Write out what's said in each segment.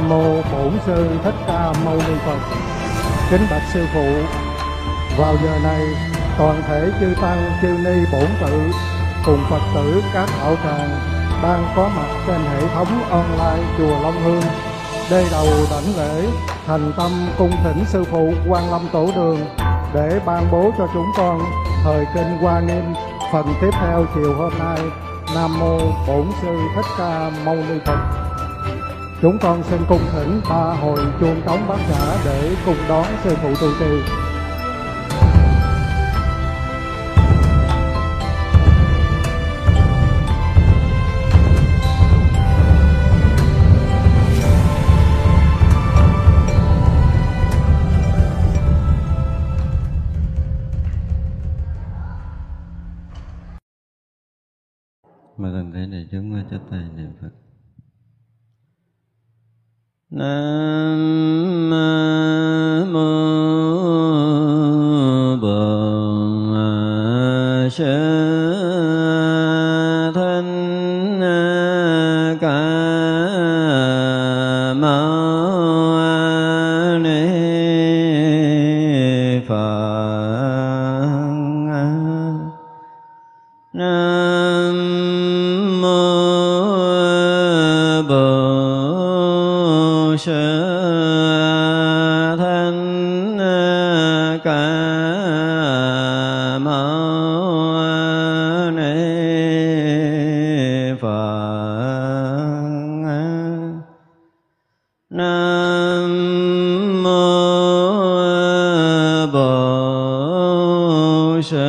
Nam mô Bổn sư Thích Ca Mâu Ni Phật. Kính bạch sư phụ, vào giờ này toàn thể chư tăng chư ni bổn tự cùng Phật tử các đạo tràng đang có mặt trên hệ thống online chùa Long Hương. Đê đầu đảnh lễ thành tâm cung thỉnh sư phụ quan lâm tổ đường để ban bố cho chúng con thời kinh hoa nghiêm. Phần tiếp theo chiều hôm nay nam mô bổn sư thích ca mâu ni phật chúng con xin cung thỉnh ba hồi chuông trống bát nhã để cùng đón sư phụ tu trì. Sư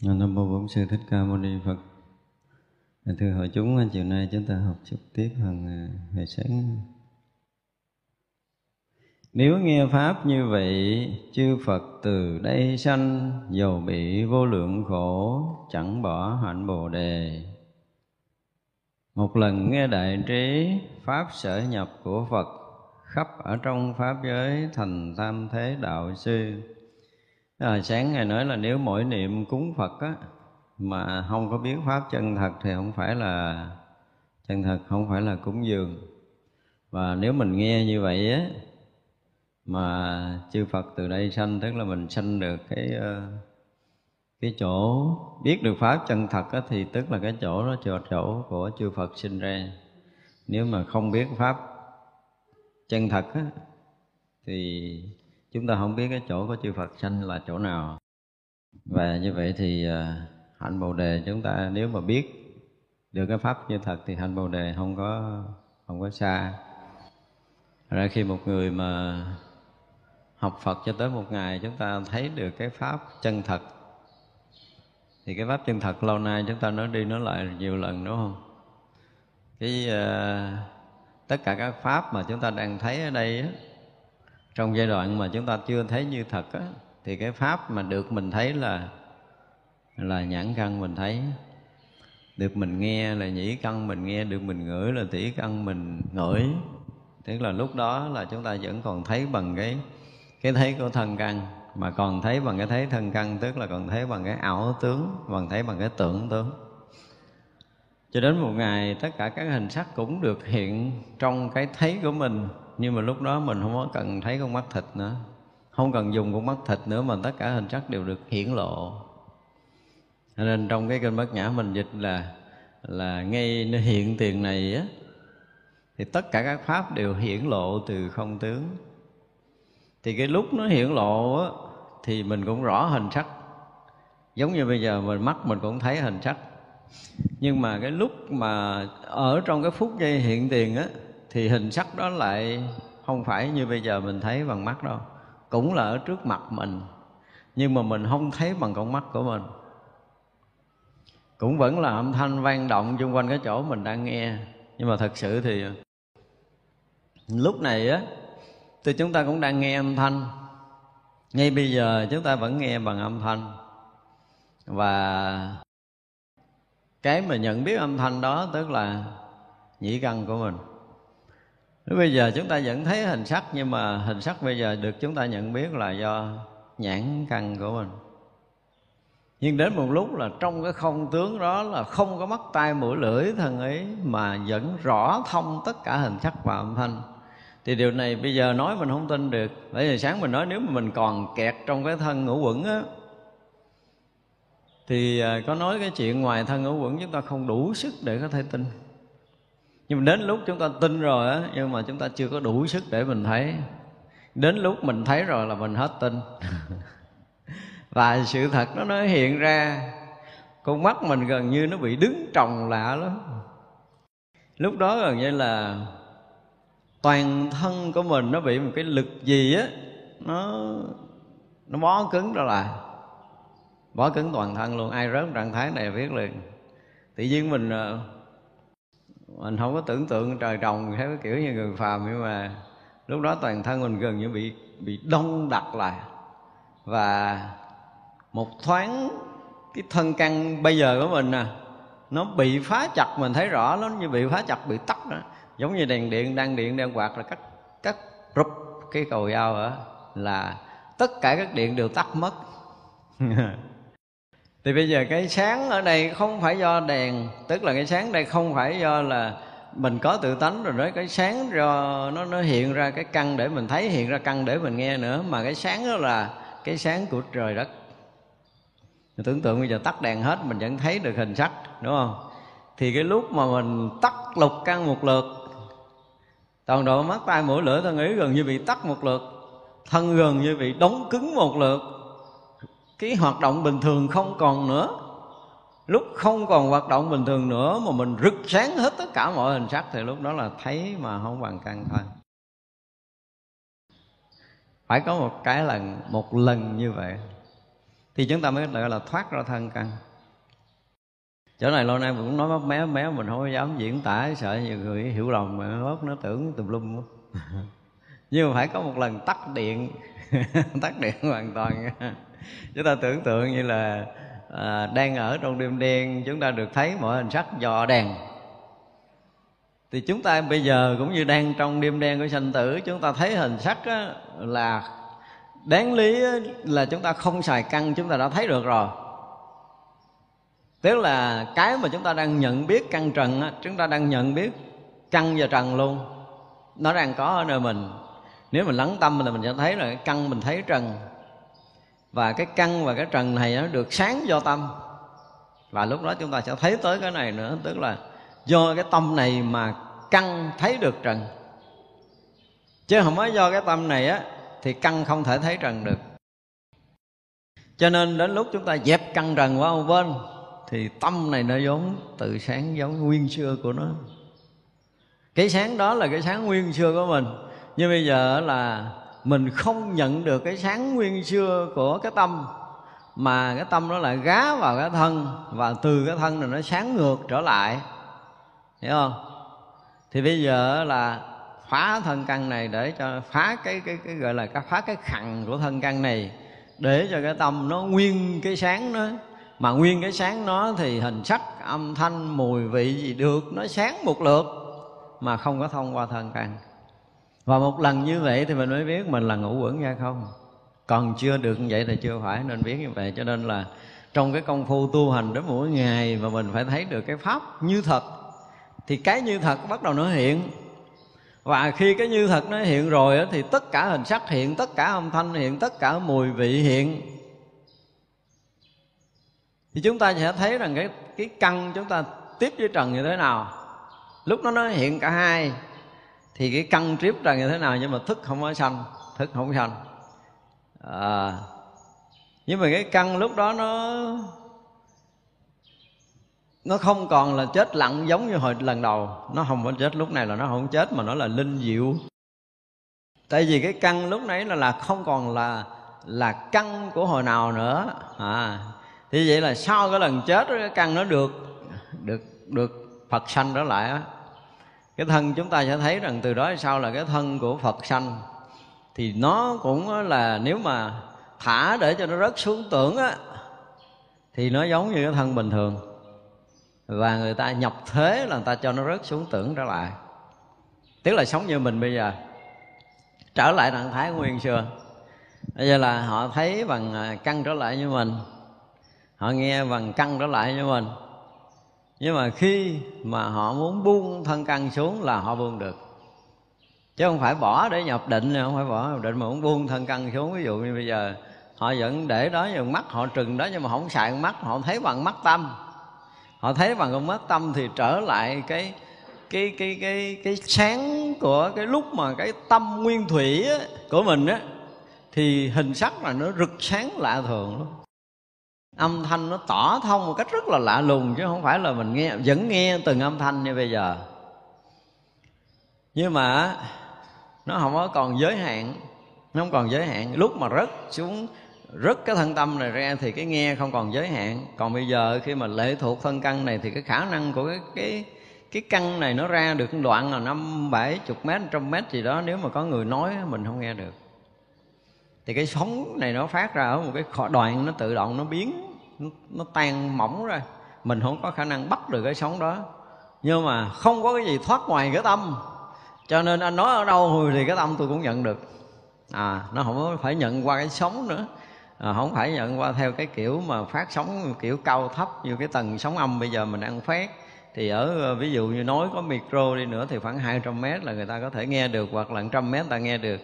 thích ca mâu ni phật nam thích ca mâu ni phật. Thưa hội chúng, chiều nay chúng ta học trực tiếp hàng à, ngày sáng nếu nghe Pháp như vậy, chư Phật từ đây sanh, dầu bị vô lượng khổ, chẳng bỏ hạnh Bồ Đề. Một lần nghe đại trí, Pháp sở nhập của Phật, khắp ở trong Pháp giới thành tam thế đạo sư. À, sáng ngày nói là nếu mỗi niệm cúng Phật á, mà không có biết Pháp chân thật thì không phải là chân thật, không phải là cúng dường. Và nếu mình nghe như vậy á, mà chư Phật từ đây sanh tức là mình sanh được cái ờ, cái chỗ biết được pháp chân thật á, thì tức là cái chỗ đó chỗ chỗ của chư Phật sinh ra. Nếu mà không biết pháp chân thật á, thì chúng ta không biết cái chỗ của chư Phật sanh là chỗ nào. Và như vậy thì ờ, hạnh bồ đề chúng ta nếu mà biết được cái pháp như thật thì hạnh bồ đề không có không có xa. Ra khi một người mà học Phật cho tới một ngày chúng ta thấy được cái pháp chân thật. Thì cái pháp chân thật lâu nay chúng ta nói đi nói lại nhiều lần đúng không? Cái uh, tất cả các pháp mà chúng ta đang thấy ở đây á, trong giai đoạn mà chúng ta chưa thấy như thật á, thì cái pháp mà được mình thấy là là nhãn căn mình thấy. Được mình nghe là nhĩ căn mình nghe được mình ngửi là tỷ căn mình ngửi. Tức là lúc đó là chúng ta vẫn còn thấy bằng cái cái thấy của thân căn, mà còn thấy bằng cái thấy thân căn, tức là còn thấy bằng cái ảo tướng, bằng thấy bằng cái tưởng tướng. Cho đến một ngày, tất cả các hình sắc cũng được hiện trong cái thấy của mình, nhưng mà lúc đó mình không có cần thấy con mắt thịt nữa. Không cần dùng con mắt thịt nữa mà tất cả hình sắc đều được hiển lộ. Nên trong cái kinh bát nhã mình dịch là là ngay hiện tiền này á, thì tất cả các pháp đều hiển lộ từ không tướng thì cái lúc nó hiển lộ á, thì mình cũng rõ hình sắc. Giống như bây giờ mình mắt mình cũng thấy hình sắc. Nhưng mà cái lúc mà ở trong cái phút giây hiện tiền á thì hình sắc đó lại không phải như bây giờ mình thấy bằng mắt đâu. Cũng là ở trước mặt mình. Nhưng mà mình không thấy bằng con mắt của mình. Cũng vẫn là âm thanh vang động xung quanh cái chỗ mình đang nghe. Nhưng mà thật sự thì lúc này á thì chúng ta cũng đang nghe âm thanh. Ngay bây giờ chúng ta vẫn nghe bằng âm thanh. Và cái mà nhận biết âm thanh đó tức là nhĩ căn của mình. Lúc bây giờ chúng ta vẫn thấy hình sắc nhưng mà hình sắc bây giờ được chúng ta nhận biết là do nhãn căn của mình. Nhưng đến một lúc là trong cái không tướng đó là không có mắt tai mũi lưỡi thân ấy mà vẫn rõ thông tất cả hình sắc và âm thanh thì điều này bây giờ nói mình không tin được. Bởi vì sáng mình nói nếu mà mình còn kẹt trong cái thân ngũ quẩn á, thì à, có nói cái chuyện ngoài thân ngũ quẩn chúng ta không đủ sức để có thể tin. Nhưng đến lúc chúng ta tin rồi á, nhưng mà chúng ta chưa có đủ sức để mình thấy. Đến lúc mình thấy rồi là mình hết tin. Và sự thật nó nó hiện ra. Con mắt mình gần như nó bị đứng trồng lạ lắm. Lúc đó gần như là toàn thân của mình nó bị một cái lực gì á, nó nó bó cứng đó là bó cứng toàn thân luôn, ai rớt trạng thái này biết liền. Tự nhiên mình ờ, mình không có tưởng tượng trời trồng theo cái kiểu như người phàm, nhưng mà lúc đó toàn thân mình gần như bị bị đông đặc lại. Và một thoáng cái thân căn bây giờ của mình nè, nó bị phá chặt, mình thấy rõ nó như bị phá chặt, bị tắt đó giống như đèn điện đang điện đang quạt là cắt cắt rụp cái cầu dao ở là tất cả các điện đều tắt mất. Thì bây giờ cái sáng ở đây không phải do đèn, tức là cái sáng đây không phải do là mình có tự tánh rồi đấy cái sáng do nó nó hiện ra cái căn để mình thấy, hiện ra căn để mình nghe nữa. Mà cái sáng đó là cái sáng của trời đất. Mình tưởng tượng bây giờ tắt đèn hết, mình vẫn thấy được hình sắc, đúng không? Thì cái lúc mà mình tắt lục căn một lượt toàn độ mắt tay mũi lưỡi thân ý gần như bị tắt một lượt, thân gần như bị đóng cứng một lượt. Cái hoạt động bình thường không còn nữa. Lúc không còn hoạt động bình thường nữa mà mình rực sáng hết tất cả mọi hình sắc thì lúc đó là thấy mà không bằng căn thôi. Phải có một cái lần, một lần như vậy thì chúng ta mới gọi là thoát ra thân căn chỗ này lâu nay mình cũng nói mấp mé mé mình không dám diễn tả sợ nhiều người hiểu lầm mà hốt nó tưởng tùm lum nhưng mà phải có một lần tắt điện. Tắt điện hoàn toàn. Chúng ta tưởng tượng như là à, đang ở trong đêm đen chúng ta được thấy mọi hình sắc dò đèn. Thì chúng ta bây giờ cũng như đang trong đêm đen của sanh tử chúng ta thấy hình sắc á, là đáng lý là chúng ta không xài căng chúng ta đã thấy được rồi tức là cái mà chúng ta đang nhận biết căn trần á, chúng ta đang nhận biết căn và trần luôn. Nó đang có ở nơi mình. Nếu mình lắng tâm là mình sẽ thấy là cái căn mình thấy trần. Và cái căn và cái trần này nó được sáng do tâm. Và lúc đó chúng ta sẽ thấy tới cái này nữa tức là do cái tâm này mà căn thấy được trần. Chứ không phải do cái tâm này á thì căn không thể thấy trần được. Cho nên đến lúc chúng ta dẹp căn trần qua một bên thì tâm này nó giống từ sáng giống nguyên xưa của nó. Cái sáng đó là cái sáng nguyên xưa của mình. Nhưng bây giờ là mình không nhận được cái sáng nguyên xưa của cái tâm, mà cái tâm nó lại gá vào cái thân, và từ cái thân này nó sáng ngược trở lại. Hiểu không? Thì bây giờ là phá thân căn này để cho phá cái cái cái gọi là cái phá cái khằng của thân căn này, để cho cái tâm nó nguyên, cái sáng nó mà nguyên cái sáng nó thì hình sắc, âm thanh, mùi vị gì được, nó sáng một lượt, mà không có thông qua thân căn và một lần như vậy thì mình mới biết mình là ngũ quẩn ra không. Còn chưa được như vậy thì chưa phải nên biết như vậy. Cho nên là trong cái công phu tu hành đó mỗi ngày mà mình phải thấy được cái pháp như thật, thì cái như thật bắt đầu nó hiện. Và khi cái như thật nó hiện rồi thì tất cả hình sắc hiện, tất cả âm thanh hiện, tất cả mùi vị hiện thì chúng ta sẽ thấy rằng cái cái căn chúng ta tiếp với trần như thế nào. Lúc đó nó hiện cả hai thì cái căn tiếp trần như thế nào nhưng mà thức không có sanh thức không sanh. À, nhưng mà cái căn lúc đó nó nó không còn là chết lặng giống như hồi lần đầu. Nó không có chết lúc này là nó không chết mà nó là linh diệu. Tại vì cái căn lúc nãy là là không còn là là căn của hồi nào nữa. À thì vậy là sau cái lần chết cái căn nó được được được phật sanh trở lại á. Cái thân chúng ta sẽ thấy rằng từ đó sau là cái thân của phật sanh. Thì nó cũng là nếu mà thả để cho nó rớt xuống tưởng á, thì nó giống như cái thân bình thường. Và người ta nhập thế là người ta cho nó rớt xuống tưởng trở lại. Tức là sống như mình bây giờ. Trở lại trạng thái nguyên xưa. Bây giờ là họ thấy bằng à, căn căng trở lại như mình họ nghe bằng căng trở lại cho mình. Nhưng mà khi mà họ muốn buông thân căng xuống là họ buông được. Chứ không phải bỏ để nhập định không phải bỏ nhập định mà muốn buông thân căng xuống. Ví dụ như bây giờ họ vẫn để đó nhưng mắt họ trừng đó nhưng mà không xài mắt họ thấy bằng mắt tâm. Họ thấy bằng con mắt tâm thì trở lại cái cái cái cái cái sáng của cái lúc mà cái tâm nguyên thủy á, của mình á thì hình sắc là nó rực sáng lạ thường luôn âm thanh nó tỏ thông một cách rất là lạ lùng, chứ không phải là mình nghe, vẫn nghe từng âm thanh như bây giờ. Nhưng mà, nó không có còn giới hạn, nó không còn giới hạn. Lúc mà rớt xuống, rớt cái thân tâm này ra thì cái nghe không còn giới hạn. Còn bây giờ khi mà lệ thuộc thân căn này thì cái khả năng của cái cái cái căn này nó ra được đoạn là năm, bảy, chục mét, trăm mét gì đó. Nếu mà có người nói, mình không nghe được. Thì cái sóng này nó phát ra ở một cái đoạn nó tự động nó biến nó, nó tan mỏng ra. Mình không có khả năng bắt được cái sóng đó. Nhưng mà không có cái gì thoát ngoài cái tâm. Cho nên anh nói ở đâu thì cái tâm tôi cũng nhận được. À nó không phải nhận qua cái sóng nữa. À, không phải nhận qua theo cái kiểu mà phát sóng kiểu cao thấp như cái tầng sóng âm bây giờ mình ăn phát. Thì ở ví dụ như nói có micro đi nữa thì khoảng 200 mét là người ta có thể nghe được hoặc là trăm mét ta nghe được.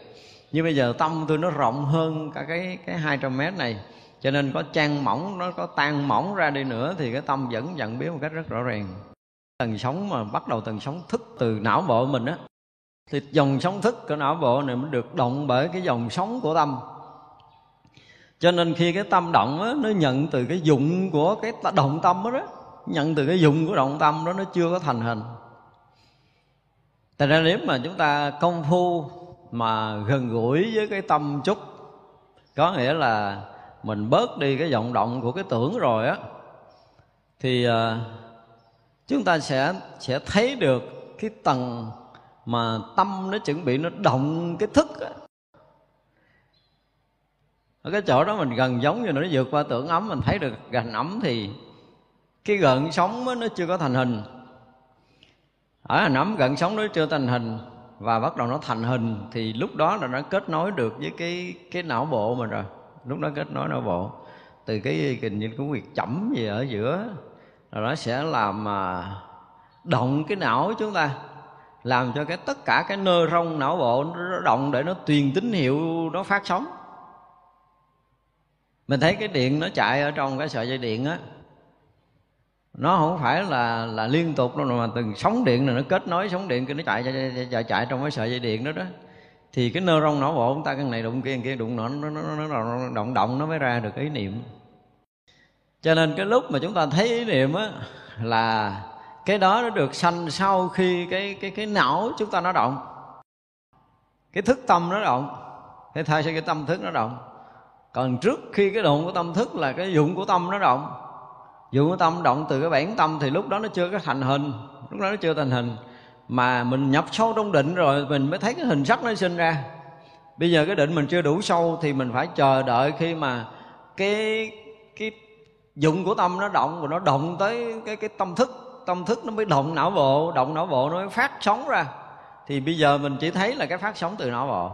Nhưng bây giờ tâm tôi nó rộng hơn cả cái cái 200 mét này cho nên có trang mỏng nó có tan mỏng ra đi nữa thì cái tâm vẫn nhận biết một cách rất rõ ràng. Tầng sống mà bắt đầu tầng sống thức từ não bộ mình á thì dòng sống thức của não bộ này mới được động bởi cái dòng sống của tâm. Cho nên khi cái tâm động á, nó nhận từ cái dụng của cái động tâm đó, đó nhận từ cái dụng của động tâm đó nó chưa có thành hình. Tại ra nếu mà chúng ta công phu mà gần gũi với cái tâm chút Có nghĩa là mình bớt đi cái vọng động của cái tưởng rồi á, Thì à, chúng ta sẽ sẽ thấy được cái tầng mà tâm nó chuẩn bị nó động cái thức á. Ở cái chỗ đó mình gần giống như nó vượt qua tưởng ấm, mình thấy được gần ấm thì cái gợn sóng nó chưa có thành hình. Ở hình ấm gợn sóng nó chưa thành hình và bắt đầu nó thành hình thì lúc đó là nó kết nối được với cái cái não bộ mình rồi lúc đó kết nối não bộ. Từ cái kinh nhìn cái việc chẩm gì ở giữa rồi nó sẽ làm mà động cái não của chúng ta làm cho cái tất cả cái nơ rong não bộ nó động để nó truyền tín hiệu nó phát sóng. Mình thấy cái điện nó chạy ở trong cái sợi dây điện á nó không phải là là liên tục đâu mà từng sóng điện này nó kết nối sóng điện kia nó chạy chạy, chạy chạy chạy trong cái sợi dây điện đó đó thì cái nơ rong não bộ chúng ta cái này đụng kia kia đụng nọ nó, nó, nó, nó động động nó mới ra được ý niệm. Cho nên cái lúc mà chúng ta thấy ý niệm á là cái đó nó được sanh sau khi cái cái cái não chúng ta nó động. Cái thức tâm nó động. Thế thay cho cái tâm thức nó động. Còn trước khi cái động của tâm thức là cái dụng của tâm nó động. Dụng của tâm động từ cái bản tâm thì lúc đó nó chưa có thành hình. Lúc đó nó chưa thành hình mà mình nhập sâu trong định rồi, mình mới thấy cái hình sắc nó sinh ra. Bây giờ cái định mình chưa đủ sâu thì mình phải chờ đợi khi mà cái cái dụng của tâm nó động và nó động tới cái cái tâm thức. Tâm thức nó mới động não bộ, động não bộ nó mới phát sóng ra. Thì bây giờ mình chỉ thấy là cái phát sóng từ não bộ.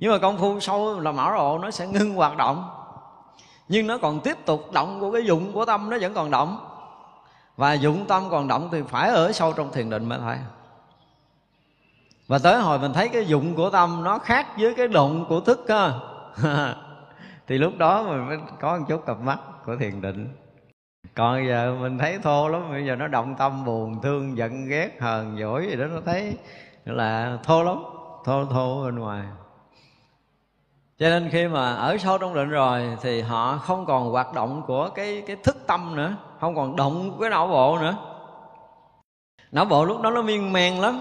Nhưng mà công phu sâu là não bộ nó sẽ ngưng hoạt động. Nhưng nó còn tiếp tục động của cái dụng của tâm nó vẫn còn động và dụng tâm còn động thì phải ở sâu trong thiền định mới thôi. Và tới hồi mình thấy cái dụng của tâm nó khác với cái động của thức ha. Thì lúc đó mình mới có một chút cặp mắt của thiền định. Còn giờ mình thấy thô lắm, bây giờ nó động tâm buồn, thương, giận, ghét, hờn, dỗi gì đó, nó thấy là thô lắm, thô thô bên ngoài. Cho nên khi mà ở sâu trong định rồi thì họ không còn hoạt động của cái cái thức tâm nữa không còn động cái não bộ nữa. Não bộ lúc đó nó miên man lắm.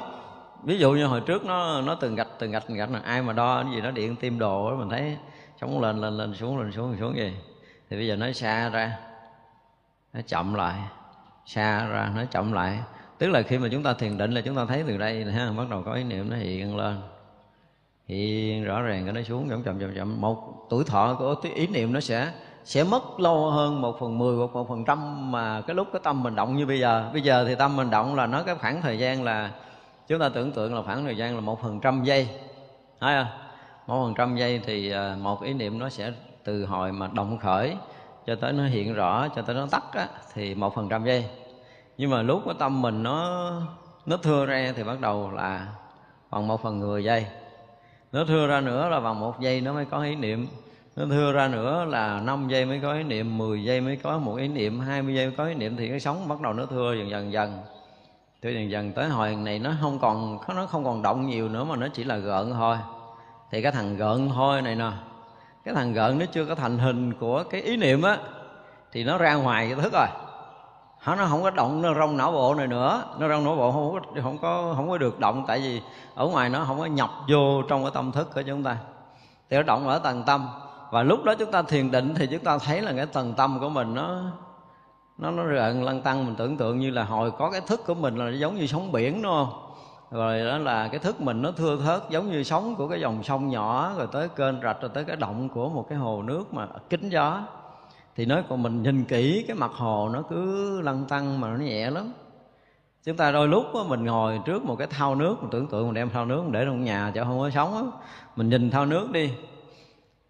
Ví dụ như hồi trước nó nó từng gạch từng gạch từng gạch là ai mà đo cái gì nó điện tim đồ đó mình thấy sống lên lên lên, xuống lên xuống lên, xuống gì thì bây giờ nó xa ra, nó chậm lại, xa ra, nó chậm lại. Tức là khi mà chúng ta thiền định là chúng ta thấy từ đây ha, bắt đầu có ý niệm nó hiện lên. Hiện rõ ràng cái nó xuống, chậm chậm chậm chậm. Một tuổi thọ của ý niệm nó sẽ sẽ mất lâu hơn một phần mười hoặc một phần trăm mà cái lúc cái tâm mình động như bây giờ. Bây giờ thì tâm mình động là nó cái khoảng thời gian là chúng ta tưởng tượng là khoảng thời gian là một phần trăm giây thấy không? Một phần trăm giây thì ờ, một ý niệm nó sẽ từ hồi mà động khởi cho tới nó hiện rõ cho tới nó tắt á, thì một phần trăm giây. Nhưng mà lúc cái tâm mình nó nó thưa ra thì bắt đầu là bằng một phần mười giây. Nó thưa ra nữa là bằng một giây nó mới có ý niệm nó thưa ra nữa là 5 giây mới có ý niệm 10 giây mới có một ý niệm 20 giây mới có ý niệm thì cái sống bắt đầu nó thưa dần dần dần. Thưa dần dần tới hồi này nó không còn, nó không còn động nhiều nữa mà nó chỉ là gợn thôi. Thì cái thằng gợn thôi này nè, cái thằng gợn nó chưa có thành hình của cái ý niệm á, thì nó ra ngoài cái thức rồi. Nó không có động, nó rong não bộ này nữa. Nó rong não bộ không có không có không có được động, tại vì ở ngoài nó không có nhập vô trong cái tâm thức của chúng ta. Thì nó động ở tầng tâm và lúc đó chúng ta thiền định thì chúng ta thấy là cái tầng tâm của mình nó nó nó rợn lăn tăng mình tưởng tượng như là hồi có cái thức của mình là giống như sóng biển đúng không? Rồi đó là cái thức mình nó thưa thớt giống như sóng của cái dòng sông nhỏ rồi tới kênh rạch rồi tới cái động của một cái hồ nước mà kính gió. Thì nói còn mình nhìn kỹ cái mặt hồ nó cứ lăn tăng mà nó nhẹ lắm. Chúng ta đôi lúc đó, mình ngồi trước một cái thao nước mình tưởng tượng mình đem thao nước mình để trong nhà chợ không có sống đó. mình nhìn thao nước đi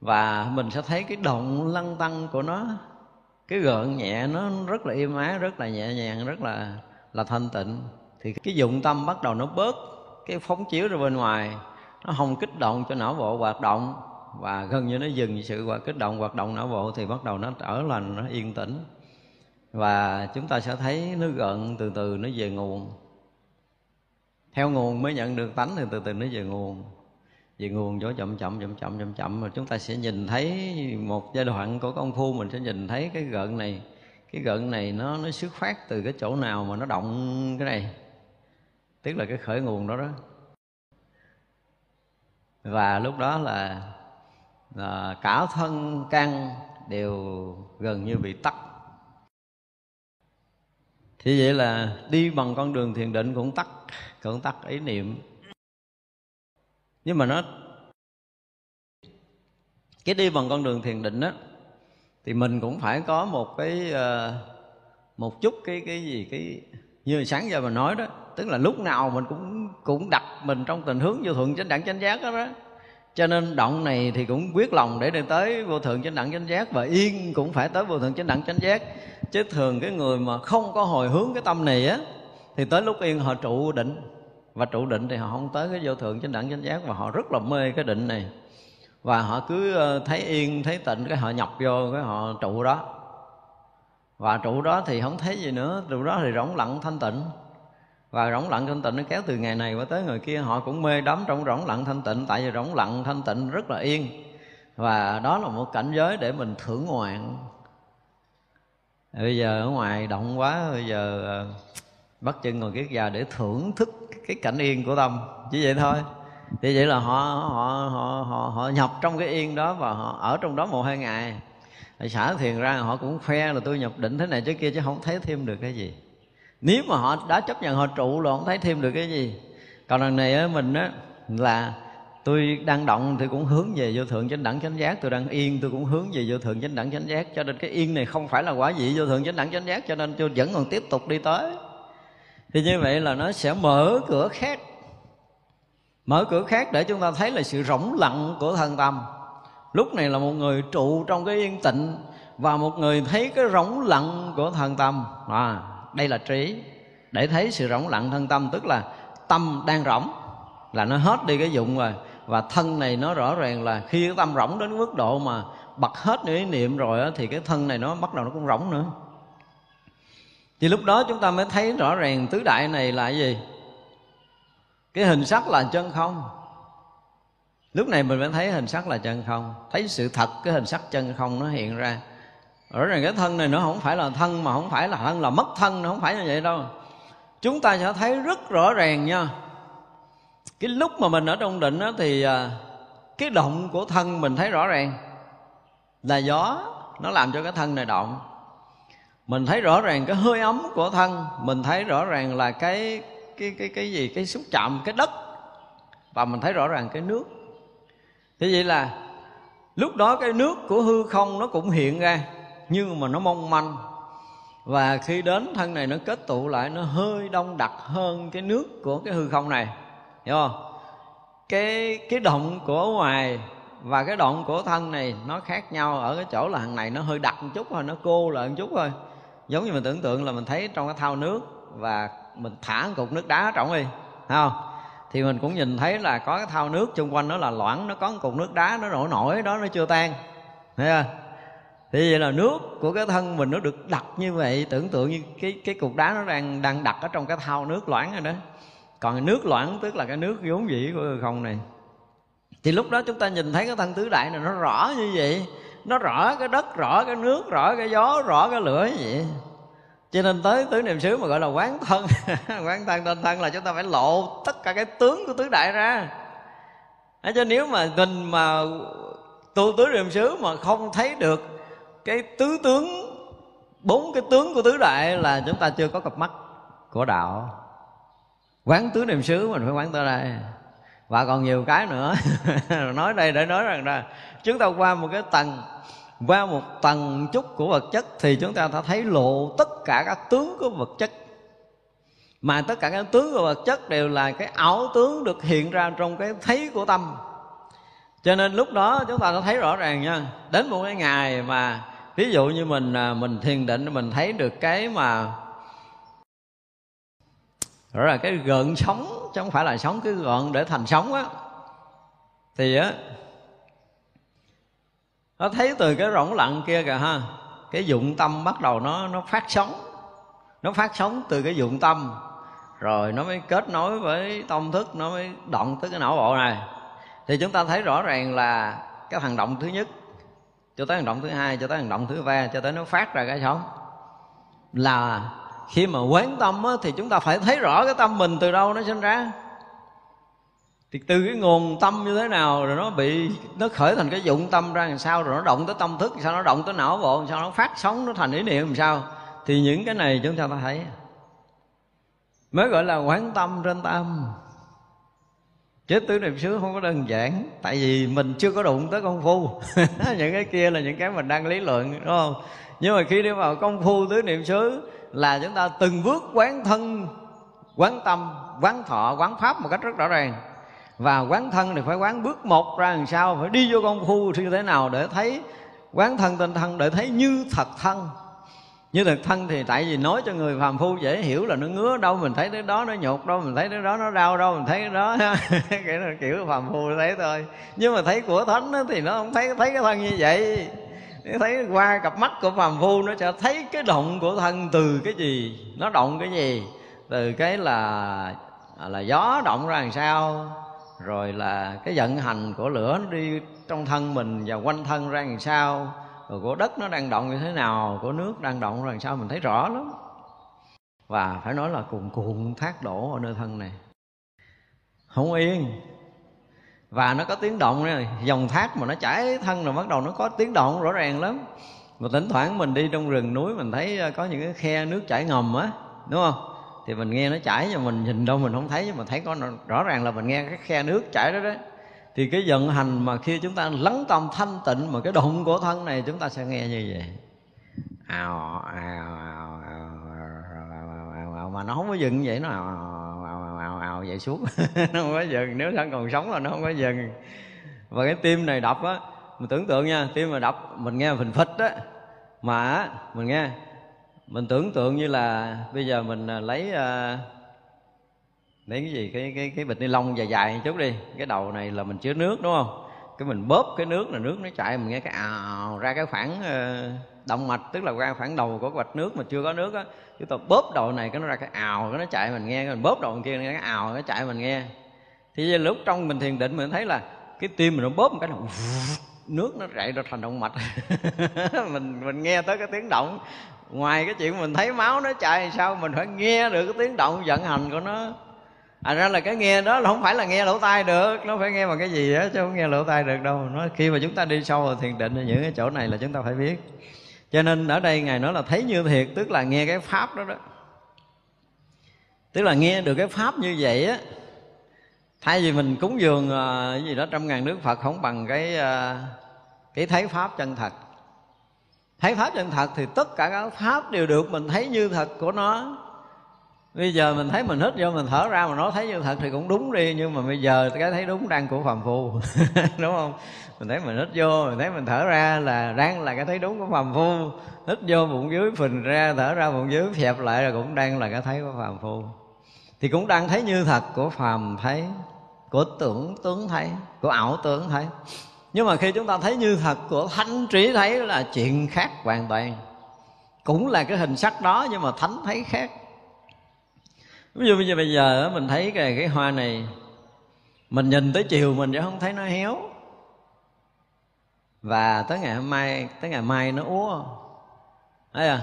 và mình sẽ thấy cái động lăn tăng của nó, cái gợn nhẹ nó rất là êm ái, rất là nhẹ nhàng, rất là là thanh tịnh. Thì cái dụng tâm bắt đầu nó bớt cái phóng chiếu ra bên ngoài. Nó không kích động cho não bộ hoạt động, và gần như nó dừng sự hoạt, kích động hoạt động não bộ thì bắt đầu nó trở lành, nó yên tĩnh. Và chúng ta sẽ thấy nó gợn từ từ nó về nguồn. Theo nguồn mới nhận được tánh thì từ từ nó về nguồn về nguồn chỗ chậm chậm chậm chậm chậm chậm mà chúng ta sẽ nhìn thấy một giai đoạn của công phu mình sẽ nhìn thấy cái gợn này. Cái gợn này nó nó xuất phát từ cái chỗ nào mà nó động cái này? Tức là cái khởi nguồn đó đó. Và lúc đó là, là cả thân căn đều gần như bị tắt. Thì vậy là đi bằng con đường thiền định cũng tắt cũng tắt ý niệm nhưng mà nó cái đi bằng con đường thiền định á thì mình cũng phải có một cái ờ, một chút cái cái gì cái như sáng giờ mình nói đó tức là lúc nào mình cũng cũng đặt mình trong tình hướng vô thượng chánh đẳng chánh giác đó, đó. Cho nên động này thì cũng quyết lòng để đi tới vô thượng chánh đẳng chánh giác và yên cũng phải tới vô thượng chánh đẳng chánh giác. Chứ thường cái người mà không có hồi hướng cái tâm này á thì tới lúc yên họ trụ định và trụ định thì họ không tới cái vô thượng chánh đẳng chánh giác và họ rất là mê cái định này. Và họ cứ ờ, thấy yên, thấy tịnh, cái họ nhập vô, cái họ trụ đó. Và trụ đó thì không thấy gì nữa, trụ đó thì rỗng lặng thanh tịnh. Và rỗng lặng thanh tịnh nó kéo từ ngày này qua tới người kia, họ cũng mê đắm trong rỗng lặng thanh tịnh, tại vì rỗng lặng thanh tịnh rất là yên. Và đó là một cảnh giới để mình thưởng ngoạn. Bây giờ ở ngoài động quá, bây giờ ờ, bắt chân ngồi kiết già để thưởng thức cái cảnh yên của tâm. Chỉ vậy thôi. Thì vậy là họ họ họ họ, họ nhập trong cái yên đó và họ ở trong đó một hai ngày. Thì xả thiền ra họ cũng khoe là tôi nhập định thế này chứ kia chứ không thấy thêm được cái gì. Nếu mà họ đã chấp nhận họ trụ là không thấy thêm được cái gì. Còn lần này á mình á là tôi đang động thì cũng hướng về vô thượng chánh đẳng chánh giác. Tôi đang yên tôi cũng hướng về vô thượng chánh đẳng chánh giác. Cho nên cái yên này không phải là quả vị vô thượng chánh đẳng chánh giác cho nên tôi vẫn còn tiếp tục đi tới thì như vậy là nó sẽ mở cửa khác. Mở cửa khác để chúng ta thấy là sự rỗng lặng của thân tâm. Lúc này là một người trụ trong cái yên tịnh và một người thấy cái rỗng lặng của thân tâm. À, đây là trí. Để thấy sự rỗng lặng thân tâm tức là tâm đang rỗng là nó hết đi cái dụng rồi. Và thân này nó rõ ràng là khi cái tâm rỗng đến mức độ mà bật hết những ý niệm rồi đó, thì cái thân này nó bắt đầu nó cũng rỗng nữa thì lúc đó chúng ta mới thấy rõ ràng tứ đại này là gì? Cái hình sắc là chân không. Lúc này mình mới thấy hình sắc là chân không. Thấy sự thật, cái hình sắc chân không nó hiện ra. Rõ ràng cái thân này nó không phải là thân, mà không phải là thân, là mất thân, nó không phải như vậy đâu. Chúng ta sẽ thấy rất rõ ràng nha. Cái lúc mà mình ở trong định đó thì à, cái động của thân mình thấy rõ ràng. Là gió, nó làm cho cái thân này động mình thấy rõ ràng cái hơi ấm của thân, mình thấy rõ ràng là cái cái cái cái gì, cái xúc chạm, cái đất. Và mình thấy rõ ràng cái nước. Thế vậy là lúc đó cái nước của hư không nó cũng hiện ra, nhưng mà nó mong manh. Và khi đến thân này nó kết tụ lại, nó hơi đông đặc hơn cái nước của cái hư không này. Hiểu không? Cái cái động của ngoài và cái động của thân này nó khác nhau. Ở cái chỗ là thằng này nó hơi đặc một chút thôi, nó cô lại một chút thôi giống như mình tưởng tượng là mình thấy trong cái thao nước và mình thả một cục nước đá trọng đi không? Thì mình cũng nhìn thấy là có cái thao nước xung quanh nó là loãng, nó có một cục nước đá, nó nổi nổi, đó nó chưa tan, thấy không? Thì vậy là nước của cái thân mình nó được đặt như vậy, tưởng tượng như cái cái cục đá nó đang đang đặt ở trong cái thao nước loãng rồi đó. Còn nước loãng tức là cái nước vốn dĩ của không này. Thì lúc đó chúng ta nhìn thấy cái thân tứ đại này nó rõ như vậy nó rõ cái đất rõ cái nước rõ cái gió rõ cái lửa như vậy cho nên tới tứ niệm xứ mà gọi là quán thân. Quán thân tên thân là chúng ta phải lộ tất cả cái tướng của tứ đại ra. À, cho nếu mà mình mà tu tứ niệm xứ mà không thấy được cái tứ tướng bốn cái tướng của tứ đại là chúng ta chưa có cặp mắt của đạo. Quán tứ niệm xứ mình phải quán tới đây. Và còn nhiều cái nữa. Nói đây để nói rằng là chúng ta qua một cái tầng, qua một tầng chút của vật chất thì chúng ta đã thấy lộ tất cả các tướng của vật chất. Mà tất cả các tướng của vật chất đều là cái ảo tướng được hiện ra trong cái thấy của tâm. Cho nên lúc đó chúng ta đã thấy rõ ràng nha, đến một cái ngày mà ví dụ như mình à, mình thiền định mình thấy được cái mà rõ là cái gợn sóng, chứ không phải là sống cái gợn để thành sống á, thì á nó thấy từ cái rỗng lặng kia kìa ha. Cái dụng tâm bắt đầu nó nó phát sóng. Nó phát sóng từ cái dụng tâm. Rồi nó mới kết nối với tâm thức nó mới động tới cái não bộ này. Thì chúng ta thấy rõ ràng là cái thằng động thứ nhất cho tới hành động thứ hai cho tới hành động thứ ba cho tới nó phát ra cái sống là khi mà quán tâm á, thì chúng ta phải thấy rõ cái tâm mình từ đâu nó sinh ra thì từ cái nguồn tâm như thế nào rồi nó bị, nó khởi thành cái dụng tâm ra làm sao, rồi nó động tới tâm thức sao nó động tới não bộ, làm sao nó phát sóng, nó thành ý niệm làm sao? Thì những cái này chúng ta thấy. Mới gọi là quán tâm trên tâm. Chứ tứ niệm xứ không có đơn giản, tại vì mình chưa có đụng tới công phu. Những cái kia là những cái mình đang lý luận, đúng không? Nhưng mà khi đi vào công phu tứ niệm xứ là chúng ta từng bước quán thân, quán tâm, quán thọ, quán pháp một cách rất rõ ràng và quán thân thì phải quán bước một ra làm sao, phải đi vô công phu như thế nào để thấy quán thân tinh thân để thấy như thật thân. Như thực thân thì tại vì nói cho người phàm phu dễ hiểu là nó ngứa, đâu mình thấy cái đó nó nhột, đâu mình thấy cái đó nó đau, đâu mình thấy cái đó kiểu là kiểu phàm phu thấy thôi. Nhưng mà thấy của thánh thì nó không thấy thấy cái thân như vậy. Thấy qua cặp mắt của phàm phu nó sẽ thấy cái động của thân từ cái gì, nó động cái gì? Từ cái là à, là gió động ra làm sao? Rồi là cái vận hành của lửa nó đi trong thân mình và quanh thân ra làm sao, rồi của đất nó đang động như thế nào, của nước đang động ra làm sao mình thấy rõ lắm. Và phải nói là cuồn cuộn thác đổ ở nơi thân này. Không yên. Và nó có tiếng động này dòng thác mà nó chảy thân rồi bắt đầu nó có tiếng động rõ ràng lắm. Mà thỉnh thoảng mình đi trong rừng núi mình thấy có những cái khe nước chảy ngầm á, đúng không? Thì mình nghe nó chảy nhưng mình nhìn đâu mình không thấy nhưng mà thấy có rõ ràng là mình nghe cái khe nước chảy đó đấy thì cái vận hành mà khi chúng ta lắng tâm thanh tịnh mà cái động của thân này chúng ta sẽ nghe như vậy ào ào ào ào mà nó không có dừng vậy nó ào ào ào ào vậy suốt nó không có dừng nếu thân còn sống là nó không có dừng và cái tim này đập á mình tưởng tượng nha tim mà đập mình nghe phình phịch á mà mình nghe mình tưởng tượng như là bây giờ mình à, lấy à, lấy cái gì? Cái cái cái bịch ni lông dài dài một chút đi. Cái đầu này là mình chứa nước, đúng không? Cái mình bóp cái nước là nước nó chảy, mình nghe cái ào, ra cái khoảng à, động mạch, tức là ra khoảng đầu của cái nước mà chưa có nước á. Chúng ta bóp đầu này, cái nó ra cái ào, cái nó chạy mình nghe mình bóp đầu kia cái ào nó chạy mình nghe. Thì lúc trong mình thiền định mình thấy là cái tim mình nó bóp một cái là nước nó chạy ra thành động mạch. Mình mình nghe tới cái tiếng động ngoài cái chuyện mình thấy máu nó chạy sao, mình phải nghe được cái tiếng động vận hành của nó. À ra là cái nghe đó là không phải là nghe lỗ tai được, nó phải nghe bằng cái gì á, chứ không nghe lỗ tai được đâu. Nó khi mà chúng ta đi sâu vào thiền định ở những cái chỗ này là chúng ta phải biết. Cho nên ở đây ngài nói là thấy như thiệt, tức là nghe cái pháp đó đó. Tức là nghe được cái pháp như vậy á, thay vì mình cúng dường à, cái gì đó trăm ngàn nước phật không bằng cái à, cái thấy pháp chân thật thấy pháp chân thật thì tất cả các pháp đều được mình thấy như thật của nó. Bây giờ mình thấy mình hít vô, mình thở ra mà nó thấy như thật thì cũng đúng đi, nhưng mà bây giờ cái thấy đúng đang của phàm phu. Đúng không? Mình thấy mình hít vô, mình thấy mình thở ra là đang là cái thấy đúng của phàm phu. Hít vô bụng dưới phình ra, thở ra bụng dưới phẹp lại là cũng đang là cái thấy của phàm phu. Thì cũng đang thấy như thật của phàm thấy, của tưởng tướng thấy, của ảo tưởng thấy nhưng mà khi chúng ta thấy như thật của thánh trí thấy là chuyện khác hoàn toàn. Cũng là cái hình sắc đó nhưng mà thánh thấy khác. Ví dụ bây giờ bây giờ mình thấy cái cái hoa này, mình nhìn tới chiều mình sẽ không thấy nó héo. Và tới ngày hôm mai, tới ngày mai nó úa. Thấy à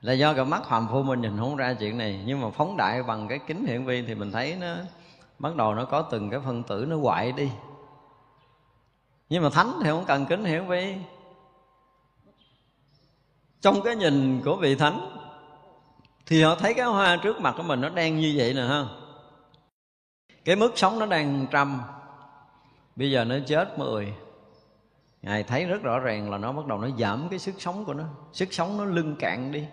là do cái mắt phàm phu mình nhìn không ra chuyện này. Nhưng mà phóng đại bằng cái kính hiển vi thì mình thấy nó, bắt đầu nó có từng cái phân tử nó hoại đi nhưng mà thánh thì không cần kính hiển vi trong cái nhìn của vị thánh, thì họ thấy cái hoa trước mặt của mình nó đang như vậy nè, ha. Cái mức sống nó đang trăm bây giờ nó chết mười. Ngài thấy rất rõ ràng là nó bắt đầu nó giảm cái sức sống của nó. Sức sống nó lưng cạn đi.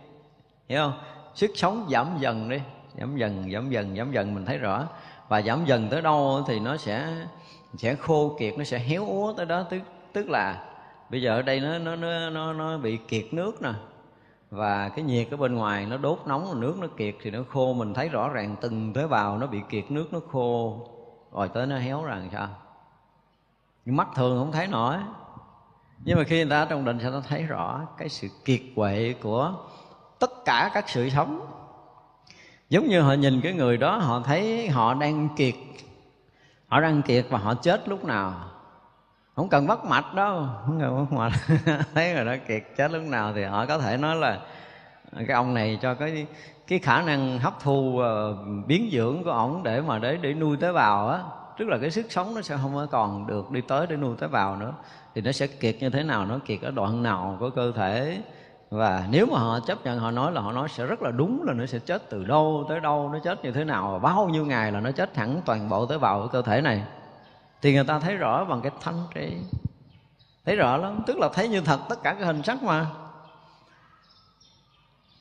Hiểu không? Sức sống giảm dần đi. Giảm dần giảm dần giảm dần, mình thấy rõ. Và giảm dần tới đâu thì nó sẽ sẽ khô kiệt nó sẽ héo úa tới đó. Tức tức là bây giờ ở đây nó nó nó nó, nó bị kiệt nước nè. Và cái nhiệt ở bên ngoài nó đốt nóng nước nó kiệt thì nó khô. Mình thấy rõ ràng từng tế bào nó bị kiệt nước nó khô. Rồi tới nó héo rằng sao? Nhưng mắt thường không thấy nổi. Nhưng mà khi người ta trong định sẽ ta thấy rõ cái sự kiệt quệ của tất cả các sự sống? Giống như họ nhìn cái người đó họ thấy họ đang kiệt họ đang kiệt và họ chết lúc nào. Không cần mất mạch đâu. Không cần mất mạch. Thấy rồi đó kiệt chết lúc nào thì họ có thể nói là cái ông này cho cái cái khả năng hấp thu uh, biến dưỡng của ổng để mà để để nuôi tế bào á. Tức là cái sức sống nó sẽ không còn được đi tới để nuôi tế bào nữa. Thì nó sẽ kiệt như thế nào nó kiệt ở đoạn nào của cơ thể? Và nếu mà họ chấp nhận, họ nói là họ nói sẽ rất là đúng là nó sẽ chết từ đâu tới đâu, nó chết như thế nào và bao nhiêu ngày là nó chết thẳng toàn bộ tế bào của cơ thể này. Thì người ta thấy rõ bằng cái thanh trí. Thấy rõ lắm, tức là thấy như thật tất cả cái hình sắc mà.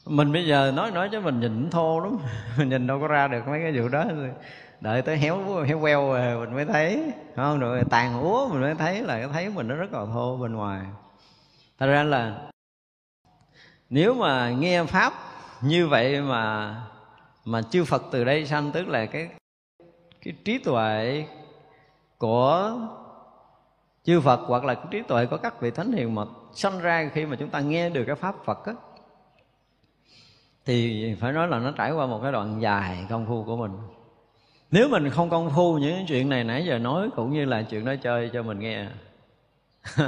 Mình bây giờ nói nói cho mình nhìn thô lắm. Mình nhìn đâu có ra được mấy cái vụ đó. Đợi tới héo héo queo rồi mình mới thấy. Không, rồi tàn úa mình mới thấy là thấy mình nó rất là thô bên ngoài. Thật ra là nếu mà nghe pháp như vậy mà mà chư Phật từ đây sanh, tức là cái cái trí tuệ của chư Phật hoặc là cái trí tuệ của các vị thánh hiền mà sanh ra khi mà chúng ta nghe được cái pháp Phật á, thì phải nói là nó trải qua một cái đoạn dài công phu của mình. Nếu mình không công phu những chuyện này nãy giờ nói, cũng như là chuyện nói chơi cho mình nghe.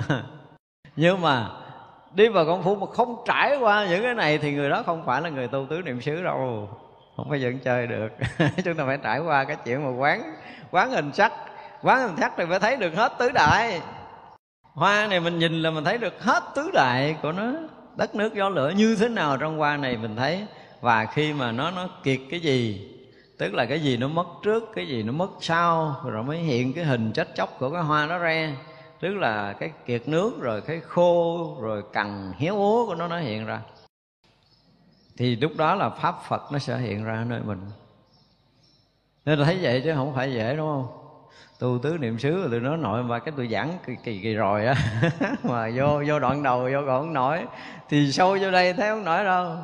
Nhưng mà đi vào công phu mà không trải qua những cái này thì người đó không phải là người tu tứ niệm xứ đâu. Không phải dẫn chơi được. Chúng ta phải trải qua cái chuyện mà quán quán hình sắc. Quán hình sắc thì phải thấy được hết tứ đại. Hoa này mình nhìn là mình thấy được hết tứ đại của nó. Đất nước gió lửa như thế nào trong hoa này mình thấy. Và khi mà nó nó kiệt cái gì, tức là cái gì nó mất trước, cái gì nó mất sau, rồi mới hiện cái hình chết chóc của cái hoa đó ra tức là cái kiệt nước rồi cái khô rồi cằn héo úa của nó nó hiện ra. Thì lúc đó là pháp phật nó sẽ hiện ra nơi mình. Nên là thấy vậy chứ không phải dễ đúng không? Tu tứ niệm xứ rồi tôi nói nội mà cái tôi giảng kỳ kỳ, kỳ rồi á mà vô vô đoạn đầu vô còn không nổi thì sâu vô đây thấy không nổi đâu.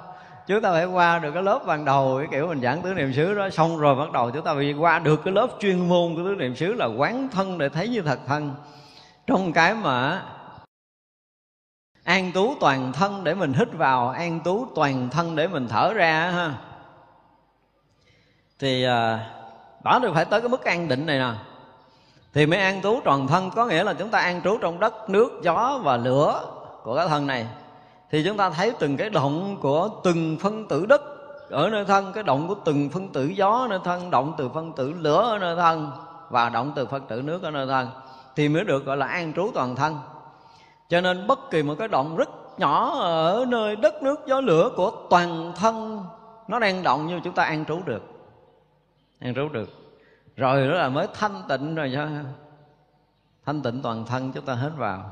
Chúng ta phải qua được cái lớp ban đầu cái kiểu mình giảng tứ niệm xứ đó. Xong rồi bắt đầu chúng ta phải qua được cái lớp chuyên môn của tứ niệm xứ là quán thân để thấy như thật thân trong cái mà an tú toàn thân để mình hít vào, an tú toàn thân để mình thở ra ha. Thì à, đó được phải tới cái mức an định này nè. Thì mới an trú toàn thân, có nghĩa là chúng ta an trú trong đất, nước, gió và lửa của cái thân này. Thì chúng ta thấy từng cái động của từng phân tử đất ở nơi thân, cái động của từng phân tử gió ở nơi thân, động từ phân tử lửa ở nơi thân và động từ phân tử nước ở nơi thân thì mới được, gọi là, an trú toàn thân. Cho nên bất kỳ một cái động rất nhỏ ở nơi đất nước, gió lửa của toàn thân, nó đang động như chúng ta an trú được. An trú được. Rồi đó là mới thanh tịnh rồi cho, thanh tịnh toàn thân chúng ta hết vào.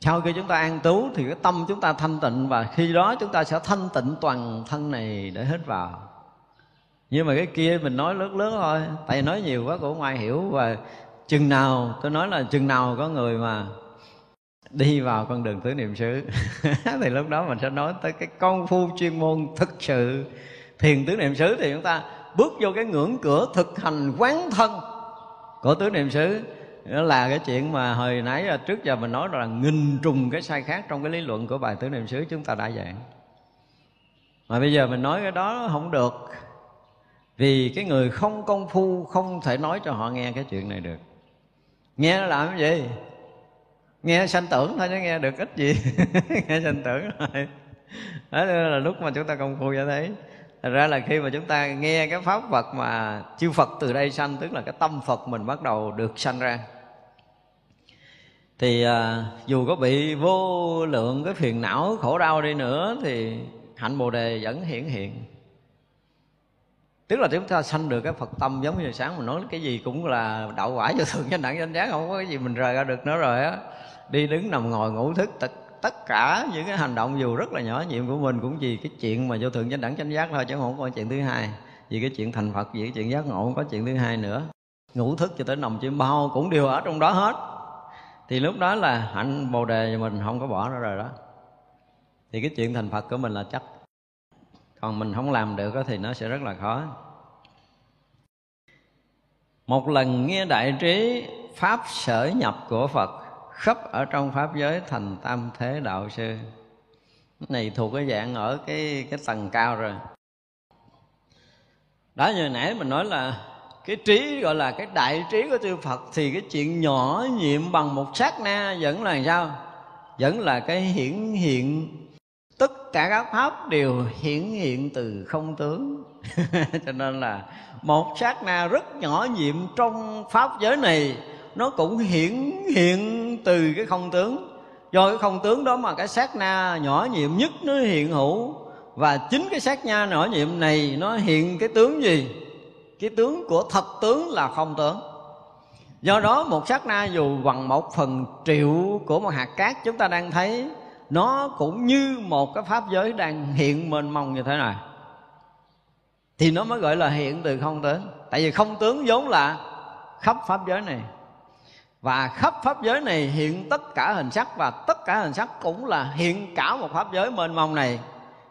Sau khi chúng ta an trú thì cái tâm chúng ta thanh tịnh và khi đó chúng ta sẽ thanh tịnh toàn thân này để hít vào. Nhưng mà cái kia mình nói lớn lớn thôi, tại vì nói nhiều quá cũng không ai hiểu và chừng nào, tôi nói là chừng nào có người mà đi vào con đường tứ niệm xứ. Thì lúc đó mình sẽ nói tới cái công phu chuyên môn thực sự. Thiền tứ niệm xứ thì chúng ta bước vô cái ngưỡng cửa thực hành quán thân của tứ niệm xứ. Đó là cái chuyện mà hồi nãy à, trước giờ mình nói là nghìn trùng cái sai khác trong cái lý luận của bài tứ niệm xứ chúng ta đã giảng. Mà bây giờ mình nói cái đó không được, vì cái người không công phu không thể nói cho họ nghe cái chuyện này được nghe nó làm cái gì? Nghe sanh tưởng thôi chứ nghe được ít gì. Nghe sanh tưởng thôi. Đó là lúc mà chúng ta công phu cho thấy. Thật ra là khi mà chúng ta nghe cái pháp Phật mà chư Phật từ đây sanh Tức là cái tâm Phật mình bắt đầu được sanh ra. Thì à, dù có bị vô lượng cái phiền não khổ đau đi nữa Thì hạnh Bồ Đề vẫn hiển hiện tức là chúng ta sanh được cái phật tâm giống như sáng mình nói cái gì cũng là đạo quả cho thường chánh đẳng chánh giác không có cái gì mình rời ra được nữa rồi á. Đi đứng nằm ngồi ngủ thức tất, tất cả những cái hành động dù rất là nhỏ nhiệm của mình cũng vì cái chuyện mà vô thượng chánh đẳng chánh giác thôi chứ không có chuyện thứ hai. Vì cái chuyện thành phật vì cái chuyện giác ngộ không có chuyện thứ hai nữa. Ngủ thức cho tới nằm chim bao cũng đều ở trong đó hết. Thì lúc đó là hạnh bồ đề mình không có bỏ nó rồi đó. Thì cái chuyện thành phật của mình là chắc còn mình không làm được thì nó sẽ rất là khó. Một lần nghe đại trí pháp sở nhập của phật, khắp ở trong pháp giới thành tam thế đạo sư. Cái này thuộc cái dạng ở cái cái tầng cao rồi. Đó, như nãy mình nói là cái trí, gọi là cái đại trí của chư Phật thì cái chuyện nhỏ nhiệm bằng một sát na vẫn là sao? Vẫn là cái hiển hiện tất cả các pháp đều hiển hiện từ không tướng. Cho nên là một sát na rất nhỏ nhiệm trong pháp giới này, nó cũng hiển hiện từ cái không tướng. Do cái không tướng đó mà cái sát na nhỏ nhiệm nhất nó hiện hữu. Và chính cái sát na nhỏ nhiệm này nó hiện cái tướng gì? Cái tướng của thật tướng là không tướng. Do đó một sát na dù bằng một phần triệu của một hạt cát chúng ta đang thấy nó cũng như một cái pháp giới đang hiện mênh mông như thế này. Thì nó mới gọi là hiện từ không tướng tại vì không tướng vốn là khắp pháp giới này. Và khắp pháp giới này hiện tất cả hình sắc và tất cả hình sắc cũng là hiện cả một pháp giới mênh mông này.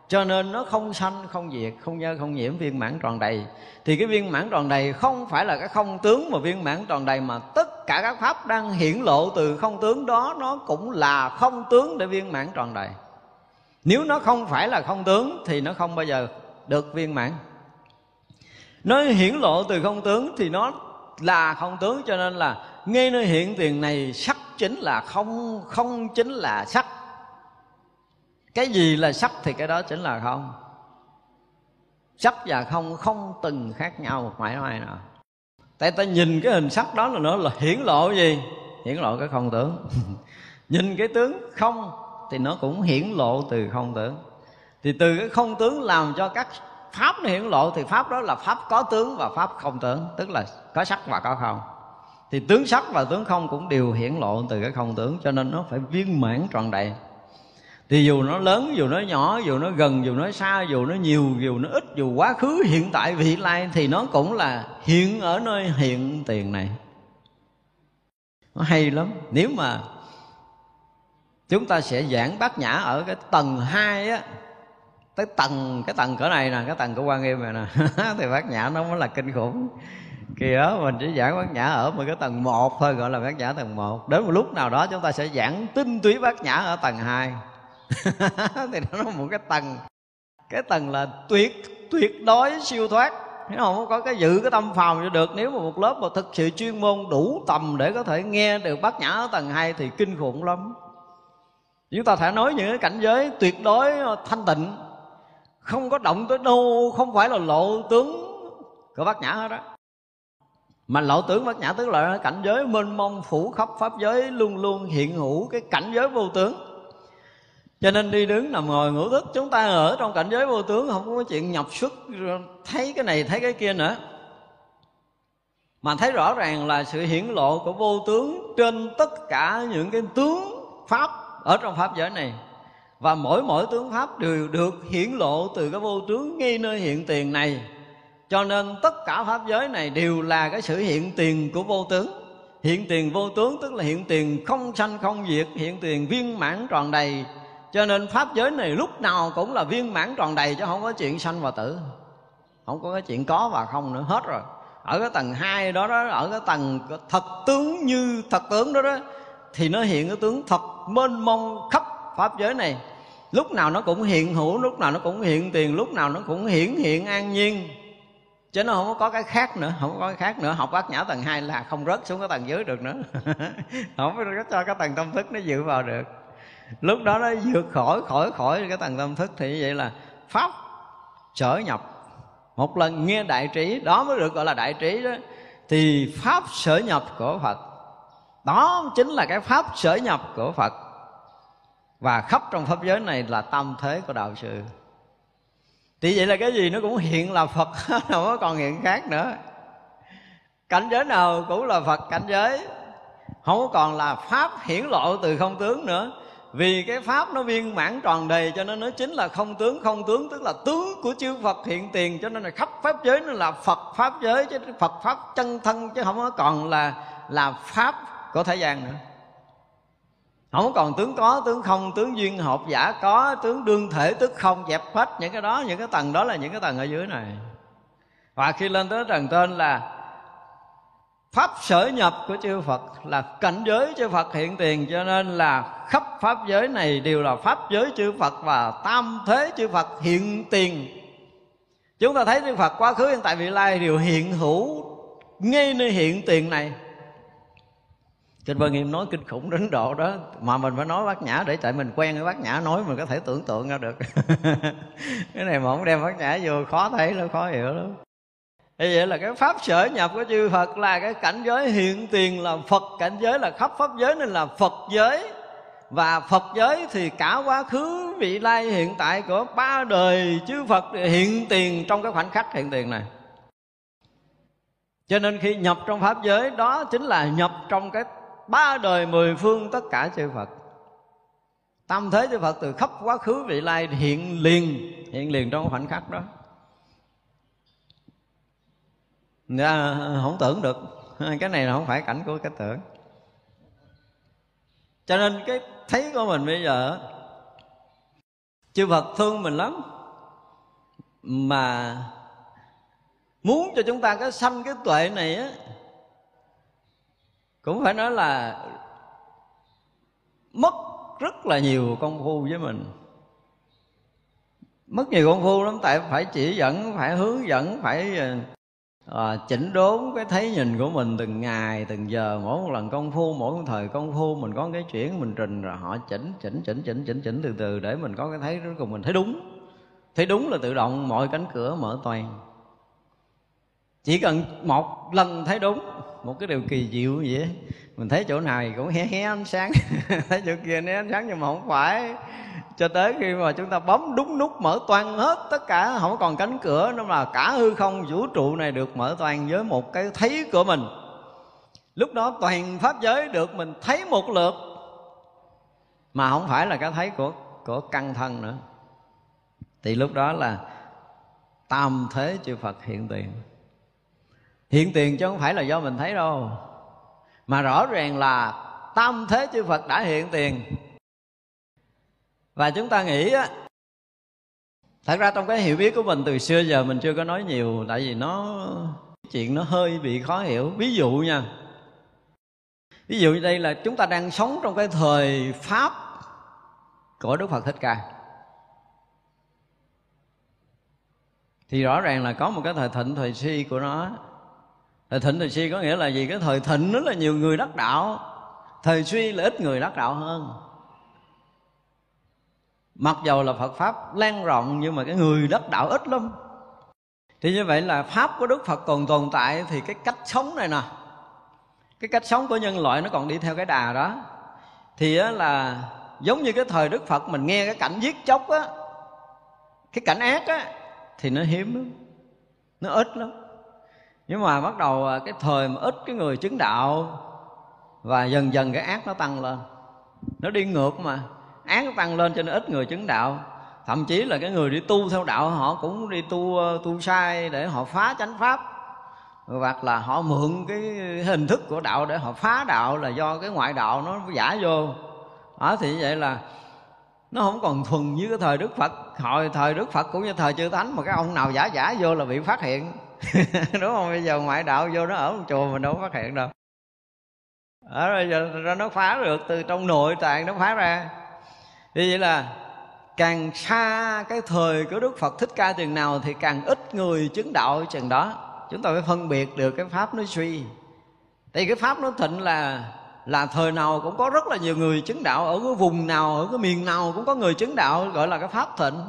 Cho nên nó không sanh, không diệt, không nhơ, không nhiễm, viên mãn tròn đầy thì cái viên mãn tròn đầy không phải là cái không tướng mà viên mãn tròn đầy mà tất cả các pháp đang hiển lộ từ không tướng đó, nó cũng là không tướng để viên mãn tròn đầy. Nếu nó không phải là không tướng thì nó không bao giờ được viên mãn. Nó hiển lộ từ không tướng thì nó là không tướng, cho nên là ngay nơi hiện tiền này sắc chính là không không chính là sắc. Cái gì là sắc thì cái đó chính là không sắc và không không từng khác nhau một mãi nào tại ta nhìn cái hình sắc đó là nó là hiển lộ gì? Hiển lộ cái không tướng nhìn cái tướng không thì nó cũng hiển lộ từ không tướng thì từ cái không tướng làm cho các pháp nó hiển lộ thì pháp đó là pháp có tướng và pháp không tướng tức là có sắc và có không. Thì tướng sắc và tướng không cũng đều hiển lộ từ cái không tướng cho nên nó phải viên mãn tròn đầy thì dù nó lớn, dù nó nhỏ, dù nó gần, dù nó xa, dù nó nhiều, dù nó ít, dù quá khứ, hiện tại, vị lai, thì nó cũng là hiện ở nơi hiện tiền này. Nó hay lắm. Nếu mà chúng ta sẽ giảng bát nhã ở cái tầng 2 á, tới tầng, cái tầng cỡ này nè, cái tầng của quan nghiêm này nè, thì bát nhã nó mới là kinh khủng. Kìa mình chỉ giảng bát nhã ở một cái tầng một thôi, gọi là bát nhã tầng một. Đến một lúc nào đó, chúng ta sẽ giảng tinh túy bát nhã ở tầng 2 thì nó là một cái tầng. Cái tầng là tuyệt tuyệt đối siêu thoát. Nếu không có cái dự cái tâm phòng cho được. Nếu mà một lớp mà thực sự chuyên môn đủ tầm để có thể nghe được bát nhã ở tầng 2 thì kinh khủng lắm. Chúng ta thể nói những cái cảnh giới tuyệt đối thanh tịnh. Không có động tới đâu, không phải là lộ tướng của bát nhã hết đó mà lộ tướng bát nhã tức là cảnh giới mênh mông, phủ khắp pháp giới luôn luôn hiện hữu cái cảnh giới vô tướng cho nên đi đứng nằm ngồi ngủ thức. Chúng ta ở trong cảnh giới vô tướng, không có chuyện nhập xuất thấy cái này, thấy cái kia nữa. Mà thấy rõ ràng là sự hiển lộ của vô tướng trên tất cả những cái tướng pháp ở trong pháp giới này. Và mỗi mỗi tướng pháp đều được hiển lộ từ cái vô tướng ngay nơi hiện tiền này. Cho nên tất cả pháp giới này đều là cái sự hiện tiền của vô tướng. Hiện tiền vô tướng tức là hiện tiền không sanh không diệt, hiện tiền viên mãn tròn đầy cho nên pháp giới này lúc nào cũng là viên mãn tròn đầy, chứ không có chuyện sanh và tử. Không có cái chuyện có và không nữa, hết rồi. Ở cái tầng hai đó đó, ở cái tầng thật tướng như thật tướng đó đó, thì nó hiện cái tướng thật mênh mông khắp pháp giới này. Lúc nào nó cũng hiện hữu, lúc nào nó cũng hiện tiền, lúc nào nó cũng hiển hiện an nhiên. Chứ nó không có cái khác nữa, không có cái khác nữa. Học bát nhã tầng hai là không rớt xuống cái tầng dưới được nữa. Không có cho cái tầng tâm thức nó dự vào được lúc đó nó vượt khỏi khỏi khỏi cái tầng tâm thức thì vậy là pháp sở nhập. Một lần nghe đại trí, đó mới được gọi là đại trí đó. Thì pháp sở nhập của phật, đó chính là cái pháp sở nhập của phật. Và khắp trong pháp giới này là tâm thế của đạo sư thì vậy là cái gì nó cũng hiện là phật không có còn hiện khác nữa. Cảnh giới nào cũng là phật cảnh giới, không còn là pháp hiển lộ từ không tướng nữa vì cái pháp nó viên mãn tròn đầy cho nên nó chính là không tướng không tướng, tức là tướng của chư phật hiện tiền. Cho nên là khắp pháp giới nó là phật pháp giới, chứ phật pháp chân thân, chứ không có còn là là pháp của thế gian nữa. Không còn tướng có, tướng không, tướng duyên hợp giả có, tướng đương thể tức không, dẹp hết những cái đó, những cái tầng đó là những cái tầng ở dưới này. Và khi lên tới tầng tên là pháp sở nhập của chư Phật là cảnh giới chư Phật hiện tiền cho nên là khắp pháp giới này đều là pháp giới chư Phật và tam thế chư Phật hiện tiền. Chúng ta thấy chư Phật quá khứ hiện tại vị lai đều hiện hữu ngay nơi hiện tiền này. Kinh Vân Nghiêm nói kinh khủng đến độ đó Mà mình phải nói bát nhã để tại mình quen với bát nhã nói Mình có thể tưởng tượng ra được. Cái này mà không đem bát nhã vô khó thấy lắm, khó hiểu lắm. Thế vậy là cái pháp sở nhập của chư Phật là cái cảnh giới hiện tiền là Phật, Cảnh giới là khắp pháp giới nên là Phật giới. Và Phật giới thì cả quá khứ, vị lai, hiện tại của ba đời chư Phật hiện tiền trong cái khoảnh khắc hiện tiền này. Cho nên khi nhập trong pháp giới, đó chính là nhập trong cái ba đời mười phương tất cả chư Phật. Tâm thế chư Phật từ khắp quá khứ, vị lai hiện liền Hiện liền trong khoảnh khắc đó. Ra không tưởng được. Cái này là không phải cảnh của cái tưởng. Cho nên cái thấy của mình bây giờ, Chư Phật thương mình lắm. Mà Muốn cho chúng ta cái sanh cái tuệ này á, cũng phải nói là mất rất là nhiều công phu với mình. Mất nhiều công phu lắm, tại phải chỉ dẫn, phải hướng dẫn, phải à, chỉnh đốn cái thấy nhìn của mình từng ngày từng giờ mỗi một lần công phu mỗi một thời công phu mình có cái chuyển mình trình rồi họ chỉnh chỉnh chỉnh chỉnh chỉnh chỉnh từ từ để mình có cái thấy cuối cùng mình thấy đúng. Thấy đúng là tự động mọi cánh cửa mở toàn. Chỉ cần một lần thấy đúng một cái điều kỳ diệu vậy. Mình thấy chỗ này cũng hé hé ánh sáng. Thấy chỗ kia né ánh sáng nhưng mà không phải. Cho tới khi mà chúng ta bấm đúng nút mở toan hết tất cả, không còn cánh cửa nó là cả hư không, vũ trụ này được mở toan với một cái thấy của mình. Lúc đó toàn pháp giới được mình thấy một lượt, mà không phải là cái thấy của của căn thân nữa. Thì lúc đó là tam thế chư Phật hiện tiền hiện tiền chứ không phải là do mình thấy đâu. Mà rõ ràng là tam thế chư phật đã hiện tiền. Và chúng ta nghĩ á, thật ra trong cái hiểu biết của mình từ xưa giờ mình chưa có nói nhiều, tại vì nó chuyện nó hơi bị khó hiểu. Ví dụ nha, ví dụ như đây là chúng ta đang sống trong cái thời pháp của đức phật thích ca. Thì rõ ràng là có một cái thời thịnh thời suy của nó thời thịnh thời suy có nghĩa là gì? Cái thời thịnh rất là nhiều người đắc đạo. Thời suy là ít người đắc đạo hơn. Mặc dầu là phật pháp lan rộng, nhưng mà cái người đắc đạo ít lắm. Thì như vậy là pháp của đức phật còn tồn tại thì cái cách sống này nè, cái cách sống của nhân loại nó còn đi theo cái đà đó. Thì á là giống như cái thời đức phật mình nghe cái cảnh giết chóc á, cái cảnh ác á, thì nó hiếm lắm, nó ít lắm nhưng mà bắt đầu à, cái thời mà ít cái người chứng đạo và dần dần cái ác nó tăng lên. Nó đi ngược mà, ác nó tăng lên cho nên ít người chứng đạo. Thậm chí là cái người đi tu theo đạo họ cũng đi tu à, tu sai để họ phá chánh pháp. Hoặc là họ mượn cái hình thức của đạo để họ phá đạo là do cái ngoại đạo nó giả vô. Đó, thì vậy là nó không còn thuần như cái thời đức phật. Hồi thời đức phật cũng như thời chư thánh mà cái ông nào giả giả vô là bị phát hiện. đúng không? Bây giờ ngoại đạo vô nó ở một chùa mình đâu có phát hiện đâu. Ở rồi giờ nó phá được, từ trong nội tạng nó phá ra. Như vậy là càng xa cái thời của đức phật thích ca chừng nào thì càng ít người chứng đạo chừng đó. Chúng ta phải phân biệt được cái pháp nó suy. Thì cái pháp nó thịnh là là thời nào cũng có rất là nhiều người chứng đạo, ở cái vùng nào, ở cái miền nào cũng có người chứng đạo, gọi là cái pháp thịnh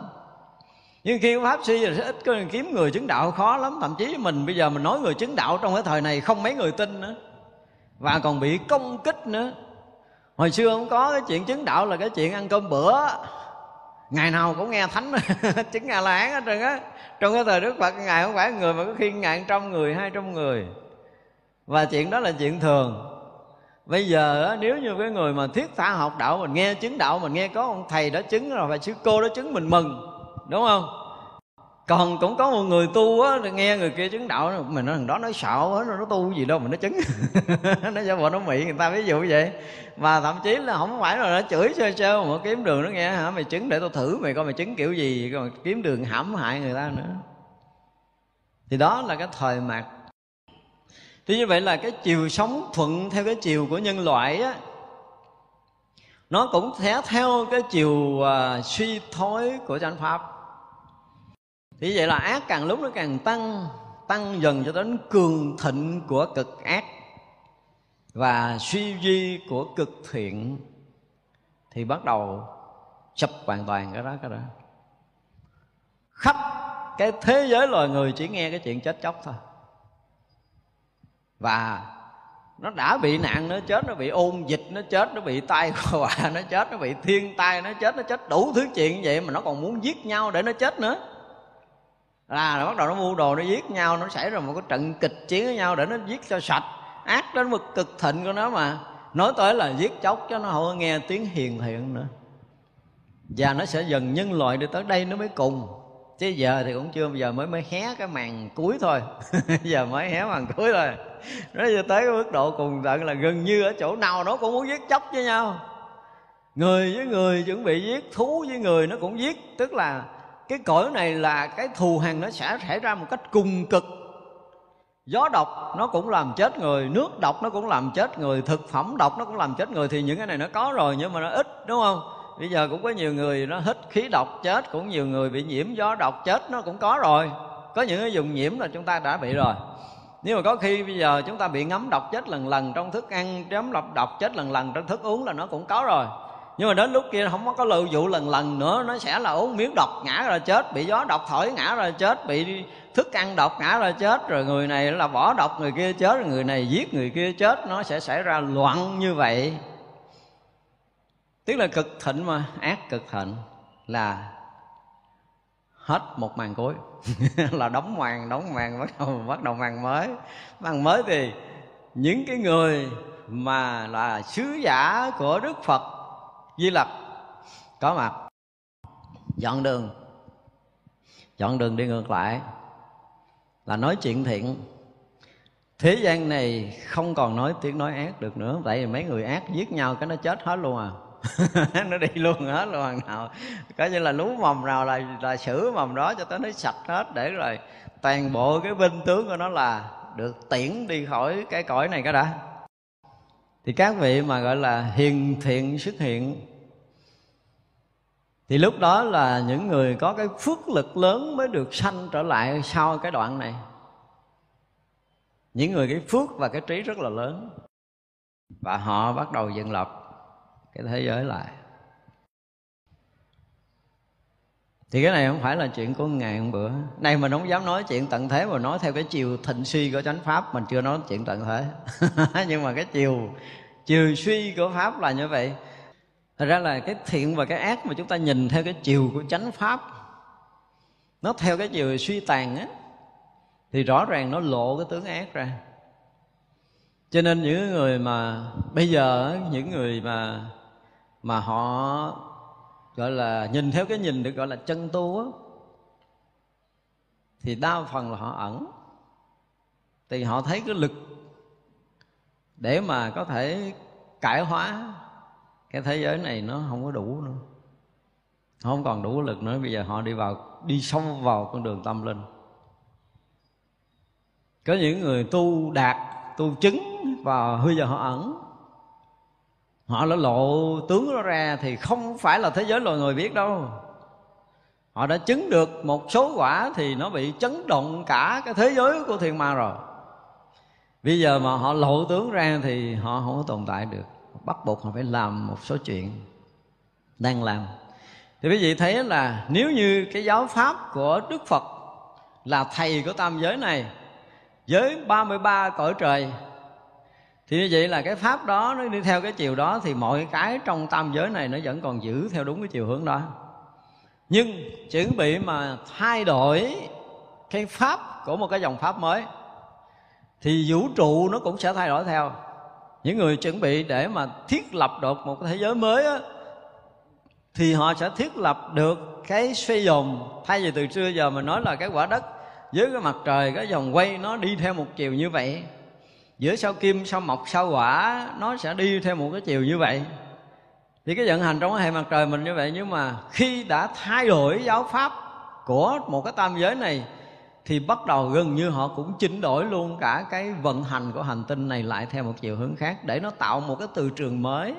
nhưng khi pháp sư thì sẽ ít có kiếm người chứng đạo khó lắm, thậm chí mình bây giờ mình nói người chứng đạo trong cái thời này không mấy người tin nữa, và còn bị công kích nữa. Hồi xưa không có cái chuyện chứng đạo là cái chuyện ăn cơm bữa, ngày nào cũng nghe thánh chứng a la hán hết trơn á. Trong cái thời đức phật ngài không phải người mà có khi ngàn trăm người, hai trăm người. Và chuyện đó là chuyện thường. Bây giờ nếu như cái người mà thiết tha học đạo, mình nghe chứng đạo, mình nghe có ông thầy đó chứng rồi, và sư cô đó chứng, mình mừng đúng không? Còn cũng có một người tu á, nghe người kia chứng đạo, mình nói thằng đó nói xạo á nó tu gì đâu mà nó chứng. Nó giả bộ nó mị, người ta ví dụ vậy. Mà thậm chí là không phải là nó chửi sơ sơ, mà kiếm đường nó nghe, hả, mày chứng để tôi thử mày coi mày chứng kiểu gì còn kiếm đường hãm hại người ta nữa. Thì đó là cái thời mạt. Thì như vậy là cái chiều sống thuận theo cái chiều của nhân loại á nó cũng theo theo cái chiều uh, suy thoái của chánh pháp. Thì vậy là ác càng lúc nó càng tăng tăng dần cho đến cường thịnh của cực ác và suy duy của cực thiện. Thì bắt đầu sập hoàn toàn cái đó cái đó. Khắp cái thế giới loài người chỉ nghe cái chuyện chết chóc thôi. Và nó đã bị nạn nó chết nó bị ôn dịch nó chết nó bị tai họa nó chết nó bị thiên tai nó chết nó chết. Đủ thứ chuyện như vậy mà nó còn muốn giết nhau để nó chết nữa. Là, là bắt đầu nó mua đồ nó giết nhau nó xảy ra một cái trận kịch chiến với nhau để nó giết cho sạch. Ác đến mức cực thịnh của nó mà. Nói tới là giết chóc cho nó không nghe tiếng hiền thiện nữa. Và nó sẽ dần nhân loại đi tới đây nó mới cùng chứ giờ thì cũng chưa, bây giờ mới mới hé cái màn cuối thôi. Giờ mới hé màn cuối thôi. Nó giờ tới cái mức độ cùng tận là gần như ở chỗ nào nó cũng muốn giết chóc với nhau. Người với người chuẩn bị giết, thú với người nó cũng giết. Tức là cái cõi này là cái thù hằn nó sẽ xảy ra một cách cùng cực. Gió độc nó cũng làm chết người, nước độc nó cũng làm chết người, thực phẩm độc nó cũng làm chết người. Thì những cái này nó có rồi nhưng mà nó ít, đúng không? Bây giờ cũng có nhiều người nó hít khí độc chết, cũng nhiều người bị nhiễm gió độc chết, nó cũng có rồi. Có những cái dùng nhiễm là chúng ta đã bị rồi. Nhưng mà có khi bây giờ chúng ta bị ngấm độc chết lần lần trong thức ăn chấm lọc độc chết lần lần trong thức uống là nó cũng có rồi. Nhưng mà đến lúc kia không có lưu vụ lần lần nữa, nó sẽ là uống miếng độc ngã ra chết, bị gió độc thổi ngã ra chết, bị thức ăn độc ngã ra chết, rồi người này là bỏ độc người kia chết, rồi người này giết người kia chết, nó sẽ xảy ra loạn như vậy tức là cực thịnh mà, ác cực thịnh là hết một màn cuối. Là đóng màn đóng màn, bắt đầu bắt đầu màn mới. Màn mới thì những cái người mà là sứ giả của đức phật di lặc có mặt. Dọn đường. Dọn đường đi ngược lại. Là nói chuyện thiện. Thế gian này không còn nói tiếng nói ác được nữa. Tại vì mấy người ác giết nhau cái nó chết hết luôn à. nó đi luôn hết luôn hoàn nào. Có như là lú mầm nào là là xử mầm đó cho tới nó sạch hết, để rồi toàn bộ cái binh tướng của nó là được tiễn đi khỏi cái cõi này cái đã. Thì các vị mà gọi là hiền thiện xuất hiện, thì lúc đó là những người có cái phước lực lớn mới được sanh trở lại sau cái đoạn này. Những người cái phước và cái trí rất là lớn. Và họ bắt đầu dựng lập cái thế giới lại. Thì cái này không phải là chuyện của ngày hôm bữa. Nay mình không dám nói chuyện tận thế mà nói theo cái chiều thịnh suy của chánh pháp, mình chưa nói chuyện tận thế. Nhưng mà cái chiều chiều suy của pháp là như vậy. Thật ra là cái thiện và cái ác mà chúng ta nhìn theo cái chiều của chánh pháp, nó theo cái chiều suy tàn á, thì rõ ràng nó lộ cái tướng ác ra. Cho nên những người mà, bây giờ những người mà mà họ, gọi là, nhìn theo cái nhìn được gọi là chân tu á, thì đa phần là họ ẩn. Thì họ thấy cái lực để mà có thể cải hóa cái thế giới này nó không có đủ nữa. Không còn đủ lực nữa, bây giờ họ đi vào, đi sâu vào con đường tâm linh. Có những người tu đạt, tu chứng và bây giờ họ ẩn họ đã lộ tướng nó ra thì không phải là thế giới loài người biết đâu. Họ đã chứng được một số quả thì nó bị chấn động cả cái thế giới của thiên ma rồi. Bây giờ mà họ lộ tướng ra thì họ không có tồn tại được. Bắt buộc họ phải làm một số chuyện đang làm. Thì quý vị thấy là nếu như cái giáo pháp của Đức Phật là thầy của tam giới này với 33 cõi trời thì như vậy là cái pháp đó nó đi theo cái chiều đó thì mọi cái trong tam giới này nó vẫn còn giữ theo đúng cái chiều hướng đó. Nhưng chuẩn bị mà thay đổi cái pháp của một cái dòng pháp mới thì vũ trụ nó cũng sẽ thay đổi theo. Những người chuẩn bị để mà thiết lập được một cái thế giới mới á, thì họ sẽ thiết lập được cái xoay dồn thay vì từ xưa giờ mình nói là cái quả đất với cái mặt trời cái vòng quay nó đi theo một chiều như vậy giữa sao kim, sao mộc, sao quả, nó sẽ đi theo một cái chiều như vậy. Thì cái vận hành trong cái hệ mặt trời mình như vậy, nhưng mà khi đã thay đổi giáo pháp của một cái tam giới này, thì bắt đầu gần như họ cũng chỉnh đổi luôn cả cái vận hành của hành tinh này lại theo một chiều hướng khác, để nó tạo một cái từ trường mới.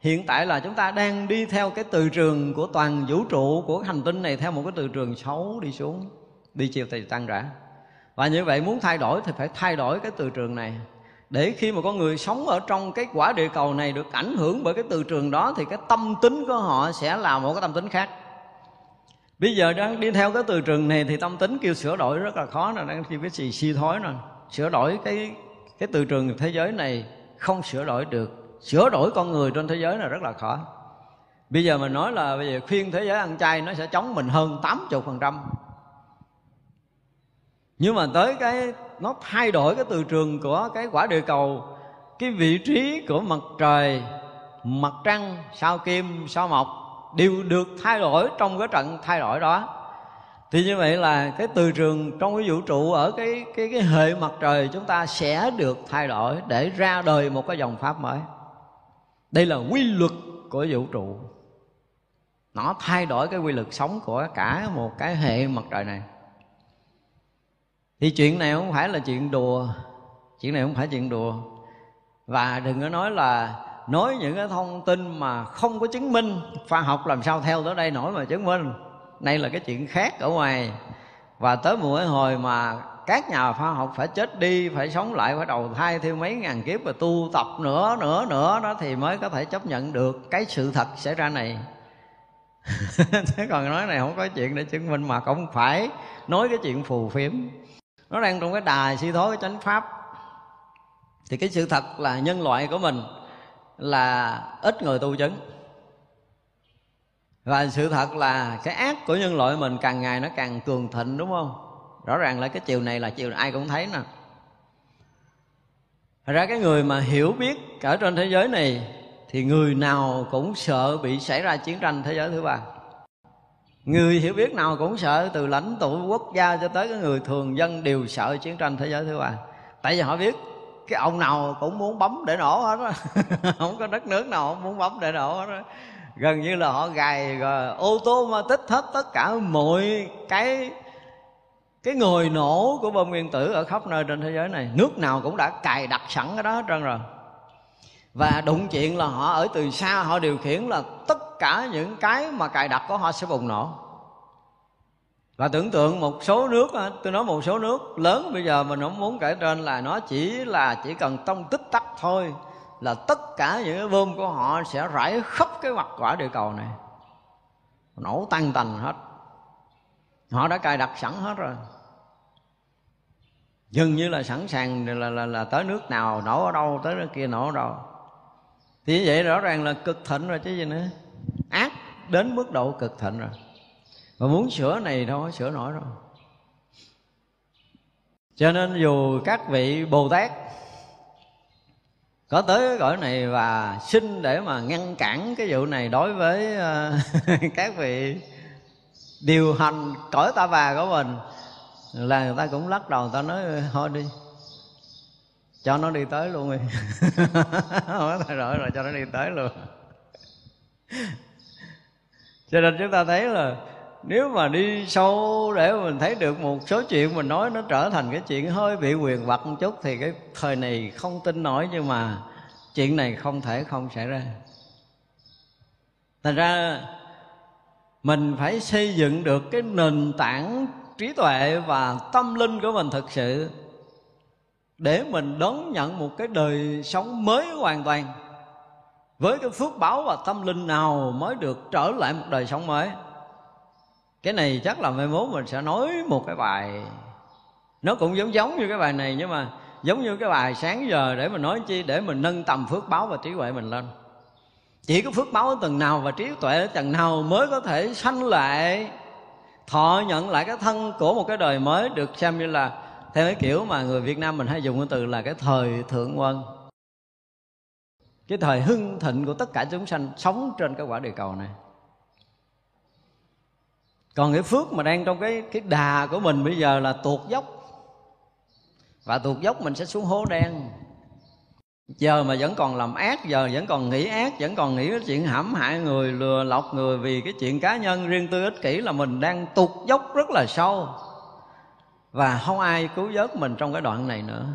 Hiện tại là chúng ta đang đi theo cái từ trường của toàn vũ trụ của hành tinh này theo một cái từ trường xấu đi xuống, đi chiều thì tăng rã. Và như vậy muốn thay đổi thì phải thay đổi cái từ trường này để khi mà con người sống ở trong cái quả địa cầu này được ảnh hưởng bởi cái từ trường đó, thì cái tâm tính của họ sẽ là một cái tâm tính khác. Bây giờ đang đi theo cái từ trường này thì tâm tính kêu sửa đổi rất là khó nè, đang kêu cái gì suy thoái nè. Sửa đổi cái cái từ trường thế giới này không sửa đổi được. Sửa đổi con người trên thế giới là rất là khó. Bây giờ mình nói là bây giờ khuyên thế giới ăn chay nó sẽ chống mình hơn 80% nhưng mà tới cái, nó thay đổi cái từ trường của cái quả địa cầu. Cái vị trí của mặt trời, mặt trăng, sao kim, sao mộc đều được thay đổi trong cái trận thay đổi đó. Thì như vậy là cái từ trường trong cái vũ trụ ở cái cái cái hệ mặt trời chúng ta sẽ được thay đổi để ra đời một cái dòng pháp mới. Đây là quy luật của vũ trụ. Nó thay đổi cái quy luật sống của cả một cái hệ mặt trời này thì chuyện này không phải là chuyện đùa. Chuyện này không phải chuyện đùa. Và đừng có nói là nói những cái thông tin mà không có chứng minh. Khoa học làm sao theo tới đây nổi mà chứng minh. Đây là cái chuyện khác ở ngoài. Và tới một cái hồi mà các nhà khoa học phải chết đi, phải sống lại, phải đầu thai thêm mấy ngàn kiếp và tu tập nữa nữa nữa, đó thì mới có thể chấp nhận được cái sự thật xảy ra này. Thế còn nói này không có chuyện để chứng minh mà không phải nói cái chuyện phù phiếm nó đang trong cái đà suy thoái cái chánh pháp. Thì cái sự thật là nhân loại của mình là ít người tu chứng và sự thật là cái ác của nhân loại mình càng ngày nó càng cường thịnh, đúng không? Rõ ràng là cái chiều này là chiều ai cũng thấy nè. Thật ra cái người mà hiểu biết ở trên thế giới này Thì người nào cũng sợ bị xảy ra chiến tranh thế giới thứ ba. Người hiểu biết nào cũng sợ, Từ lãnh tụ quốc gia cho tới cái người thường dân Đều sợ chiến tranh thế giới thứ ba. Tại vì họ biết cái ông nào cũng muốn bấm để nổ hết á. Không có đất nước nào muốn bấm để nổ hết á. Gần như là họ gài ô tô mà tích hết tất cả mọi cái cái người nổ của bom nguyên tử ở khắp nơi trên thế giới này. Nước nào cũng đã cài đặt sẵn cái đó hết trơn rồi và đụng chuyện là họ ở từ xa họ điều khiển là tất cả những cái mà cài đặt của họ sẽ bùng nổ. Và tưởng tượng một số nước tôi nói một số nước lớn bây giờ mình không muốn kể trên là nó chỉ là chỉ cần tông tích tắc thôi là tất cả những cái bơm của họ sẽ rải khắp cái mặt quả địa cầu này. Nổ tan tành hết. Họ đã cài đặt sẵn hết rồi. Dường như là sẵn sàng là, là, là tới nước nào nổ ở đâu tới nước kia nổ ở đâu thì như vậy rõ ràng là cực thịnh rồi chứ gì nữa. Ác đến mức độ cực thịnh rồi. Mà muốn sửa này đâu có sửa nổi đâu. Cho nên dù các vị bồ tát có tới cái cõi này và xin để mà ngăn cản cái vụ này đối với ờ, các vị điều hành cõi ta bà của mình, là người ta cũng lắc đầu, người ta nói, thôi đi cho nó đi tới luôn đi. Rồi rồi, cho nó đi tới luôn. Cho nên chúng ta thấy là nếu mà đi sâu để mình thấy được một số chuyện mình nói nó trở thành cái chuyện hơi bị quyền vặt một chút thì cái thời này không tin nổi nhưng mà chuyện này không thể không xảy ra. Thành ra mình phải xây dựng được cái nền tảng trí tuệ và tâm linh của mình thực sự để mình đón nhận một cái đời sống mới hoàn toàn. Với cái phước báo và tâm linh nào mới được trở lại một đời sống mới. Cái này chắc là mai mốt mình sẽ nói một cái bài. Nó cũng giống giống như cái bài này nhưng mà giống như cái bài sáng giờ để mình nói chi, để mình nâng tầm phước báo và trí huệ mình lên. Chỉ có phước báo ở tầng nào và trí tuệ ở tầng nào mới có thể sanh lại, thọ nhận lại cái thân của một cái đời mới được xem như là theo cái kiểu mà người Việt Nam mình hay dùng cái từ là cái thời thượng quân cái thời hưng thịnh của tất cả chúng sanh sống trên cái quả địa cầu này. Còn cái phước mà đang trong cái cái đà của mình bây giờ là tuột dốc. Và tuột dốc mình sẽ xuống hố đen. Giờ mà vẫn còn làm ác, giờ vẫn còn nghĩ ác, vẫn còn nghĩ cái chuyện hãm hại người, lừa lọc người vì cái chuyện cá nhân riêng tư ích kỷ là mình đang tụt dốc rất là sâu và không ai cứu vớt mình trong cái đoạn này nữa.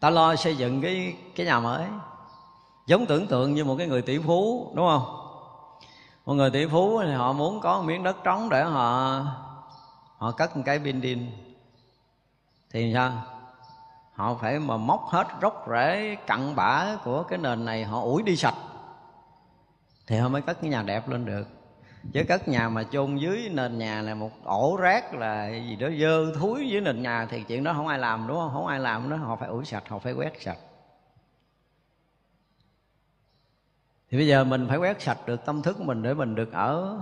Ta lo xây dựng cái cái nhà mới. Giống tưởng tượng như một cái người tỷ phú, đúng không? Một người tỷ phú thì họ muốn có một miếng đất trống để họ họ cất một cái building. Thì sao? Họ phải mà móc hết rốc rễ cặn bã của cái nền này, họ ủi đi sạch. Thì họ mới cất cái nhà đẹp lên được chứ cất nhà mà chôn dưới nền nhà là một ổ rác là gì đó dơ thúi dưới nền nhà thì chuyện đó không ai làm đúng không? Không ai làm đó họ phải ủi sạch họ phải quét sạch. Thì bây giờ mình phải quét sạch được tâm thức của mình để mình được ở.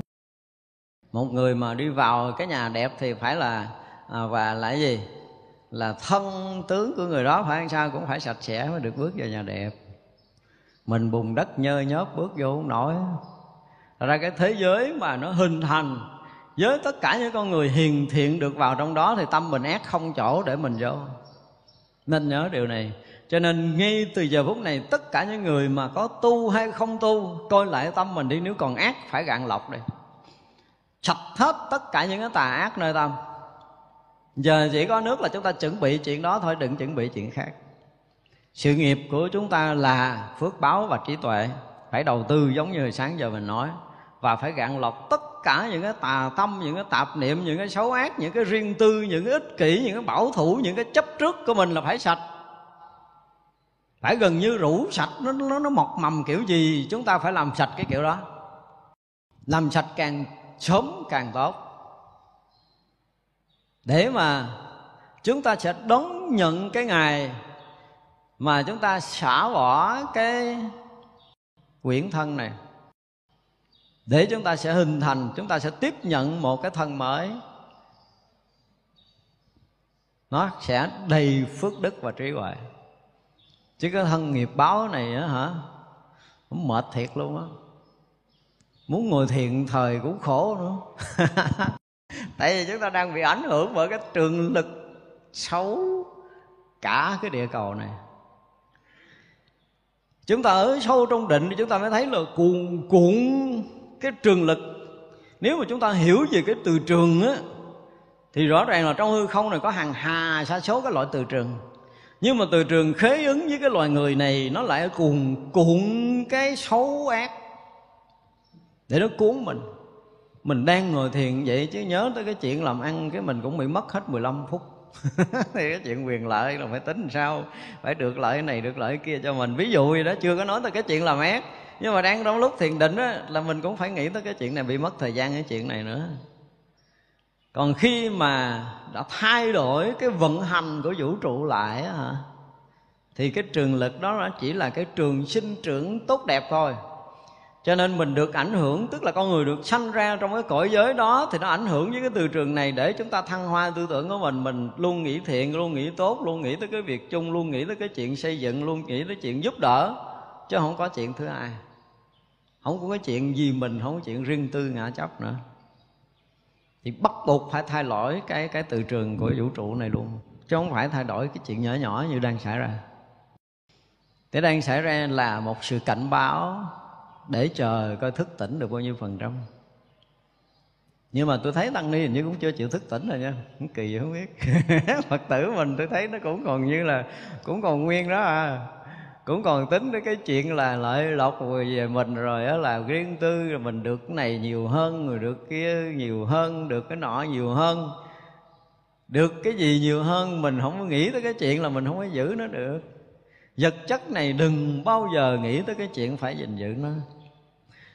Một người mà đi vào cái nhà đẹp thì phải là à, và là cái gì? Là thân tướng của người đó phải làm sao cũng phải sạch sẽ mới được bước vào nhà đẹp. Mình bùn đất nhơ nhớp bước vô không nổi ra cái thế giới mà nó hình thành, với tất cả những con người hiền thiện được vào trong đó thì tâm mình ác không chỗ để mình vô. Nên nhớ điều này. Cho nên ngay từ giờ phút này, tất cả những người mà có tu hay không tu, coi lại tâm mình đi, nếu còn ác, phải gạn lọc đi. Sạch hết tất cả những cái tà ác nơi tâm. Giờ chỉ có nước là chúng ta chuẩn bị chuyện đó thôi, đừng chuẩn bị chuyện khác. Sự nghiệp của chúng ta là phước báo và trí tuệ. Phải đầu tư giống như sáng giờ mình nói và phải gạn lọc tất cả những cái tà tâm, những cái tạp niệm, những cái xấu ác, những cái riêng tư, những cái ích kỷ, những cái bảo thủ, những cái chấp trước của mình là phải sạch. Phải gần như rủ sạch, nó nó nó mọc mầm kiểu gì, chúng ta phải làm sạch cái kiểu đó. Làm sạch càng sớm càng tốt. Để mà chúng ta sẽ đón nhận cái ngày mà chúng ta xả bỏ cái quyển thân này để chúng ta sẽ hình thành, chúng ta sẽ tiếp nhận một cái thân mới. Nó sẽ đầy phước đức và trí huệ. Chứ cái thân nghiệp báo này á hả, cũng mệt thiệt luôn á. Muốn ngồi thiền thời cũng khổ nữa. Tại vì chúng ta đang bị ảnh hưởng bởi cái trường lực xấu cả cái địa cầu này. Chúng ta ở sâu trong định thì chúng ta mới thấy là cuồn cuộn cái trường lực. Nếu mà chúng ta hiểu về cái từ trường á, thì rõ ràng là trong hư không này có hàng hà sa số cái loại từ trường. Nhưng mà từ trường khế ứng với cái loài người này, nó lại cuồn cuộn cái xấu ác để nó cuốn mình. Mình đang ngồi thiền vậy chứ nhớ tới cái chuyện làm ăn cái mình cũng bị mất hết 15 phút. Thì cái chuyện quyền lợi là phải tính sao? Phải được lợi này, được lợi kia cho mình. Ví dụ gì đó, chưa có nói tới cái chuyện làm ác nhưng mà đang trong lúc thiền định á, là mình cũng phải nghĩ tới cái chuyện này, bị mất thời gian cái chuyện này nữa. Còn khi mà đã thay đổi cái vận hành của vũ trụ lại á thì cái trường lực đó nó chỉ là cái trường sinh trưởng tốt đẹp thôi. Cho nên mình được ảnh hưởng, tức là con người được sanh ra trong cái cõi giới đó, thì nó ảnh hưởng với cái từ trường này để chúng ta thăng hoa tư tưởng của mình. Mình luôn nghĩ thiện, luôn nghĩ tốt, luôn nghĩ tới cái việc chung, luôn nghĩ tới cái chuyện xây dựng, luôn nghĩ tới chuyện giúp đỡ chứ không có chuyện thứ hai không có cái chuyện gì mình, không có chuyện riêng tư ngã chấp nữa. Thì bắt buộc phải thay đổi cái cái từ trường của vũ trụ này luôn. Chứ không phải thay đổi cái chuyện nhỏ nhỏ như đang xảy ra. Thế đang xảy ra là một sự cảnh báo để chờ coi thức tỉnh được bao nhiêu phần trăm. Nhưng mà tôi thấy tăng ni hình như cũng chưa chịu thức tỉnh rồi nha. Cũng kỳ, không biết. Phật tử mình tôi thấy nó cũng còn như là, cũng còn nguyên đó à cũng còn tính đến cái chuyện là lợi lộc về mình rồi đó là riêng tư, là mình được cái này nhiều hơn rồi được kia nhiều hơn, được cái nọ nhiều hơn. Được cái gì nhiều hơn, mình không có nghĩ tới cái chuyện là mình không có giữ nó được. Vật chất này đừng bao giờ nghĩ tới cái chuyện phải gìn giữ nó.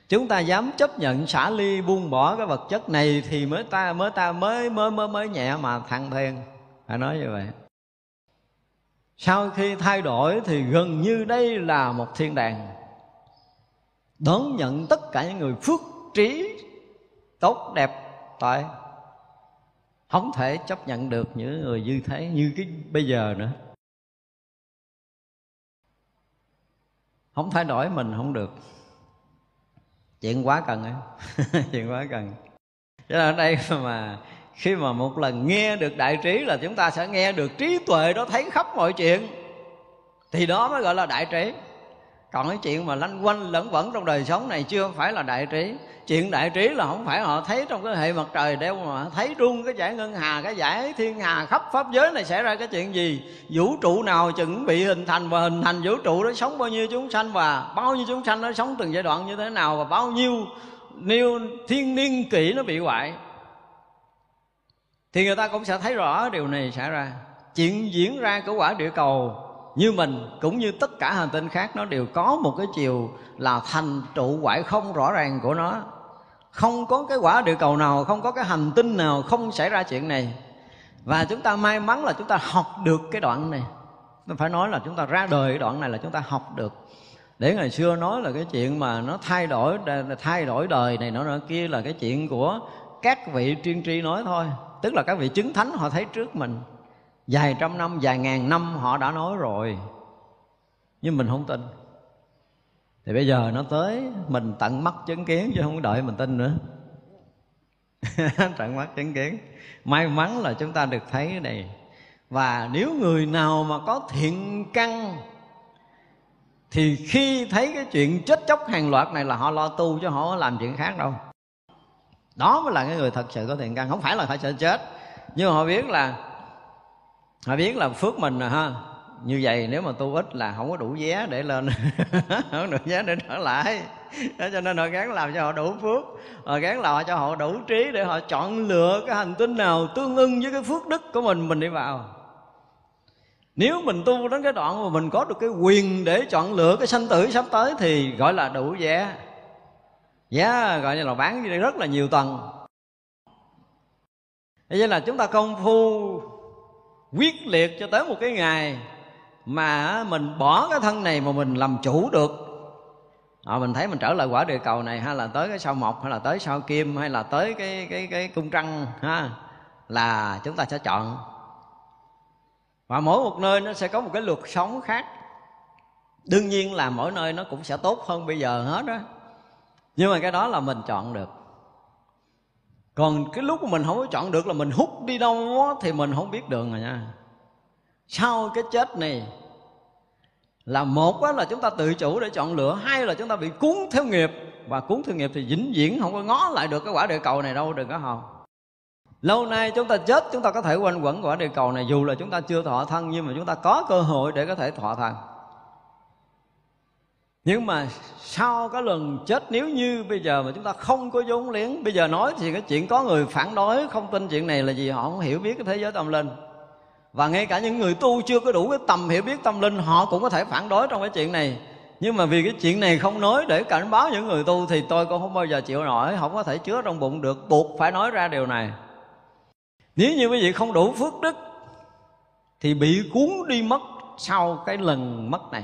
Chúng ta dám chấp nhận xả ly buông bỏ cái vật chất này thì mới ta mới ta, mới mới mới mới nhẹ mà thăng thiên phải nói như vậy sau khi thay đổi thì gần như đây là một thiên đàng. Đón nhận tất cả những người phước trí, tốt, đẹp tại không thể chấp nhận được những người như thế như cái bây giờ nữa. Không thay đổi mình không được. Chuyện quá cần ấy chuyện quá cần. Cho nên ở đây mà khi mà một lần nghe được đại trí là chúng ta sẽ nghe được trí tuệ đó thấy khắp mọi chuyện. Thì đó mới gọi là đại trí. Còn cái chuyện mà lanh quanh lẫn vẫn trong đời sống này chưa phải là đại trí. Chuyện đại trí là không phải họ thấy trong cái hệ mặt trời đeo mà thấy rung cái giải ngân hà, cái giải thiên hà, khắp pháp giới này xảy ra cái chuyện gì. Vũ trụ nào chuẩn bị hình thành và hình thành vũ trụ đó, sống bao nhiêu chúng sanh và bao nhiêu chúng sanh nó sống từng giai đoạn như thế nào và bao nhiêu niêu thiên niên kỷ nó bị hoại thì người ta cũng sẽ thấy rõ điều này xảy ra. Chuyện diễn ra của quả địa cầu như mình cũng như tất cả hành tinh khác, nó đều có một cái chiều là thành trụ quả không rõ ràng của nó. Không có cái quả địa cầu nào, không có cái hành tinh nào không xảy ra chuyện này. Và chúng ta may mắn là chúng ta học được cái đoạn này. Phải nói là chúng ta ra đời cái đoạn này là chúng ta học được. Để ngày xưa nói là cái chuyện mà nó thay đổi thay đổi đời này, nó kia là cái chuyện của các vị tiên tri nói thôi. Tức là các vị chứng thánh họ thấy trước mình. Vài trăm năm, vài ngàn năm họ đã nói rồi. Nhưng mình không tin. Thì bây giờ nó tới, mình tận mắt chứng kiến chứ không đợi mình tin nữa. Tận mắt chứng kiến. May mắn là chúng ta được thấy cái này. Và nếu người nào mà có thiện căn, thì khi thấy cái chuyện chết chóc hàng loạt này là họ lo tu chứ họ không làm chuyện khác đâu đó mới là cái người thật sự có thiện căn. Không phải là phải sợ chết, nhưng mà họ biết là, họ biết là phước mình à ha. Như vậy nếu mà tu ít là không có đủ vé để lên. Không đủ vé để trở lại. Đó, cho nên họ gắng làm cho họ đủ phước. Họ gắng làm cho họ đủ trí để họ chọn lựa cái hành tinh nào tương ưng với cái phước đức của mình mình đi vào. Nếu mình tu đến cái đoạn mà mình có được cái quyền để chọn lựa, cái sanh tử sắp tới thì gọi là đủ vé giá gọi như là bán rất là nhiều tầng. Thế nên là chúng ta công phu quyết liệt cho tới một cái ngày mà mình bỏ cái thân này mà mình làm chủ được. À, mình thấy mình trở lại quả địa cầu này hay là tới cái sao mộc hay là tới sao kim hay là tới cái cái cái cung trăng ha là chúng ta sẽ chọn. Và mỗi một nơi nó sẽ có một cái luật sống khác. Đương nhiên là mỗi nơi nó cũng sẽ tốt hơn bây giờ hết đó nhưng mà cái đó là mình chọn được. Còn cái lúc mà mình không có chọn được là mình hút đi đâu đó, thì mình không biết đường rồi nha. Sau cái chết này là một là chúng ta tự chủ để chọn lựa hai là chúng ta bị cuốn theo nghiệp. Và cuốn theo nghiệp thì vĩnh viễn không có ngó lại được cái quả địa cầu này đâu đừng có hòng. Lâu nay chúng ta chết chúng ta có thể quanh quẩn quả địa cầu này dù là chúng ta chưa thọ thân nhưng mà chúng ta có cơ hội để có thể thọ thân nhưng mà sau cái lần chết, nếu như bây giờ mà chúng ta không có vốn liếng, bây giờ nói thì cái chuyện có người phản đối, không tin chuyện này là gì, họ không hiểu biết cái thế giới tâm linh. Và ngay cả những người tu chưa có đủ cái tầm hiểu biết tâm linh, họ cũng có thể phản đối trong cái chuyện này. Nhưng mà vì cái chuyện này không nói để cảnh báo những người tu thì tôi cũng không bao giờ chịu nổi, không có thể chứa trong bụng được, buộc phải nói ra điều này. Nếu như quý vị không đủ phước đức thì bị cuốn đi mất sau cái lần mất này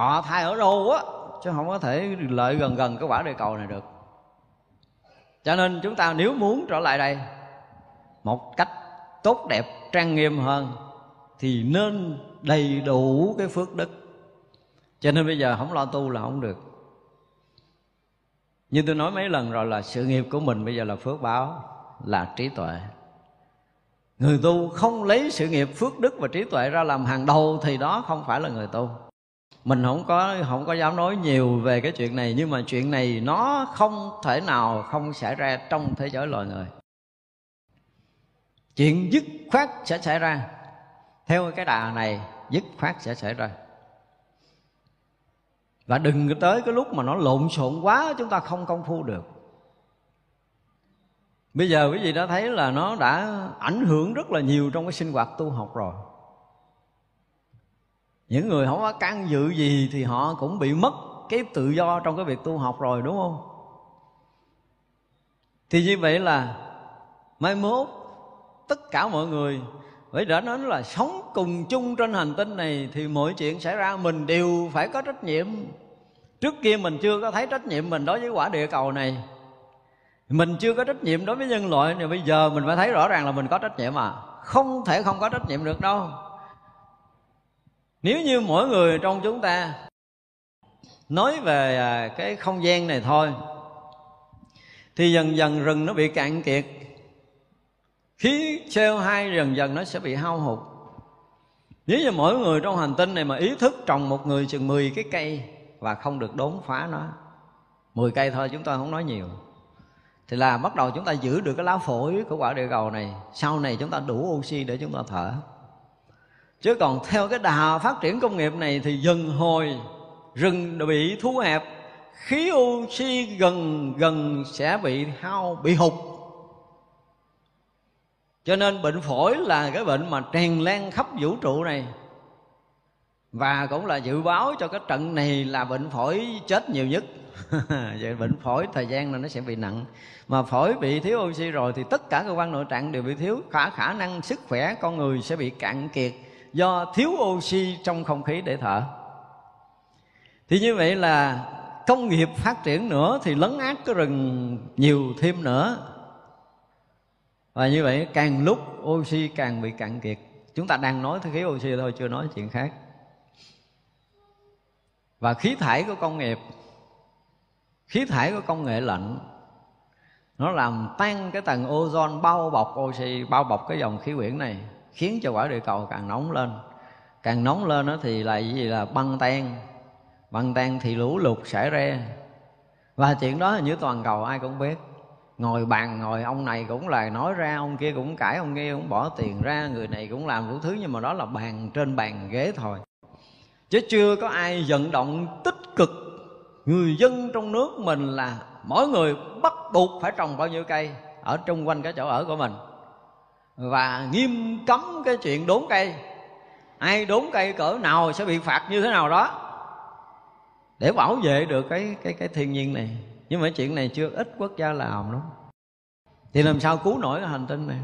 thọ thai ở đâu á, chứ không có thể lợi gần gần cái quả địa cầu này được. Cho nên chúng ta nếu muốn trở lại đây, một cách tốt đẹp, trang nghiêm hơn, thì nên đầy đủ cái phước đức. Cho nên bây giờ không lo tu là không được. Như tôi nói mấy lần rồi là sự nghiệp của mình bây giờ là phước báo, là trí tuệ. Người tu không lấy sự nghiệp, phước đức và trí tuệ ra làm hàng đầu thì đó không phải là người tu mình không có không có dám nói nhiều về cái chuyện này, nhưng mà chuyện này nó không thể nào không xảy ra trong thế giới loài người. Chuyện dứt khoát sẽ xảy ra. Theo cái đà này, dứt khoát sẽ xảy ra. Và đừng tới cái lúc mà nó lộn xộn quá, chúng ta không công phu được. Bây giờ quý vị đã thấy là nó đã ảnh hưởng rất là nhiều trong cái sinh hoạt tu học rồi những người không có can dự gì thì họ cũng bị mất cái tự do trong cái việc tu học rồi, đúng không? Thì như vậy là mai mốt tất cả mọi người phải đã nói là sống cùng chung trên hành tinh này thì mọi chuyện xảy ra, mình đều phải có trách nhiệm. Trước kia mình chưa có thấy trách nhiệm mình đối với quả địa cầu này. Mình chưa có trách nhiệm đối với nhân loại, thì bây giờ mình phải thấy rõ ràng là mình có trách nhiệm à. Không thể không có trách nhiệm được đâu nếu như mỗi người trong chúng ta nói về à, cái không gian này thôi, thì dần dần rừng nó bị cạn kiệt. Khí CO2 dần dần nó sẽ bị hao hụt. Nếu như mỗi người trong hành tinh này mà ý thức trồng một người chừng 10 cái cây và không được đốn phá nó 10 cây thôi chúng ta không nói nhiều, thì là bắt đầu chúng ta giữ được cái lá phổi của quả địa cầu này. Sau này chúng ta đủ oxy để chúng ta thở chứ còn theo cái đà phát triển công nghiệp này thì dần hồi, rừng bị thu hẹp, khí oxy gần gần sẽ bị hao, bị hụt. Cho nên bệnh phổi là cái bệnh mà tràn lan khắp vũ trụ này. Và cũng là dự báo cho cái trận này là bệnh phổi chết nhiều nhất. Vậy bệnh phổi thời gian là nó sẽ bị nặng. Mà phổi bị thiếu oxy rồi thì tất cả cơ quan nội tạng đều bị thiếu. Khả khả năng sức khỏe con người sẽ bị cạn kiệt do thiếu oxy trong không khí để thở. Thì như vậy là công nghiệp phát triển nữa thì lấn át cái rừng nhiều thêm nữa. Và như vậy càng lúc oxy càng bị cạn kiệt. Chúng ta đang nói tới khí oxy thôi, chưa nói chuyện khác. Và khí thải của công nghiệp, khí thải của công nghệ lạnh, nó làm tan cái tầng ozone bao bọc oxy, bao bọc cái dòng khí quyển này khiến cho quả địa cầu càng nóng lên. Càng nóng lên đó thì là gì là băng tan. Băng tan thì lũ lụt xảy ra. Và chuyện đó như toàn cầu ai cũng biết. Ngồi bàn ngồi, ông này cũng là nói ra, ông kia cũng cãi, ông kia cũng bỏ tiền ra, người này cũng làm đủ thứ nhưng mà đó là bàn trên bàn ghế thôi. Chứ chưa có ai vận động tích cực. Người dân trong nước mình là mỗi người bắt buộc phải trồng bao nhiêu cây ở chung quanh cái chỗ ở của mình và nghiêm cấm cái chuyện đốn cây. Ai đốn cây cỡ nào sẽ bị phạt như thế nào đó. Để bảo vệ được cái cái cái thiên nhiên này. Nhưng mà chuyện này chưa ít quốc gia làm lắm. Thì làm sao cứu nổi cái hành tinh này?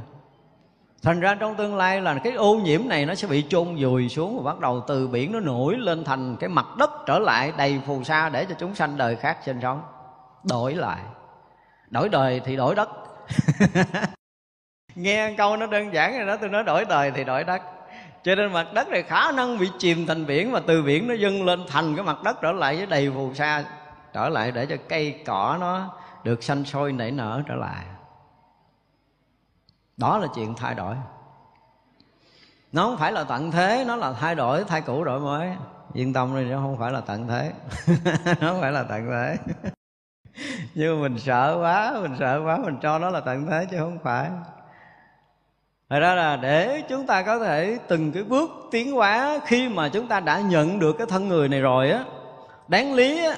Thành ra trong tương lai là cái ô nhiễm này nó sẽ bị chôn vùi xuống và bắt đầu từ biển nó nổi lên thành cái mặt đất trở lại đầy phù sa để cho chúng sanh đời khác sinh sống. Đổi lại. Đổi đời thì đổi đất. nghe câu nó đơn giản rồi đó, tôi nói đổi đời thì đổi đất. Cho nên mặt đất này khả năng bị chìm thành biển và từ biển nó dâng lên thành cái mặt đất trở lại với đầy phù sa, trở lại để cho cây cỏ nó được xanh sôi nảy nở trở lại. Đó là chuyện thay đổi. Nó không phải là tận thế, nó là thay đổi, thay cũ đổi mới. Yên tâm đi, nó không phải là tận thế. Nó không phải là tận thế. Nhưng mà mình sợ quá, mình sợ quá, mình cho nó là tận thế chứ không phải. Thật ra là để chúng ta có thể từng cái bước tiến hóa khi mà chúng ta đã nhận được cái thân người này rồi á. Đáng lý á,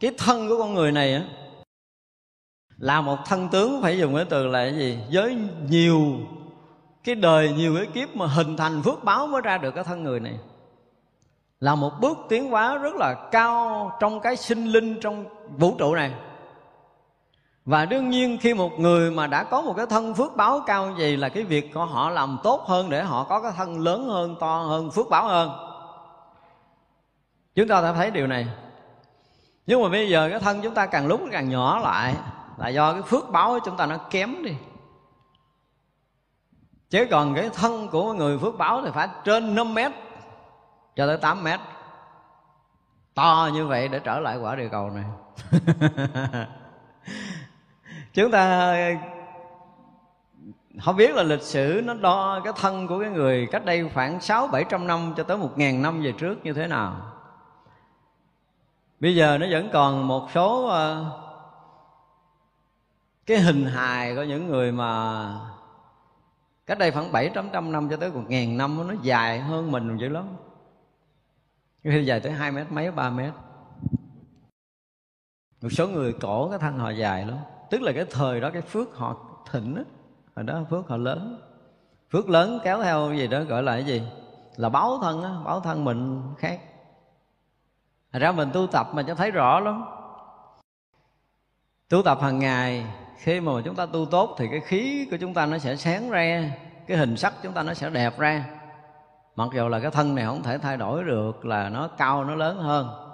cái thân của con người này á, là một thân tướng phải dùng cái từ là cái gì? Với nhiều, cái đời nhiều cái kiếp mà hình thành phước báo mới ra được cái thân người này. Là một bước tiến hóa rất là cao trong cái sinh linh trong vũ trụ này và đương nhiên khi một người mà đã có một cái thân phước báo cao gì là cái việc của họ làm tốt hơn để họ có cái thân lớn hơn, to hơn, phước báo hơn. Chúng ta đã thấy điều này. Nhưng mà bây giờ cái thân chúng ta càng lúc càng nhỏ lại là do cái phước báo của chúng ta nó kém đi. Chứ còn cái thân của người phước báo thì phải trên 5 mét cho tới 8 mét. To như vậy để trở lại quả địa cầu này. chúng ta không biết là lịch sử nó đo cái thân của cái người cách đây khoảng sáu bảy trăm năm cho tới một ngàn năm về trước như thế nào. Bây giờ nó vẫn còn một số ờ, cái hình hài của những người mà cách đây khoảng bảy trăm năm cho tới một ngàn năm nó dài hơn mình dữ lắm. Khi dài tới hai mét mấy, ba mét. Một số người cổ cái thân họ dài lắm tức là cái thời đó cái phước họ thịnh đó, hồi đó phước họ lớn. Phước lớn kéo theo gì đó gọi là cái gì? Là báo thân á báo thân mình khác. Thật ra mình tu tập mà cho thấy rõ lắm. Tu tập hàng ngày Khi mà chúng ta tu tốt Thì cái khí của chúng ta nó sẽ sáng ra Cái hình sắc chúng ta nó sẽ đẹp ra. Mặc dù là cái thân này không thể thay đổi được Là nó cao nó lớn hơn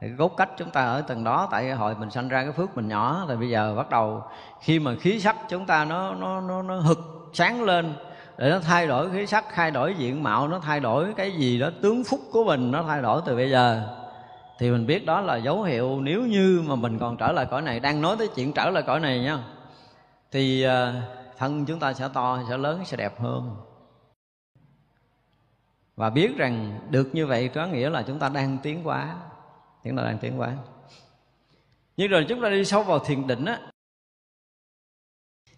thì cái cách chúng ta ở tầng đó, tại hồi mình sanh ra cái phước mình nhỏ rồi bây giờ bắt đầu khi mà khí sắc chúng ta nó nó nó nó hực sáng lên, để nó thay đổi khí sắc, thay đổi diện mạo, nó thay đổi cái gì đó, tướng phúc của mình nó thay đổi từ bây giờ. Thì mình biết đó là dấu hiệu nếu như mà mình còn trở lại cõi này, đang nói tới chuyện trở lại cõi này nha, thì ờ, thân chúng ta sẽ to, sẽ lớn, sẽ đẹp hơn. Và biết rằng được như vậy có nghĩa là chúng ta đang tiến hóa chúng ta đang tiến hóa nhưng rồi chúng ta đi sâu vào thiền định á.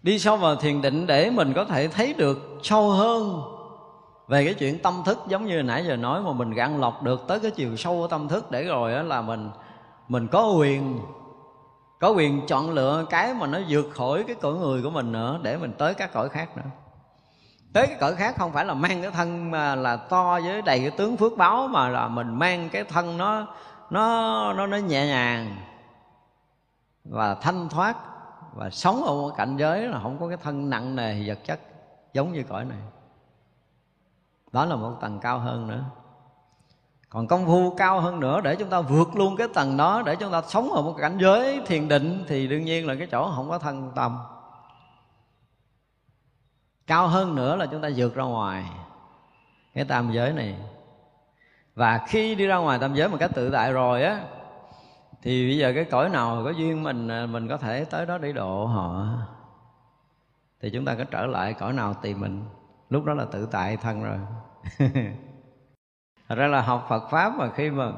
Đi sâu vào thiền định để mình có thể thấy được sâu hơn về cái chuyện tâm thức. Giống như nãy giờ nói mà mình gạn lọc được tới cái chiều sâu của tâm thức để rồi là mình mình có quyền có quyền chọn lựa cái mà nó vượt khỏi cái cõi người của mình nữa để mình tới các cõi khác nữa. Tới cái cõi khác không phải là mang cái thân mà là to với đầy cái tướng phước báo mà là mình mang cái thân nó nó nó nó nhẹ nhàng và thanh thoát và sống ở một cảnh giới là không có cái thân nặng nề vật chất, giống như cõi này. Đó là một tầng cao hơn nữa. Còn công phu cao hơn nữa, để chúng ta vượt luôn cái tầng đó, để chúng ta sống ở một cảnh giới thiền định thì đương nhiên là cái chỗ không có thân tâm. Cao hơn nữa là chúng ta vượt ra ngoài. Cái tam giới này và khi đi ra ngoài tam giới một cách tự tại rồi á, thì bây giờ cái cõi nào có duyên mình à, mình có thể tới đó để độ họ. Thì chúng ta có trở lại cõi nào tìm mình. Lúc đó là tự tại thân rồi. Thật ra là học phật pháp mà khi mà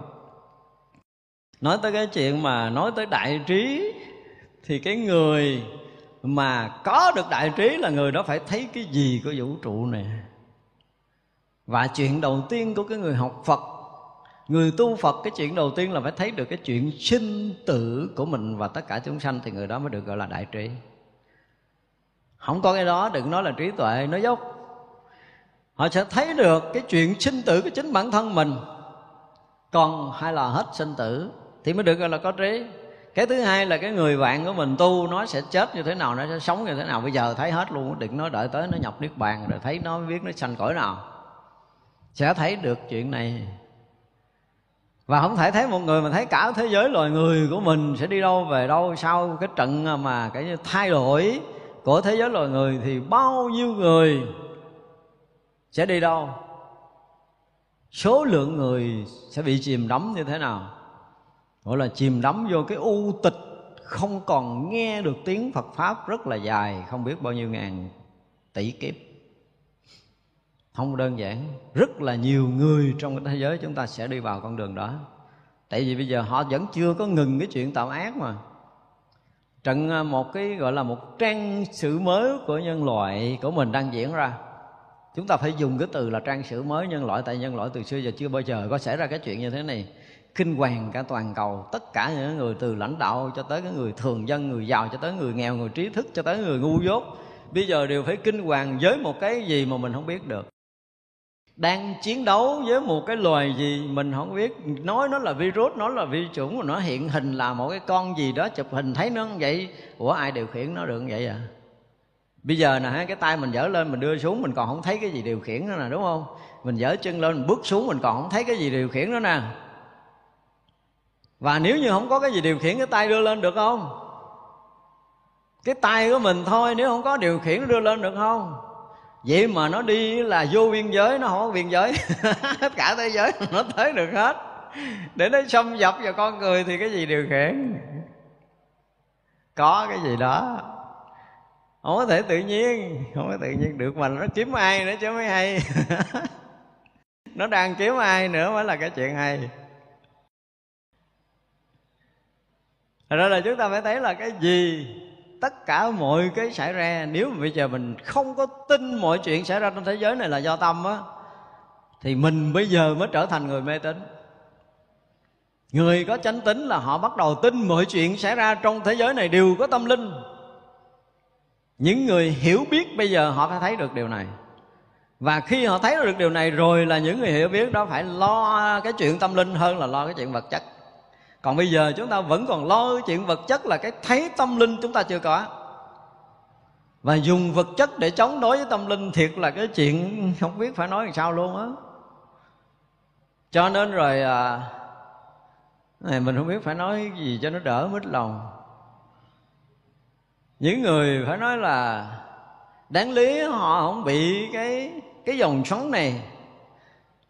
nói tới cái chuyện mà nói tới đại trí, thì cái người mà có được đại trí là người đó phải thấy cái gì của vũ trụ này và chuyện đầu tiên của cái người học phật, người tu phật, cái chuyện đầu tiên là phải thấy được cái chuyện sinh tử của mình và tất cả chúng sanh thì người đó mới được gọi là đại trí. Không có cái đó, đừng nói là trí tuệ, nói dốc. Họ sẽ thấy được cái chuyện sinh tử của chính bản thân mình. Còn hay là hết sinh tử thì mới được gọi là có trí. Cái thứ hai là cái người bạn của mình tu, nó sẽ chết như thế nào, nó sẽ sống như thế nào. Bây giờ thấy hết luôn, đừng nói đợi tới nó nhập niết bàn rồi thấy nó biết nó sanh cõi nào sẽ thấy được chuyện này. Và không thể thấy một người mà thấy cả thế giới loài người của mình sẽ đi đâu về đâu sau cái trận mà cái thay đổi của thế giới loài người thì bao nhiêu người sẽ đi đâu? Số lượng người sẽ bị chìm đắm như thế nào? Gọi là chìm đắm vô cái u tịch, không còn nghe được tiếng Phật pháp rất là dài, không biết bao nhiêu ngàn tỷ kiếp không đơn giản, rất là nhiều người trong cái thế giới chúng ta sẽ đi vào con đường đó. Tại vì bây giờ họ vẫn chưa có ngừng cái chuyện tạo ác mà. Trận à, một cái gọi là một trang sử mới của nhân loại của mình đang diễn ra. Chúng ta phải dùng cái từ là trang sử mới nhân loại, tại nhân loại từ xưa giờ chưa bao giờ có xảy ra cái chuyện như thế này. Kinh hoàng cả toàn cầu, tất cả những người từ lãnh đạo cho tới cái người thường dân, người giàu cho tới người nghèo, người trí thức cho tới người ngu dốt. Bây giờ đều phải kinh hoàng với một cái gì mà mình không biết được đang chiến đấu với một cái loài gì mình không biết. Nói nó là virus, nó là vi chủng nó hiện hình là một cái con gì đó chụp hình. Thấy nó như vậy của ai điều khiển nó được như vậy à? Bây giờ nè, cái tay mình dở lên, mình đưa xuống, mình còn không thấy cái gì điều khiển nó nè, đúng không? Mình dở chân lên, mình bước xuống, mình còn không thấy cái gì điều khiển nó nè. Và nếu như không có cái gì điều khiển, cái tay đưa lên được không? Cái tay của mình thôi, nếu không có điều khiển, đưa lên được không? Vậy mà nó đi là vô biên giới, nó không có biên giới. Tất cả thế giới nó tới được hết. Để nó xâm nhập vào con người thì cái gì điều khiển? Có cái gì đó. Không có thể tự nhiên, không có tự nhiên được. Mà nó kiếm ai nữa chứ mới hay. Nó đang kiếm ai nữa mới là cái chuyện hay. Thật ra là chúng ta phải thấy là cái gì tất cả mọi cái xảy ra. Nếu mà bây giờ mình không có tin mọi chuyện xảy ra trong thế giới này là do tâm á, thì mình bây giờ mới trở thành người mê tín. Người có chánh tính là họ bắt đầu tin mọi chuyện xảy ra trong thế giới này đều có tâm linh. Những người hiểu biết bây giờ họ phải thấy được điều này. Và khi họ thấy được điều này rồi là những người hiểu biết đó phải lo cái chuyện tâm linh hơn là lo cái chuyện vật chất còn bây giờ chúng ta vẫn còn lo chuyện vật chất là cái thấy tâm linh chúng ta chưa có. Và dùng vật chất để chống đối với tâm linh thiệt là cái chuyện không biết phải nói làm sao luôn á. Cho nên rồi à, này mình không biết phải nói gì cho nó đỡ mít lòng. Những người phải nói là đáng lý họ không bị cái cái dòng sống này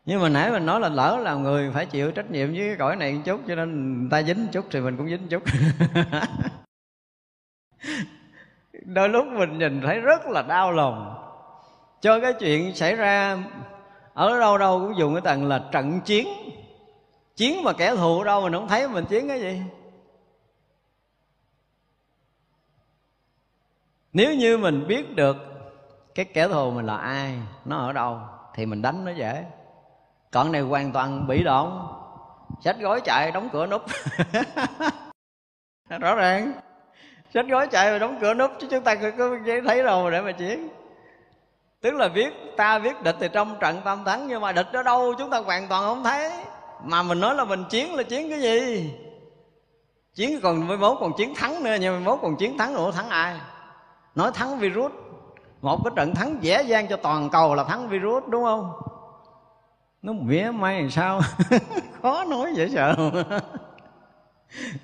nhưng mà nãy mình nói là lỡ là người phải chịu trách nhiệm với cái cõi này một chút, cho nên người ta dính chút thì mình cũng dính chút. Đôi lúc mình nhìn thấy rất là đau lòng. Cho cái chuyện xảy ra ở đâu đâu cũng dùng cái tầng là trận chiến. Chiến mà kẻ thù ở đâu mình không thấy mình chiến cái gì. Nếu như mình biết được cái kẻ thù mình là ai, nó ở đâu thì mình đánh nó dễ còn này hoàn toàn bị động xách gói chạy đóng cửa nút rõ ràng. Xách gói chạy và đóng cửa nút chứ chúng ta có thấy đâu để mà chiến. Tức là biết ta biết địch thì trong trận tam thắng nhưng mà địch ở đâu chúng ta hoàn toàn không thấy. Mà mình nói là mình chiến là chiến cái gì? Chiến còn với mốt còn chiến thắng nữa, nhưng mà mốt còn chiến thắng nữa thắng ai? Nói thắng virus. Một cái trận thắng dễ dàng cho toàn cầu là thắng virus, đúng không? Nó mỉa may làm sao? Khó nói dễ sợ.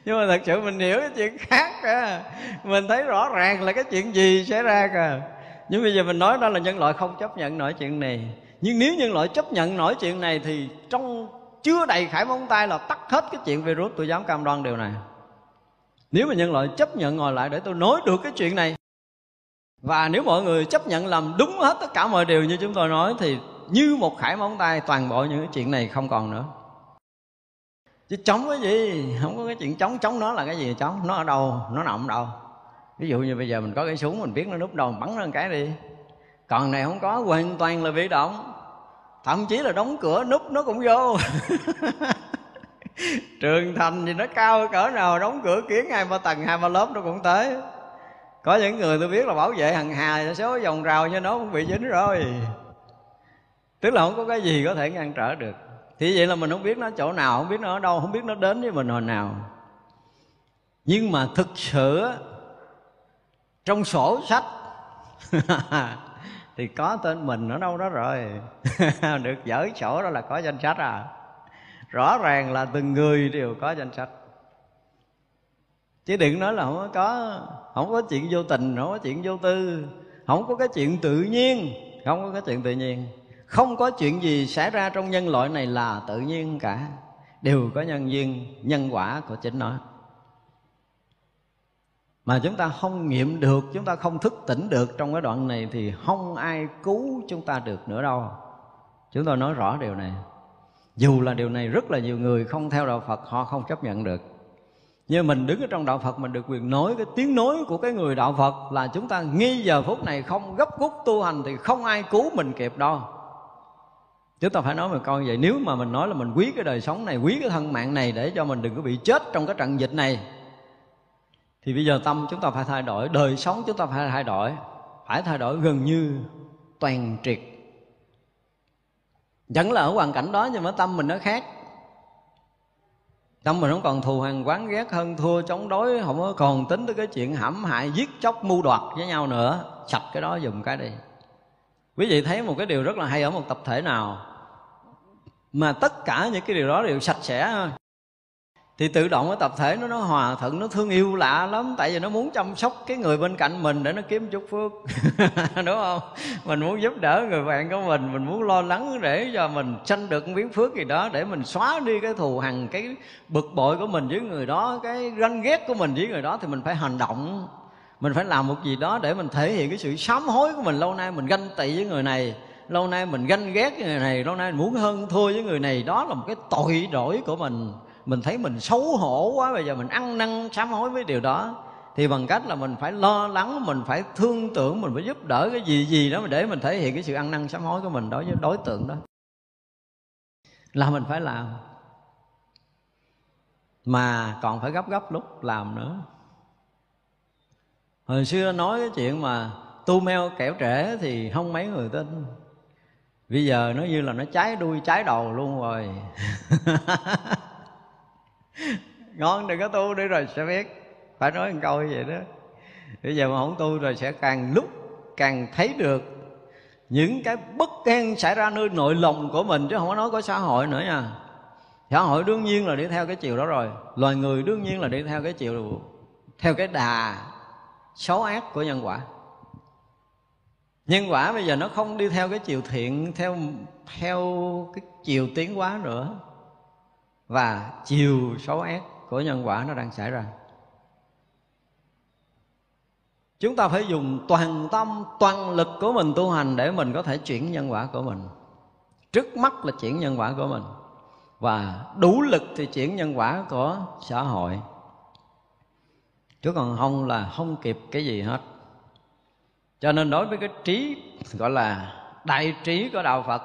Nhưng mà thật sự mình hiểu cái chuyện khác cả mình thấy rõ ràng là cái chuyện gì xảy ra cả nhưng bây giờ mình nói đó là nhân loại không chấp nhận nổi chuyện này. Nhưng nếu nhân loại chấp nhận nổi chuyện này thì trong chưa đầy khải móng tay là tắt hết cái chuyện virus. Tôi dám cam đoan điều này. Nếu mà nhân loại chấp nhận ngồi lại để tôi nói được cái chuyện này, và nếu mọi người chấp nhận làm đúng hết tất cả mọi điều như chúng tôi nói thì như một khải móng tay, toàn bộ những cái chuyện này không còn nữa. Chứ chống cái gì? Không có cái chuyện chống. Chống nó là cái gì chống? Nó ở đâu? Nó nằm đâu? Ví dụ như bây giờ mình có cái súng, mình biết nó núp đầu bắn nó một cái đi. Còn này không có, hoàn toàn là bị động. Thậm chí là đóng cửa, núp nó cũng vô. Trường thành thì nó cao cỡ nào, đóng cửa kiến hai ba tầng, hai ba lớp nó cũng tới. Có những người tôi biết là bảo vệ hằng hà, số vòng rào cho nó cũng bị dính rồi tức là không có cái gì có thể ngăn trở được. Thì vậy là mình không biết nó chỗ nào, không biết nó ở đâu, không biết nó đến với mình hồi nào. Nhưng mà thực sự trong sổ sách, thì có tên mình ở đâu đó rồi. Được dở sổ đó là có danh sách à. Rõ ràng là từng người đều có danh sách. Chứ đừng nói là không có không có chuyện vô tình, không có chuyện vô tư. Không có cái chuyện tự nhiên, không có cái chuyện tự nhiên không có chuyện gì xảy ra trong nhân loại này là tự nhiên cả. Đều có nhân duyên, nhân quả của chính nó. Mà chúng ta không nghiệm được, chúng ta không thức tỉnh được trong cái đoạn này thì không ai cứu chúng ta được nữa đâu. Chúng tôi nói rõ điều này. Dù là điều này rất là nhiều người không theo đạo phật, họ không chấp nhận được. Nhưng mình đứng ở trong đạo phật, mình được quyền nói cái tiếng nói của cái người đạo phật là chúng ta nghi giờ phút này không gấp rút tu hành thì không ai cứu mình kịp đâu chúng ta phải nói một câu vậy, nếu mà mình nói là mình quý cái đời sống này, quý cái thân mạng này để cho mình đừng có bị chết trong cái trận dịch này, thì bây giờ tâm chúng ta phải thay đổi, đời sống chúng ta phải thay đổi, phải thay đổi gần như toàn triệt. Vẫn là ở hoàn cảnh đó nhưng mà tâm mình nó khác. Tâm mình không còn thù hằn, quán ghét, hơn thua, chống đối, không có còn tính tới cái chuyện hãm hại, giết chóc, mưu đoạt với nhau nữa. Sạch cái đó dùng cái đi. Quý vị thấy một cái điều rất là hay ở một tập thể nào? Mà tất cả những cái điều đó đều sạch sẽ. Thôi, thì tự động cái tập thể nó nó hòa thuận nó thương yêu lạ lắm. Tại vì nó muốn chăm sóc cái người bên cạnh mình để nó kiếm chút phước. Đúng không? Mình muốn giúp đỡ người bạn của mình mình muốn lo lắng để cho mình sanh được miếng phước gì đó để mình xóa đi cái thù hằn cái bực bội của mình với người đó cái ranh ghét của mình với người đó thì mình phải hành động. Mình phải làm một gì đó để mình thể hiện cái sự sám hối của mình. Lâu nay mình ganh tị với người này lâu nay mình ganh ghét cái người này, lâu nay mình muốn hơn thua với người này. Đó là một cái tội lỗi của mình. Mình thấy mình xấu hổ quá, bây giờ mình ăn năn, sám hối với điều đó. Thì bằng cách là mình phải lo lắng, mình phải thương tưởng, mình phải giúp đỡ cái gì gì đó để mình thể hiện cái sự ăn năn, sám hối của mình đối với đối tượng đó. Là mình phải làm. Mà còn phải gấp gấp lúc làm nữa. Hồi xưa nói cái chuyện mà tu meo kẻo trễ thì không mấy người tin bây giờ nó như là nó cháy đuôi, cháy đầu luôn rồi. Ngon đừng có tu đi rồi sẽ biết. Phải nói một câu vậy đó. Bây giờ mà không tu rồi sẽ càng lúc càng thấy được những cái bất an xảy ra nơi nội lòng của mình, chứ không có nói có xã hội nữa nha. Xã hội đương nhiên là đi theo cái chiều đó rồi. Loài người đương nhiên là đi theo cái chiều, theo cái đà xấu ác của nhân quả nhân quả bây giờ nó không đi theo cái chiều thiện, theo theo cái chiều tiến hóa nữa. Và chiều xấu ác của nhân quả nó đang xảy ra. Chúng ta phải dùng toàn tâm, toàn lực của mình tu hành để mình có thể chuyển nhân quả của mình. Trước mắt là chuyển nhân quả của mình. Và đủ lực thì chuyển nhân quả của xã hội. Chứ còn không là không kịp cái gì hết cho nên đối với cái trí, gọi là đại trí của đạo phật,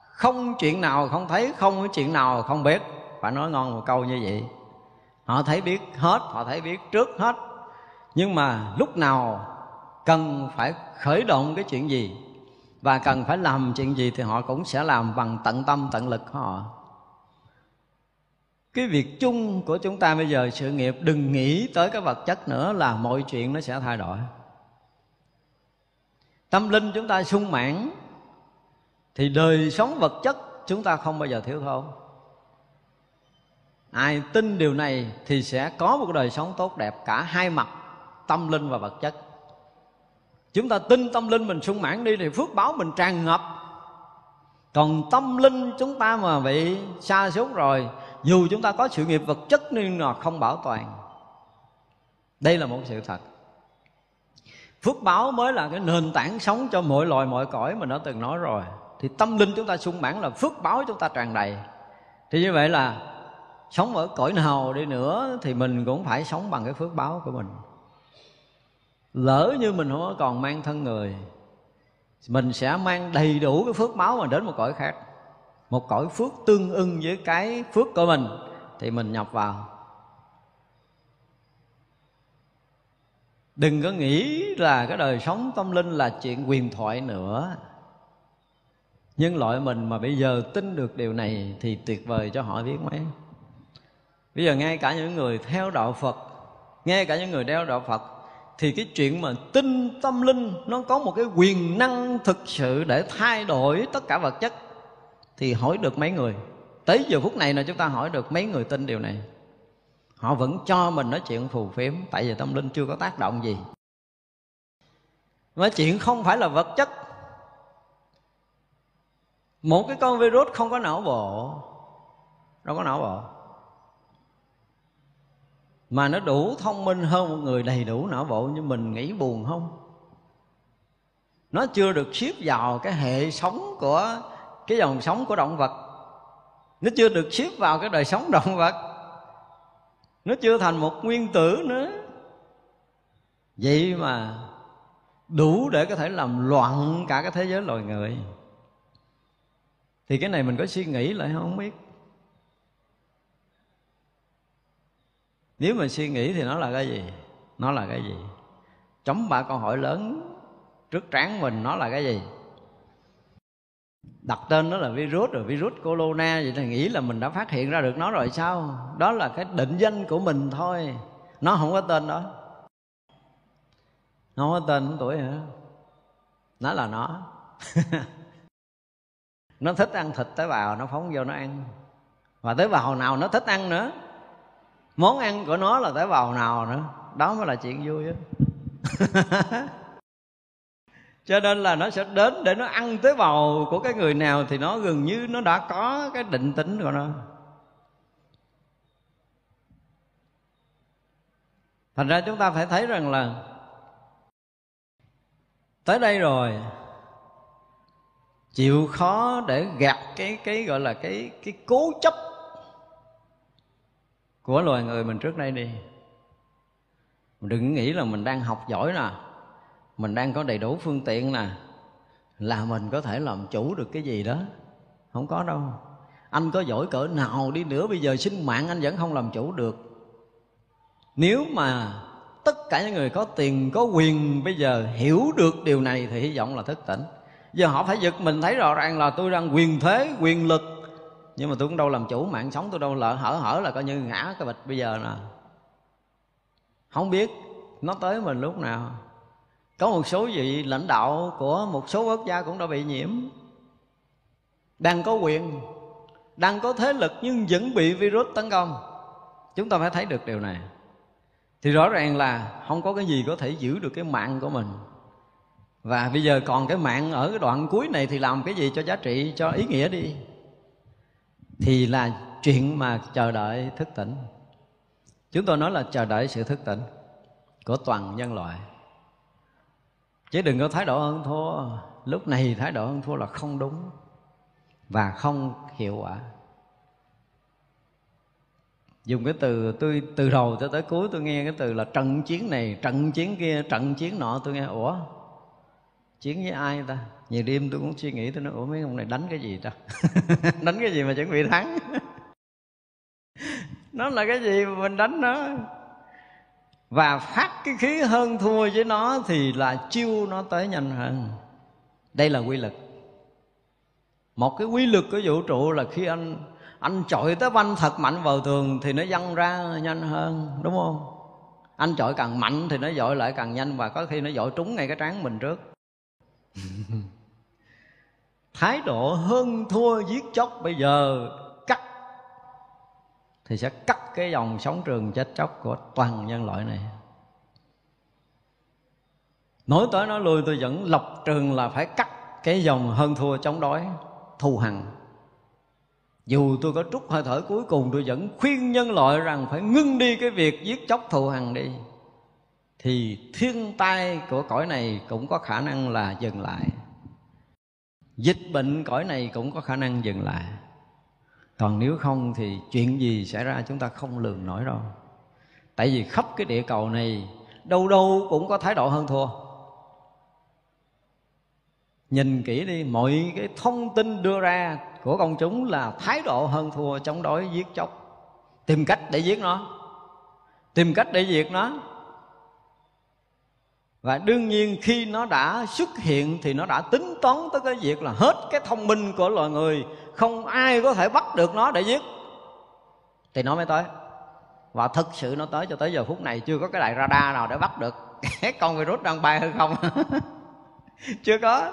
không chuyện nào không thấy, không có chuyện nào không biết. Phải nói ngon một câu như vậy. Họ thấy biết hết, họ thấy biết trước hết. Nhưng mà lúc nào cần phải khởi động cái chuyện gì và cần phải làm chuyện gì thì họ cũng sẽ làm bằng tận tâm, tận lực của họ. Cái việc chung của chúng ta bây giờ, sự nghiệp đừng nghĩ tới cái vật chất nữa là mọi chuyện nó sẽ thay đổi tâm linh chúng ta sung mãn, thì đời sống vật chất chúng ta không bao giờ thiếu thốn. Ai tin điều này thì sẽ có một đời sống tốt đẹp cả hai mặt, tâm linh và vật chất. Chúng ta tin tâm linh mình sung mãn đi thì phước báo mình tràn ngập. Còn tâm linh chúng ta mà bị xa xuống rồi, dù chúng ta có sự nghiệp vật chất nhưng mà không bảo toàn. Đây là một sự thật phước báo mới là cái nền tảng sống cho mọi loài, mọi cõi mình đã từng nói rồi. Thì tâm linh chúng ta sung mãn là phước báo chúng ta tràn đầy. Thì như vậy là sống ở cõi nào đi nữa thì mình cũng phải sống bằng cái phước báo của mình. Lỡ như mình không còn mang thân người, mình sẽ mang đầy đủ cái phước báo mà đến một cõi khác. Một cõi phước tương ưng với cái phước của mình, thì mình nhập vào. Đừng có nghĩ là cái đời sống tâm linh là chuyện quyền thoại nữa. Nhân loại mình mà bây giờ tin được điều này thì tuyệt vời cho họ biết mấy. Bây giờ ngay cả những người theo đạo phật, ngay cả những người đeo đạo phật, thì cái chuyện mà tin tâm linh nó có một cái quyền năng thực sự để thay đổi tất cả vật chất, thì hỏi được mấy người. Tới giờ phút này là chúng ta hỏi được mấy người tin điều này họ vẫn cho mình nói chuyện phù phiếm, tại vì tâm linh chưa có tác động gì. Mà chuyện không phải là vật chất. Một cái con virus không có não bộ. Đâu có não bộ. Mà nó đủ thông minh hơn một người đầy đủ não bộ như mình nghĩ buồn không? Nó chưa được xếp vào cái hệ sống của, cái dòng sống của động vật. Nó chưa được xếp vào cái đời sống động vật nó chưa thành một nguyên tử nữa. Vậy mà đủ để có thể làm loạn cả cái thế giới loài người. Thì cái này mình có suy nghĩ lại không biết. Nếu mà suy nghĩ thì nó là cái gì? Nó là cái gì? Chống ba câu hỏi lớn trước trán mình nó là cái gì? Đặt tên nó là virus, rồi virus corona vậy thì nghĩ là mình đã phát hiện ra được nó rồi sao? Đó là cái định danh của mình thôi. Nó không có tên đó. Nó không có tên tuổi hả? Nó là nó. Nó thích ăn thịt tế bào, nó phóng vô nó ăn. Và tế bào nào nó thích ăn nữa? Món ăn của nó là tế bào nào nữa? Đó mới là chuyện vui á. cho nên là nó sẽ đến để nó ăn tế bào của cái người nào thì nó gần như nó đã có cái định tính của nó. Thành ra chúng ta phải thấy rằng là tới đây rồi, chịu khó để gạt cái cái gọi là cái cái cố chấp của loài người mình trước đây đi. Mình đừng nghĩ là mình đang học giỏi nè mình đang có đầy đủ phương tiện nè là mình có thể làm chủ được cái gì đó. Không có đâu. Anh có giỏi cỡ nào đi nữa, bây giờ sinh mạng anh vẫn không làm chủ được. Nếu mà tất cả những người có tiền, có quyền bây giờ hiểu được điều này thì hy vọng là thức tỉnh. Giờ họ phải giật mình thấy rõ ràng là tôi đang quyền thế, quyền lực. Nhưng mà tôi cũng đâu làm chủ, mạng sống tôi đâu lỡ hở hở là coi như ngã cái bịch bây giờ nè. Không biết nó tới mình lúc nào có một số vị lãnh đạo của một số quốc gia cũng đã bị nhiễm. Đang có quyền, đang có thế lực nhưng vẫn bị virus tấn công. Chúng ta phải thấy được điều này. Thì rõ ràng là không có cái gì có thể giữ được cái mạng của mình. Và bây giờ còn cái mạng ở cái đoạn cuối này thì làm cái gì cho giá trị, cho ý nghĩa đi? Thì là chuyện mà chờ đợi thức tỉnh. Chúng tôi nói là chờ đợi sự thức tỉnh của toàn nhân loại chứ đừng có thái độ hơn thua. Lúc này thái độ hơn thua là không đúng và không hiệu quả. Dùng cái từ tôi, từ đầu cho tới cuối tôi nghe cái từ là trận chiến này, trận chiến kia, trận chiến nọ, tôi nghe, ủa, chiến với ai ta? Nhiều đêm tôi cũng suy nghĩ, tôi nói, ủa, mấy ông này đánh cái gì ta? Đánh cái gì mà chuẩn bị thắng? Nó là cái gì mà mình đánh nó? Và phát cái khí hơn thua với nó thì là chiêu nó tới nhanh hơn. Đây là quy lực một cái quy lực của vũ trụ là khi anh anh chọi tới banh thật mạnh vào tường thì nó văng ra nhanh hơn, đúng không? Anh chọi càng mạnh thì nó dội lại càng nhanh và có khi nó dội trúng ngay cái trán mình trước. Thái độ hơn thua giết chóc bây giờ thì sẽ cắt cái dòng sống trường chết chóc của toàn nhân loại này. Nói tới nói lui, tôi vẫn lọc trường là phải cắt cái dòng hơn thua chống đói thù hằn. Dù tôi có trút hơi thở cuối cùng, tôi vẫn khuyên nhân loại rằng phải ngưng đi cái việc giết chóc thù hằn đi. Thì thiên tai của cõi này cũng có khả năng là dừng lại. Dịch bệnh cõi này cũng có khả năng dừng lại còn nếu không thì chuyện gì xảy ra chúng ta không lường nổi đâu. Tại vì khắp cái địa cầu này, đâu đâu cũng có thái độ hơn thua. Nhìn kỹ đi, mọi cái thông tin đưa ra của công chúng là thái độ hơn thua chống đối giết chóc. Tìm cách để giết nó. Tìm cách để diệt nó. Và đương nhiên khi nó đã xuất hiện thì nó đã tính toán tới cái việc là hết cái thông minh của loài người không ai có thể bắt được nó để giết. Thì nó mới tới. Và thực sự nó tới cho tới giờ phút này chưa có cái đài radar nào để bắt được cái con virus đang bay hay không. Chưa có.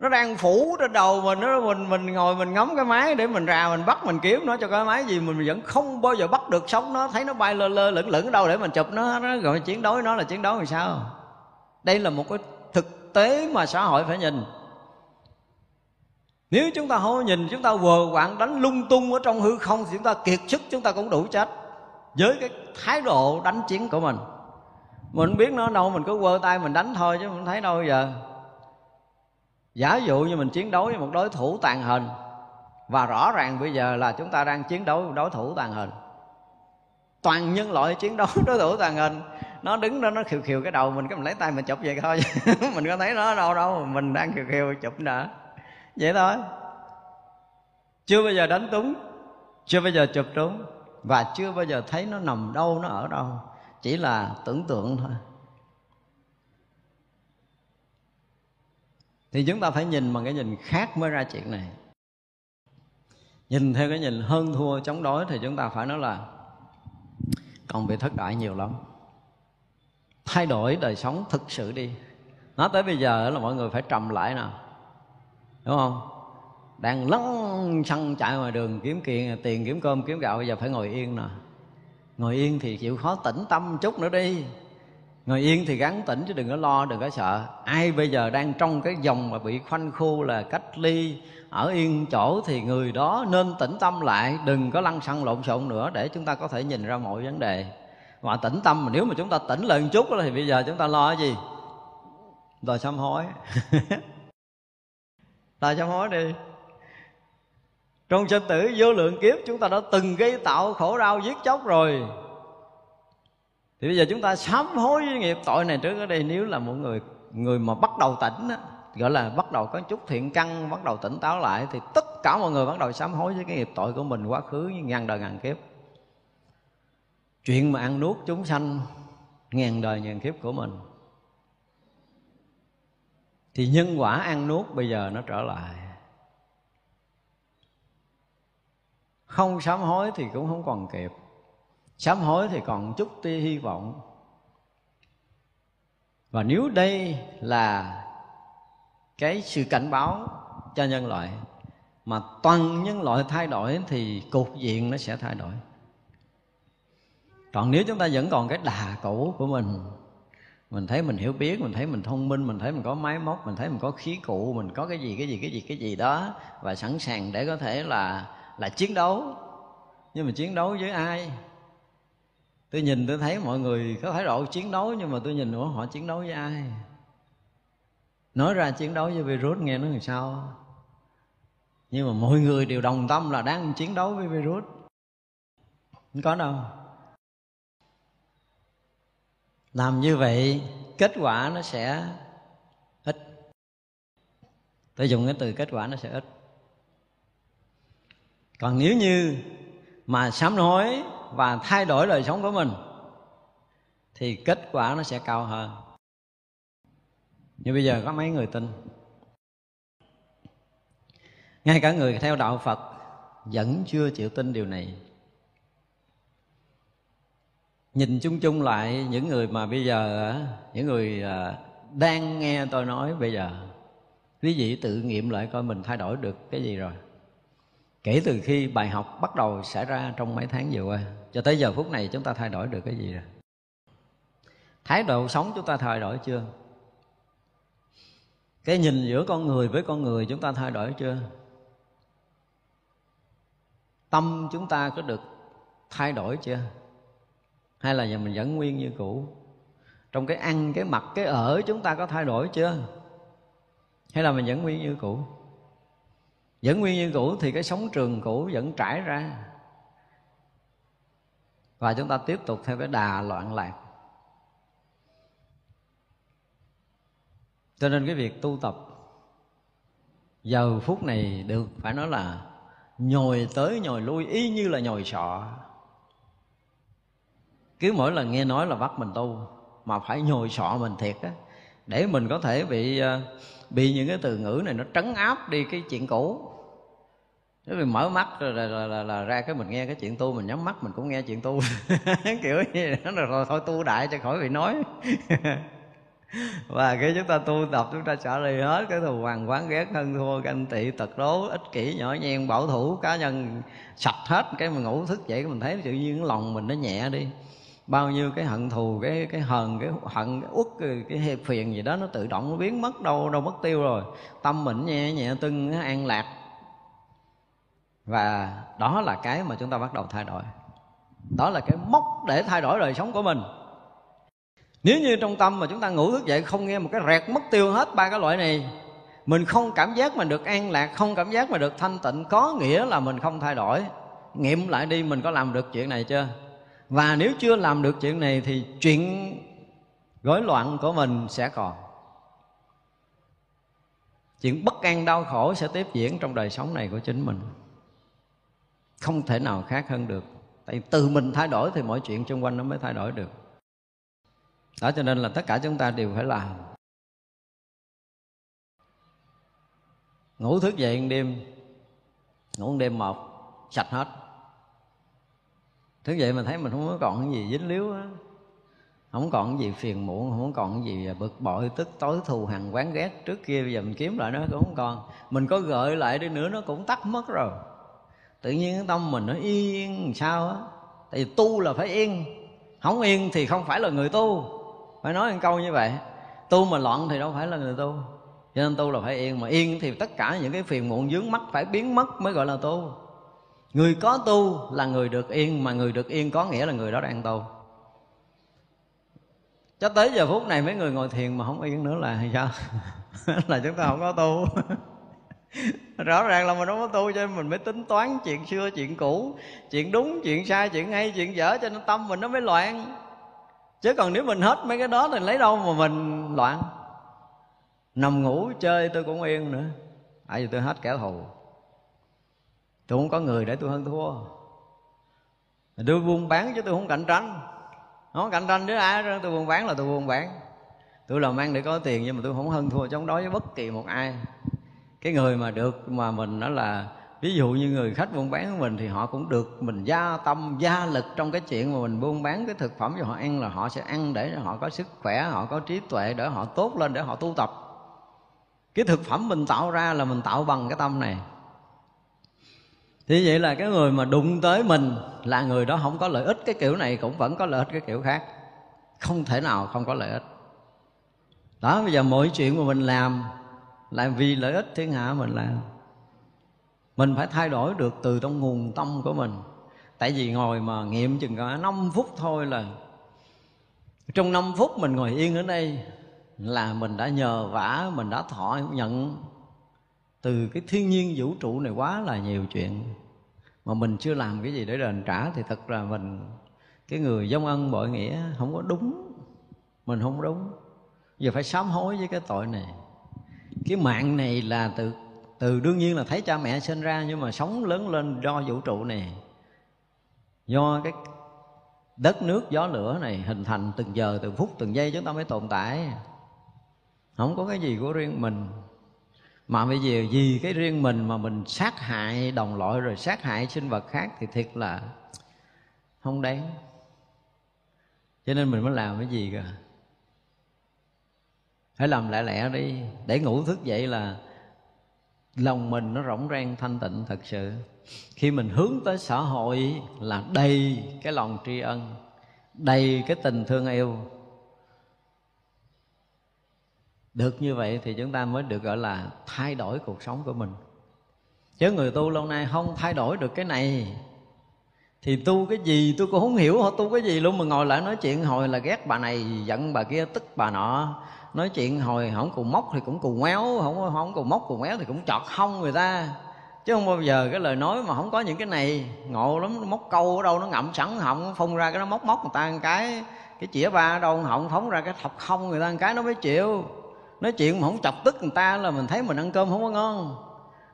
Nó đang phủ trên đầu mình, nó mình mình ngồi mình ngắm cái máy để mình ra mình bắt mình kiếm nó cho cái máy gì mình vẫn không bao giờ bắt được sống nó. Thấy nó bay lơ lơ lửng lửng đâu để mình chụp nó. Nó gọi chiến đấu, nó là chiến đấu làm sao? Đây là một cái thực tế mà xã hội phải nhìn nếu chúng ta không nhìn, chúng ta vờ quạng đánh lung tung ở trong hư không thì chúng ta kiệt sức, chúng ta cũng đủ chết. Với cái thái độ đánh chiến của mình. Mình biết nó đâu, mình cứ quơ tay mình đánh thôi chứ mình thấy đâu giờ. Giả dụ như mình chiến đấu với một đối thủ tàn hình, và rõ ràng bây giờ là chúng ta đang chiến đấu với đối thủ tàn hình. Toàn nhân loại chiến đấu đối thủ tàn hình, nó đứng đó, nó khiều khiều cái đầu mình, cái mình lấy tay mình chụp vậy thôi. Mình có thấy nó đâu đâu, mình đang khiều khiều chụp nữa vậy thôi. Chưa bao giờ đánh túng, chưa bao giờ chụp trúng, và chưa bao giờ thấy nó nằm đâu, nó ở đâu. Chỉ là tưởng tượng thôi. Thì chúng ta phải nhìn bằng cái nhìn khác mới ra chuyện này. Nhìn theo cái nhìn hơn thua, chống đối thì chúng ta phải nói là còn bị thất bại nhiều lắm. Thay đổi đời sống thực sự đi. Nói tới bây giờ là mọi người phải trầm lại nào đúng không? Đang lăn xăng chạy ngoài đường kiếm kiện, tiền kiếm cơm, kiếm gạo, bây giờ phải ngồi yên nè. Ngồi yên thì chịu khó tĩnh tâm chút nữa đi. Ngồi yên thì gắn tĩnh chứ đừng có lo, đừng có sợ. Ai bây giờ đang trong cái dòng mà bị khoanh khu là cách ly, ở yên chỗ thì người đó nên tĩnh tâm lại, đừng có lăn xăng lộn xộn nữa để chúng ta có thể nhìn ra mọi vấn đề. Và tĩnh tâm mà nếu mà chúng ta tỉnh lên chút thì bây giờ chúng ta lo cái gì? Đòi sám hối. là sám hối đi. Trong sinh tử vô lượng kiếp chúng ta đã từng gây tạo khổ đau giết chóc rồi. Thì bây giờ chúng ta sám hối với nghiệp tội này trước ở đây nếu là một người người mà bắt đầu tỉnh á, gọi là bắt đầu có chút thiện căn bắt đầu tỉnh táo lại thì tất cả mọi người bắt đầu sám hối với cái nghiệp tội của mình quá khứ như ngàn đời ngàn kiếp. Chuyện mà ăn nuốt chúng sanh ngàn đời ngàn kiếp của mình thì nhân quả ăn nuốt bây giờ nó trở lại. Không sám hối thì cũng không còn kịp. Sám hối thì còn chút tia hy vọng. Và nếu đây là cái sự cảnh báo cho nhân loại mà toàn nhân loại thay đổi thì cục diện nó sẽ thay đổi. Còn nếu chúng ta vẫn còn cái đà cũ của mình mình thấy mình hiểu biết, mình thấy mình thông minh, mình thấy mình có máy móc, mình thấy mình có khí cụ, mình có cái gì cái gì cái gì cái gì đó và sẵn sàng để có thể là là chiến đấu. Nhưng mà chiến đấu với ai? Tôi nhìn tôi thấy mọi người có thái độ chiến đấu nhưng mà tôi nhìn nữa họ chiến đấu với ai? Nói ra chiến đấu với virus nghe nó làm sao? Nhưng mà mọi người đều đồng tâm là đang chiến đấu với virus. Không có đâu? Làm như vậy, kết quả nó sẽ ít. Tôi dùng cái từ kết quả nó sẽ ít. Còn nếu như mà sám hối và thay đổi đời sống của mình, thì kết quả nó sẽ cao hơn. Như bây giờ có mấy người tin? Ngay cả người theo đạo phật vẫn chưa chịu tin điều này nhìn chung chung lại, những người mà bây giờ những người à, đang nghe tôi nói bây giờ, quý vị tự nghiệm lại coi mình thay đổi được cái gì rồi. Kể từ khi bài học bắt đầu xảy ra trong mấy tháng vừa qua, cho tới giờ phút này chúng ta thay đổi được cái gì rồi? Thái độ sống chúng ta thay đổi chưa? Cái nhìn giữa con người với con người chúng ta thay đổi chưa? Tâm chúng ta có được thay đổi chưa? Hay là giờ mình vẫn nguyên như cũ? Trong cái ăn, cái mặc, cái ở chúng ta có thay đổi chưa? Hay là mình vẫn nguyên như cũ? Vẫn nguyên như cũ thì cái sống trường cũ vẫn trải ra. Và chúng ta tiếp tục theo cái đà loạn lạc. Cho nên cái việc tu tập giờ phút này được, phải nói là nhồi tới nhồi lui, y như là nhồi sọ cứ mỗi lần nghe nói là bắt mình tu mà phải nhồi sọ mình thiệt á để mình có thể bị ờ, bị những cái từ ngữ này nó trấn áp đi cái chuyện cũ. Nếu mình mở mắt rồi là, là, là, là ra cái mình nghe cái chuyện tu mình nhắm mắt mình cũng nghe chuyện tu. Kiểu như đó là rồi thôi tu đại cho khỏi bị nói. Và khi chúng ta tu tập chúng ta trả lời hết cái thù hoàng quán ghét hơn thua ganh tị tật đố ích kỷ nhỏ nhen bảo thủ cá nhân sạch hết cái mình ngủ thức dậy mình thấy tự nhiên cái lòng mình nó nhẹ đi bao nhiêu cái hận thù cái cái hờn cái hận cái uất cái, cái hiệp phiền gì đó nó tự động nó biến mất đâu đâu mất tiêu rồi. Tâm mình nhẹ nhẹ tưng an lạc. Và đó là cái mà chúng ta bắt đầu thay đổi. Đó là cái mốc để thay đổi đời sống của mình. Nếu như trong tâm mà chúng ta ngủ thức dậy không nghe một cái rẹt mất tiêu hết ba cái loại này mình không cảm giác mình được an lạc không cảm giác mình được thanh tịnh có nghĩa là mình không thay đổi. Nghiệm lại đi mình có làm được chuyện này chưa? Và nếu chưa làm được chuyện này thì chuyện rối loạn của mình sẽ còn. Chuyện bất an đau khổ sẽ tiếp diễn trong đời sống này của chính mình. Không thể nào khác hơn được. Tại từ mình thay đổi thì mọi chuyện xung quanh nó mới thay đổi được. Đó cho nên là tất cả chúng ta đều phải làm. Ngủ thức dậy một đêm, ngủ một đêm một sạch hết thức dậy mình thấy mình không có còn cái gì dính líu á. Không còn cái gì phiền muộn, không còn cái gì bực bội, tức tối thù hằn quán ghét. Trước kia bây giờ mình kiếm lại nó cũng không còn. Mình có gợi lại đi nữa, nó cũng tắt mất rồi. Tự nhiên cái tâm mình nó yên sao á? Tại vì tu là phải yên. Không yên thì không phải là người tu. Phải nói một câu như vậy. Tu mà loạn thì đâu phải là người tu. Cho nên tu là phải yên. Mà yên thì tất cả những cái phiền muộn dướng mắt phải biến mất mới gọi là tu người có tu là người được yên, mà người được yên có nghĩa là người đó đang tu. Cho tới giờ phút này mấy người ngồi thiền mà không yên nữa là sao? Là chúng ta không có tu. Rõ ràng là mình không có tu cho nên mình mới tính toán chuyện xưa, chuyện cũ, chuyện đúng, chuyện sai, chuyện hay, chuyện dở, cho nên tâm mình nó mới loạn. Chứ còn nếu mình hết mấy cái đó thì lấy đâu mà mình loạn? Nằm ngủ chơi tôi cũng yên nữa. Tại vì tôi hết kẻ thù tôi không có người để tôi hơn thua. Tôi buôn bán chứ tôi không cạnh tranh. Không cạnh tranh với ai đó tôi buôn bán là tôi buôn bán. Tôi làm ăn để có tiền nhưng mà tôi không hơn thua chống đối với bất kỳ một ai. Cái người mà được mà mình đó là, ví dụ như người khách buôn bán của mình thì họ cũng được mình gia tâm, gia lực trong cái chuyện mà mình buôn bán cái thực phẩm cho họ ăn là họ sẽ ăn để họ có sức khỏe, họ có trí tuệ, để họ tốt lên, để họ tu tập. Cái thực phẩm mình tạo ra là mình tạo bằng cái tâm này thì vậy là cái người mà đụng tới mình là người đó không có lợi ích cái kiểu này, cũng vẫn có lợi ích cái kiểu khác. Không thể nào không có lợi ích. Đó, bây giờ mọi chuyện mà mình làm là vì lợi ích thiên hạ mình làm. Mình phải thay đổi được từ trong nguồn tâm của mình. Tại vì ngồi mà nghiệm chừng cả 5 phút thôi là trong 5 phút mình ngồi yên ở đây là mình đã nhờ vả, mình đã thọ, nhận từ cái thiên nhiên vũ trụ này quá là nhiều chuyện. Mà mình chưa làm cái gì để đền trả thì thật là mình, cái người dông ân bội nghĩa không có đúng. Mình không đúng. Giờ phải sám hối với cái tội này. Cái mạng này là từ từ đương nhiên là thấy cha mẹ sinh ra nhưng mà sống lớn lên do vũ trụ này. Do cái đất nước gió lửa này hình thành từng giờ, từng phút, từng giây chúng ta mới tồn tại. Không có cái gì của riêng mình mà bây giờ vì cái riêng mình mà mình sát hại đồng loại rồi sát hại sinh vật khác thì thiệt là không đáng. Cho nên mình mới làm cái gì cả phải làm lẹ lẹ đi, để ngủ thức dậy là lòng mình nó rỗng rang thanh tịnh thật sự. Khi mình hướng tới xã hội là đầy cái lòng tri ân, đầy cái tình thương yêu được như vậy thì chúng ta mới được gọi là thay đổi cuộc sống của mình. Chứ người tu lâu nay không thay đổi được cái này. Thì tu cái gì tôi cũng không hiểu họ tu cái gì luôn mà ngồi lại nói chuyện hồi là ghét bà này, giận bà kia, tức bà nọ. Nói chuyện hồi không cùng móc thì cũng cùng méo không không cùng móc cùng méo thì cũng chọt hông người ta. Chứ không bao giờ cái lời nói mà không có những cái này. Ngộ lắm, nó móc câu ở đâu, nó ngậm sẵn họng, phun ra cái nó móc móc người ta một cái. Cái chĩa ba ở đâu, họng phóng ra cái thọc không người ta một cái, nó mới chịu nói chuyện mà không chọc tức người ta là mình thấy mình ăn cơm không có ngon.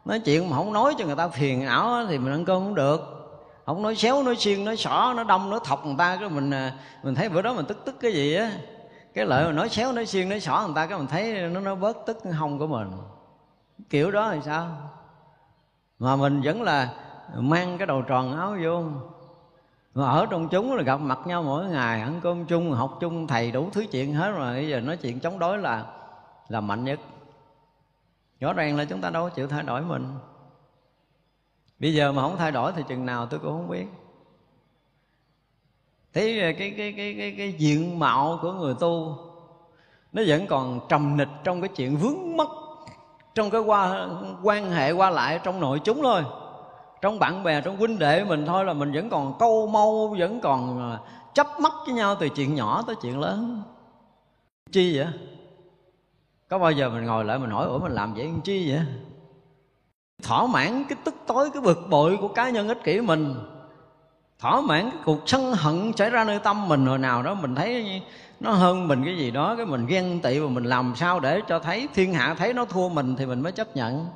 Nói chuyện mà không nói cho người ta phiền não thì mình ăn cơm không được. Không nói xéo, nói xiên, nói xỏ nó đông nó thọc người ta, cái mình à, mình thấy bữa đó mình tức tức cái gì á. Cái lợi mà nói xéo, nói xiên, nói xỏ người ta, cái mình thấy nó nó bớt tức cái hông của mình. Kiểu đó thì sao? Mà mình vẫn là mang cái đầu tròn áo vô. Mà ở trong chúng là gặp mặt nhau mỗi ngày, ăn cơm chung, học chung, thầy đủ thứ chuyện hết rồi. Bây giờ nói chuyện chống đối là là mạnh nhất. Rõ ràng là chúng ta đâu có chịu thay đổi mình. Bây giờ mà không thay đổi thì chừng nào tôi cũng không biết. Thấy ờ, cái cái cái cái cái diện mạo của người tu, nó vẫn còn trầm nịch trong cái chuyện vướng mất trong cái qua, quan hệ qua lại trong nội chúng thôi. Trong bạn bè, trong huynh đệ mình thôi là mình vẫn còn câu mâu, vẫn còn ờ, chấp mắt với nhau từ chuyện nhỏ tới chuyện lớn. Chi vậy? Có bao giờ mình ngồi lại mình hỏi, ủa, mình làm vậy làm chi vậy? Thỏa mãn cái tức tối, cái bực bội của cá nhân ích kỷ mình. Thỏa mãn cái cuộc sân hận xảy ra nơi tâm mình hồi nào đó, mình thấy nó hơn mình cái gì đó, cái mình ghen tị và mình làm sao để cho thấy thiên hạ thấy nó thua mình thì mình mới chấp nhận.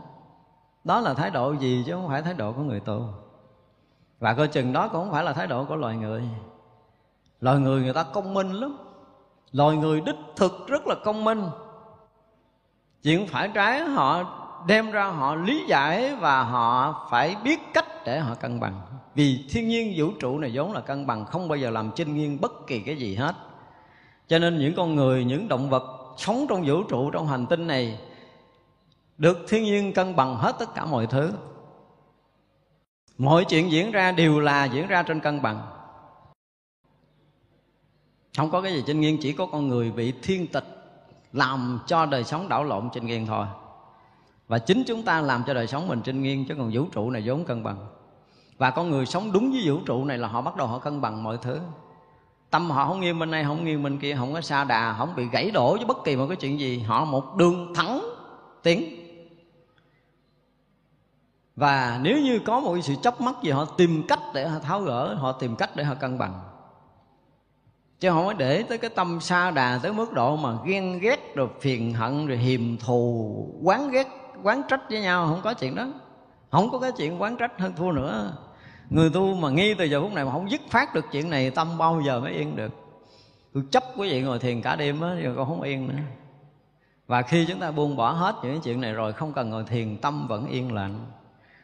Đó là thái độ gì chứ không phải thái độ của người tu và coi chừng đó cũng không phải là thái độ của loài người. Loài người người ta công minh lắm. Loài người đích thực rất là công minh chuyện phải trái họ đem ra họ lý giải và họ phải biết cách để họ cân bằng. Vì thiên nhiên vũ trụ này vốn là cân bằng, không bao giờ làm chinh nghiêng bất kỳ cái gì hết. Cho nên những con người, những động vật sống trong vũ trụ, trong hành tinh này được thiên nhiên cân bằng hết tất cả mọi thứ. Mọi chuyện diễn ra đều là diễn ra trên cân bằng. Không có cái gì trên nghiêng, chỉ có con người bị thiên tịch làm cho đời sống đảo lộn trên nghiêng thôi. Và chính chúng ta làm cho đời sống mình trên nghiêng, chứ còn vũ trụ này vốn cân bằng. Và con người sống đúng với vũ trụ này là họ bắt đầu họ cân bằng mọi thứ. Tâm họ không nghiêng bên này, không nghiêng bên kia, không có xa đà, không bị gãy đổ với bất kỳ một cái chuyện gì. Họ một đường thẳng tiến. Và nếu như có một sự chấp mắc gì họ tìm cách để họ tháo gỡ, họ tìm cách để họ cân bằng chứ không có để tới cái tâm xa đà tới mức độ mà ghen ghét rồi phiền hận rồi hiềm thù, quán ghét, quán trách với nhau, không có chuyện đó. Không có cái chuyện quán trách hơn thua nữa. Người tu mà nghi từ giờ phút này mà không dứt phát được chuyện này, tâm bao giờ mới yên được? Tôi chấp quý vị ngồi thiền cả đêm á rồi con không yên nữa. Và khi chúng ta buông bỏ hết những chuyện này rồi, không cần ngồi thiền, tâm vẫn yên lặng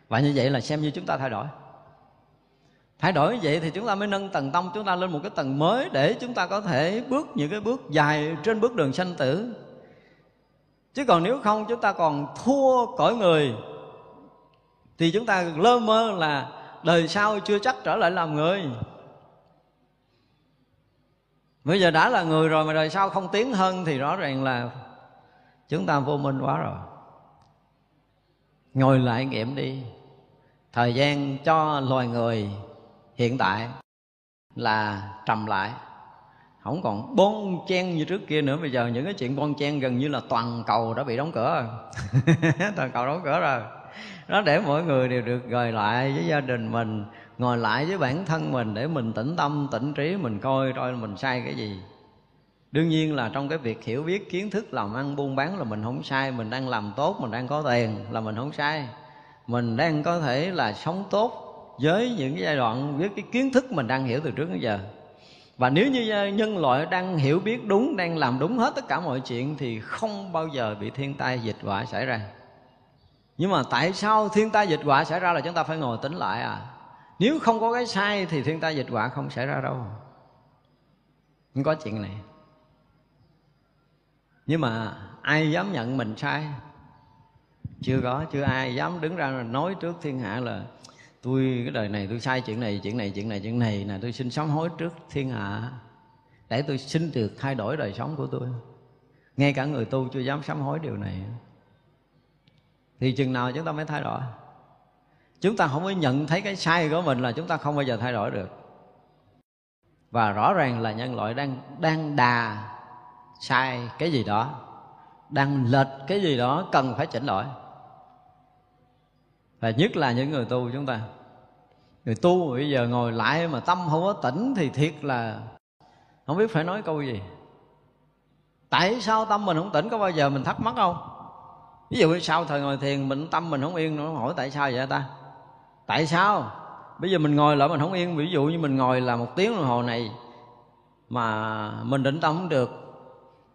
và như vậy là xem như chúng ta thay đổi thay đổi như vậy thì chúng ta mới nâng tầng tâm chúng ta lên một cái tầng mới để chúng ta có thể bước những cái bước dài trên bước đường sanh tử. Chứ còn nếu không, chúng ta còn thua cõi người, thì chúng ta lơ mơ là đời sau chưa chắc trở lại làm người. Bây giờ đã là người rồi mà đời sau không tiến hơn thì rõ ràng là chúng ta vô minh quá rồi. Ngồi lại nghiệm đi. Thời gian cho loài người hiện tại là trầm lại. Không còn bon chen như trước kia nữa. Bây giờ những cái chuyện bon chen gần như là toàn cầu đã bị đóng cửa rồi. Toàn cầu đóng cửa rồi. Nó để mỗi người đều được gời lại với gia đình mình, ngồi lại với bản thân mình để mình tĩnh tâm, tĩnh trí, mình coi coi mình sai cái gì. Đương nhiên là trong cái việc hiểu biết kiến thức làm ăn buôn bán là mình không sai, mình đang làm tốt, mình đang có tiền là mình không sai. Mình đang có thể là sống tốt với những cái giai đoạn, với cái kiến thức mình đang hiểu từ trước đến giờ. Và nếu như ờ, nhân loại đang hiểu biết đúng, đang làm đúng hết tất cả mọi chuyện thì không bao giờ bị thiên tai dịch họa xảy ra. Nhưng mà tại sao thiên tai dịch họa xảy ra là chúng ta phải ngồi tính lại à? Nếu không có cái sai thì thiên tai dịch họa không xảy ra đâu. Không có chuyện này. Nhưng mà ai dám nhận mình sai? Chưa có, chưa ai dám đứng ra nói trước thiên hạ là tôi, cái đời này tôi sai chuyện này chuyện này chuyện này chuyện này là tôi xin sám hối trước thiên hạ. Để tôi xin được, thay đổi đời sống của tôi. Ngay cả người tu chưa dám sám hối điều này. Thì chừng nào chúng ta mới thay đổi? Chúng ta không có nhận thấy cái sai của mình là chúng ta không bao giờ thay đổi được. Và rõ ràng là nhân loại đang đang đà sai cái gì đó, đang lệch cái gì đó cần phải chỉnh đổi và nhất là những người tu chúng ta. Người tu bây giờ ngồi lại mà tâm không có tỉnh thì thiệt là không biết phải nói câu gì. Tại sao tâm mình không tỉnh? Có bao giờ mình thắc mắc không? Ví dụ sau thời ngồi thiền, mình tâm mình không yên nó hỏi tại sao vậy ta? Tại sao? Bây giờ mình ngồi lại mình không yên. Ví dụ như mình ngồi là một tiếng đồng hồ này mà mình định tâm không được.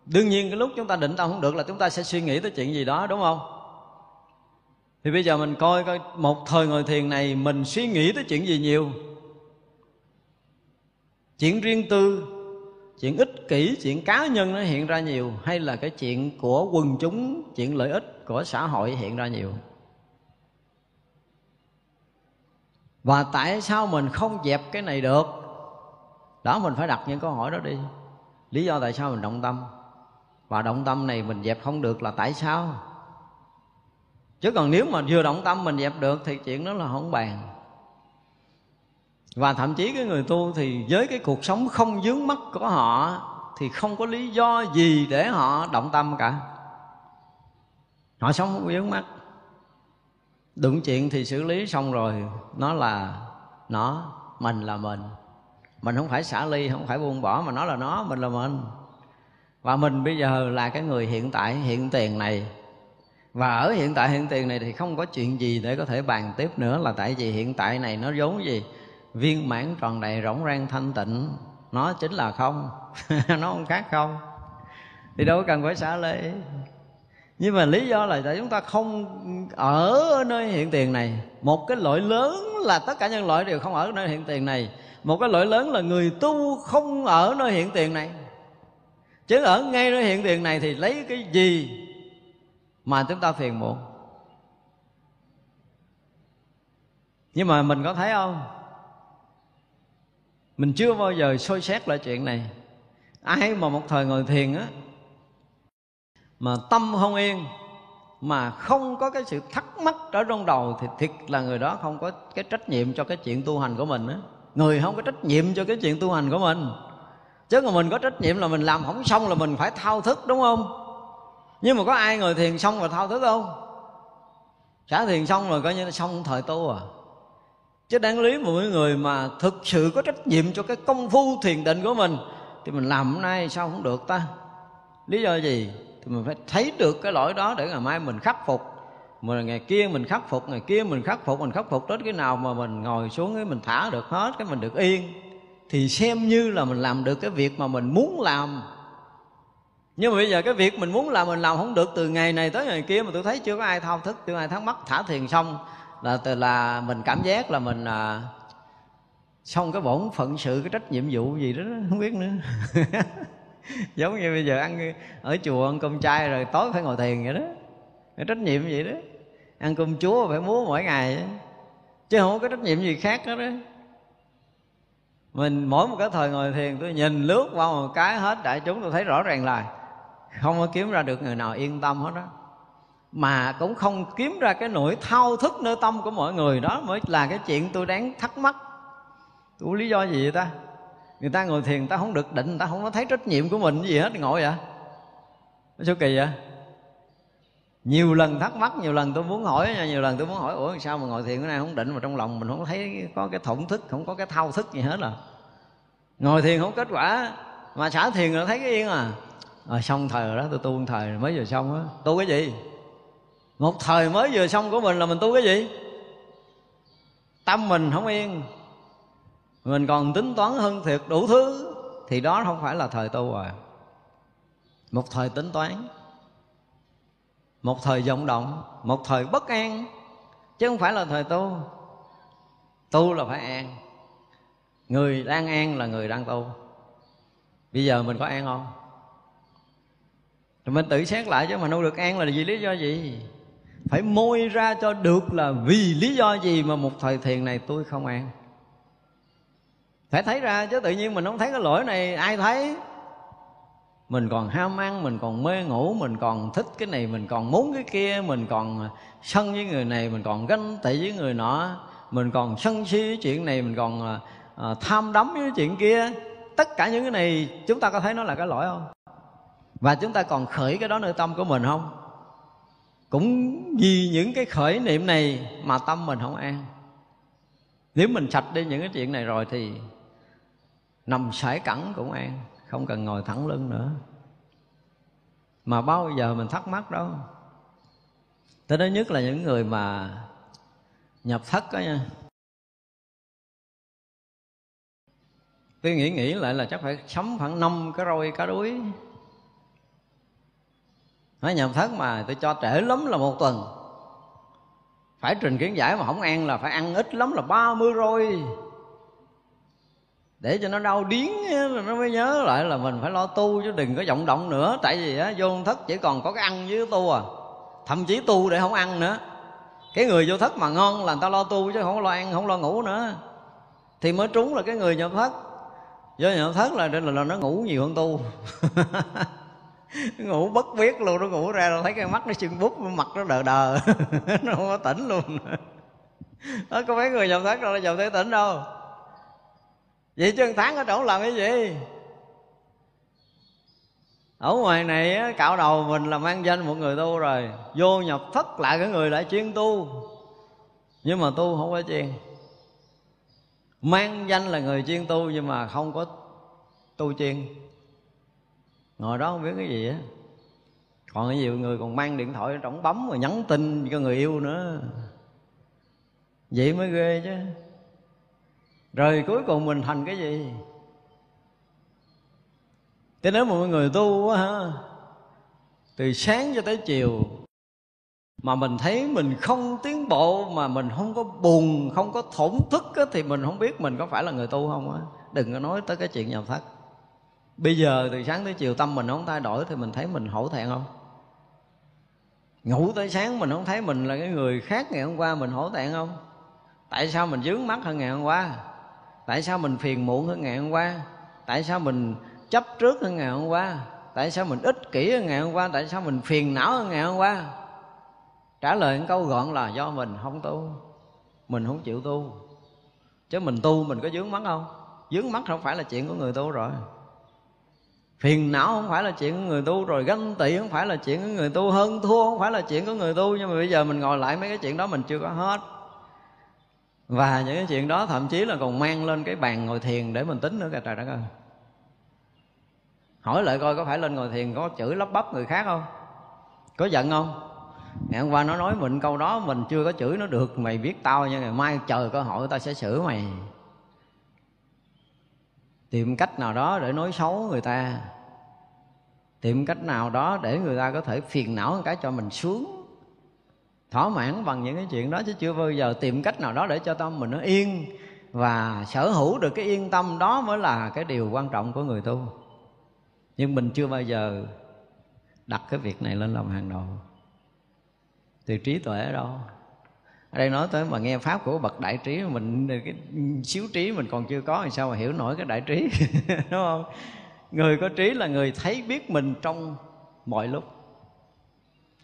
Đương nhiên cái lúc chúng ta định tâm không được là chúng ta sẽ suy nghĩ tới chuyện gì đó, đúng không? Thì bây giờ mình coi coi một thời ngồi thiền này mình suy nghĩ tới chuyện gì nhiều. Chuyện riêng tư, chuyện ích kỷ, chuyện cá nhân nó hiện ra nhiều, hay là cái chuyện của quần chúng, chuyện lợi ích của xã hội hiện ra nhiều. Và tại sao mình không dẹp cái này được? Đó, mình phải đặt những câu hỏi đó đi. Lý do tại sao mình động tâm? Và động tâm này mình dẹp không được là tại sao? Chứ còn nếu mà vừa động tâm mình dẹp được thì chuyện đó là không bàn. Và thậm chí cái người tu thì với cái cuộc sống không dướng mắt của họ thì không có lý do gì để họ động tâm cả. Họ sống không dướng mắt đụng chuyện thì xử lý xong rồi, nó là nó, mình là mình. Mình không phải xả ly, không phải buông bỏ, mà nó là nó, mình là mình. Và mình bây giờ là cái người hiện tại, hiện tiền này và ở hiện tại hiện tiền này thì không có chuyện gì để có thể bàn tiếp nữa là tại vì hiện tại này nó vốn gì? Viên mãn tròn đầy rỗng rang thanh tịnh. Nó chính là không. Nó không khác không. Thì đâu cần phải xả lễ nhưng mà lý do là tại chúng ta không ở nơi hiện tiền này. Một cái lỗi lớn là tất cả nhân loại đều không ở nơi hiện tiền này. Một cái lỗi lớn là người tu không ở nơi hiện tiền này. Chứ ở ngay nơi hiện tiền này thì lấy cái gì mà chúng ta phiền muộn. Nhưng mà mình có thấy không? Mình chưa bao giờ soi xét lại chuyện này. Ai mà một thời ngồi thiền á, mà tâm không yên, mà không có cái sự thắc mắc ở trong đầu thì thiệt là người đó không có cái trách nhiệm cho cái chuyện tu hành của mình á. Người không có trách nhiệm cho cái chuyện tu hành của mình. Chứ mà mình có trách nhiệm là mình làm không xong là mình phải thao thức, đúng không? Nhưng mà có ai ngồi thiền xong rồi thao thức không xả thiền xong rồi coi như là xong thời tu à. Chứ đáng lý mọi người mà thực sự có trách nhiệm cho cái công phu thiền định của mình, thì mình làm hôm nay sao không được ta? Lý do gì? Thì mình phải thấy được cái lỗi đó để ngày mai mình khắc phục. Mà ngày kia mình khắc phục, ngày kia mình khắc phục, mình khắc phục đến cái nào mà mình ngồi xuống cái mình thả được hết, cái mình được yên, thì xem như là mình làm được cái việc mà mình muốn làm nhưng mà bây giờ cái việc mình muốn làm mình làm không được từ ngày này tới ngày kia mà tôi thấy chưa có ai thao thức chưa có ai thắc mắc thả thiền xong là từ là mình cảm giác là mình à, xong cái bổn phận sự cái trách nhiệm vụ gì đó không biết nữa. Giống như bây giờ ăn ở chùa ăn cơm chay rồi tối phải ngồi thiền vậy đó. Cái trách nhiệm gì đó. Ăn cơm chúa phải múa mỗi ngày đó. chứ không có trách nhiệm gì khác đó, đó mình mỗi một cái thời ngồi thiền tôi nhìn lướt qua một cái hết đại chúng tôi thấy rõ ràng là không có kiếm ra được người nào yên tâm hết đó mà cũng không kiếm ra cái nỗi thao thức nơi tâm của mọi người đó mới là cái chuyện tôi đáng thắc mắc. Tôi lý do gì vậy ta? Người ta ngồi thiền người ta không được định người ta không có thấy trách nhiệm của mình gì hết, ngồi à. vậy nó số kỳ vậy? Nhiều lần thắc mắc, nhiều lần tôi muốn hỏi nhiều lần tôi muốn hỏi, ủa, sao mà ngồi thiền cái này không định mà trong lòng mình không thấy có cái thổn thức, không có cái thao thức gì hết à? Ngồi thiền không kết quả, mà xả thiền là thấy cái yên à rồi xong thời rồi đó tôi tu thời mới vừa xong á. Tu cái gì? Một thời mới vừa xong của mình là mình tu cái gì? Tâm mình không yên. Mình còn tính toán hơn thiệt đủ thứ. Thì đó không phải là thời tu rồi. Một thời tính toán. Một thời vọng động. Một thời bất an. Chứ không phải là thời tu. Tu là phải an. Người đang an là người đang tu. Bây giờ mình có an không rồi mình tự xét lại chứ mà nuôi được an là vì lý do gì? Phải môi ra cho được là vì lý do gì mà một thời thiền này tôi không an? Phải thấy ra chứ tự nhiên mình không thấy cái lỗi này ai thấy? Mình còn ham ăn mình còn mê ngủ mình còn thích cái này mình còn muốn cái kia mình còn sân với người này mình còn ganh tị với người nọ mình còn sân si với chuyện này mình còn uh, tham đắm với chuyện kia. Tất cả những cái này chúng ta có thấy nó là cái lỗi không? Và chúng ta còn khởi cái đó nơi tâm của mình không? Cũng vì những cái khởi niệm này mà tâm mình không an. Nếu mình sạch đi những cái chuyện này rồi thì nằm sải cẳng cũng an, không cần ngồi thẳng lưng nữa. Mà bao giờ mình thắc mắc đâu. Tới đó nhất là những người mà nhập thất đó nha. Tôi nghĩ nghĩ lại là chắc phải sắm khoảng năm cái roi cá đuối nói nhầm thất mà tôi cho trễ lắm là một tuần. Phải trình kiến giải mà không ăn là phải ăn ít lắm là 30 rồi. Để cho nó đau điếng nó mới nhớ lại là mình phải lo tu chứ đừng có vọng động nữa. Tại vì á vô thất chỉ còn có cái ăn với tu à. Thậm chí tu để không ăn nữa. Cái người vô thất mà ngon là người ta lo tu chứ không lo ăn không lo ngủ nữa. Thì mới trúng là cái người nhập thất. Do nhập thất là, là, là nó ngủ nhiều hơn tu. ngủ bất biết luôn, nó ngủ ra rồi thấy cái mắt nó sưng bút mặt nó đờ đờ. Nó không có tỉnh luôn. Đó, có mấy người nhập thất đâu nhập thấy tỉnh đâu. Vậy chứ tháng ở chỗ làm cái gì? Ở ngoài này cạo đầu mình là mang danh một người tu rồi. Vô nhập thất lại cái người lại chuyên tu. Nhưng mà tu không có chuyên. Mang danh là người chuyên tu nhưng mà không có tu chuyên ngồi đó không biết cái gì á. Còn cái nhiều người còn mang điện thoại trọng bấm rồi nhắn tin cho người yêu nữa. Vậy mới ghê chứ. Rồi cuối cùng mình thành cái gì? Thế nếu mà mọi người tu á ha từ sáng cho tới chiều mà mình thấy mình không tiến bộ mà mình không có buồn không có thổn thức á, thì mình không biết mình có phải là người tu không á. Đừng có nói tới cái chuyện nhập thất bây giờ từ sáng tới chiều tâm mình không thay đổi thì mình thấy mình hổ thẹn không? Ngủ tới sáng mình không thấy mình là cái người khác ngày hôm qua mình hổ thẹn không? Tại sao mình dướng mắt hơn ngày hôm qua? Tại sao mình phiền muộn hơn ngày hôm qua? Tại sao mình chấp trước hơn ngày hôm qua? Tại sao mình ích kỷ hơn ngày hôm qua? Tại sao mình phiền não hơn ngày hôm qua? Trả lời một câu gọn là do mình không tu. Mình không chịu tu. Chứ mình tu mình có dướng mắt không? Dướng mắt không phải là chuyện của người tu rồi phiền não không phải là chuyện của người tu rồi ganh tị không phải là chuyện của người tu, hơn thua không phải là chuyện của người tu. Nhưng mà bây giờ mình ngồi lại mấy cái chuyện đó mình chưa có hết. Và những cái chuyện đó thậm chí là còn mang lên cái bàn ngồi thiền để mình tính nữa kìa, trời đất ơi. Hỏi lại coi có phải lên ngồi thiền có chửi lắp bắp người khác không? Có giận không? Ngày hôm qua nó nói mình câu đó mình chưa có chửi nó được, mày biết tao nha, ngày mai chờ cơ hội tao sẽ xử mày tìm cách nào đó để nói xấu người ta. Tìm cách nào đó để người ta có thể phiền não một cái cho mình xuống. Thỏa mãn bằng những cái chuyện đó chứ chưa bao giờ tìm cách nào đó để cho tâm mình nó yên và sở hữu được cái yên tâm đó mới là cái điều quan trọng của người tu. Nhưng mình chưa bao giờ đặt cái việc này lên làm hàng đầu. Thì trí tuệ ở đâu? Ở đây nói tới mà nghe pháp của bậc đại trí mình, cái xíu trí mình còn chưa có thì sao mà hiểu nổi cái đại trí, đúng không? Người có trí là người thấy biết mình trong mọi lúc.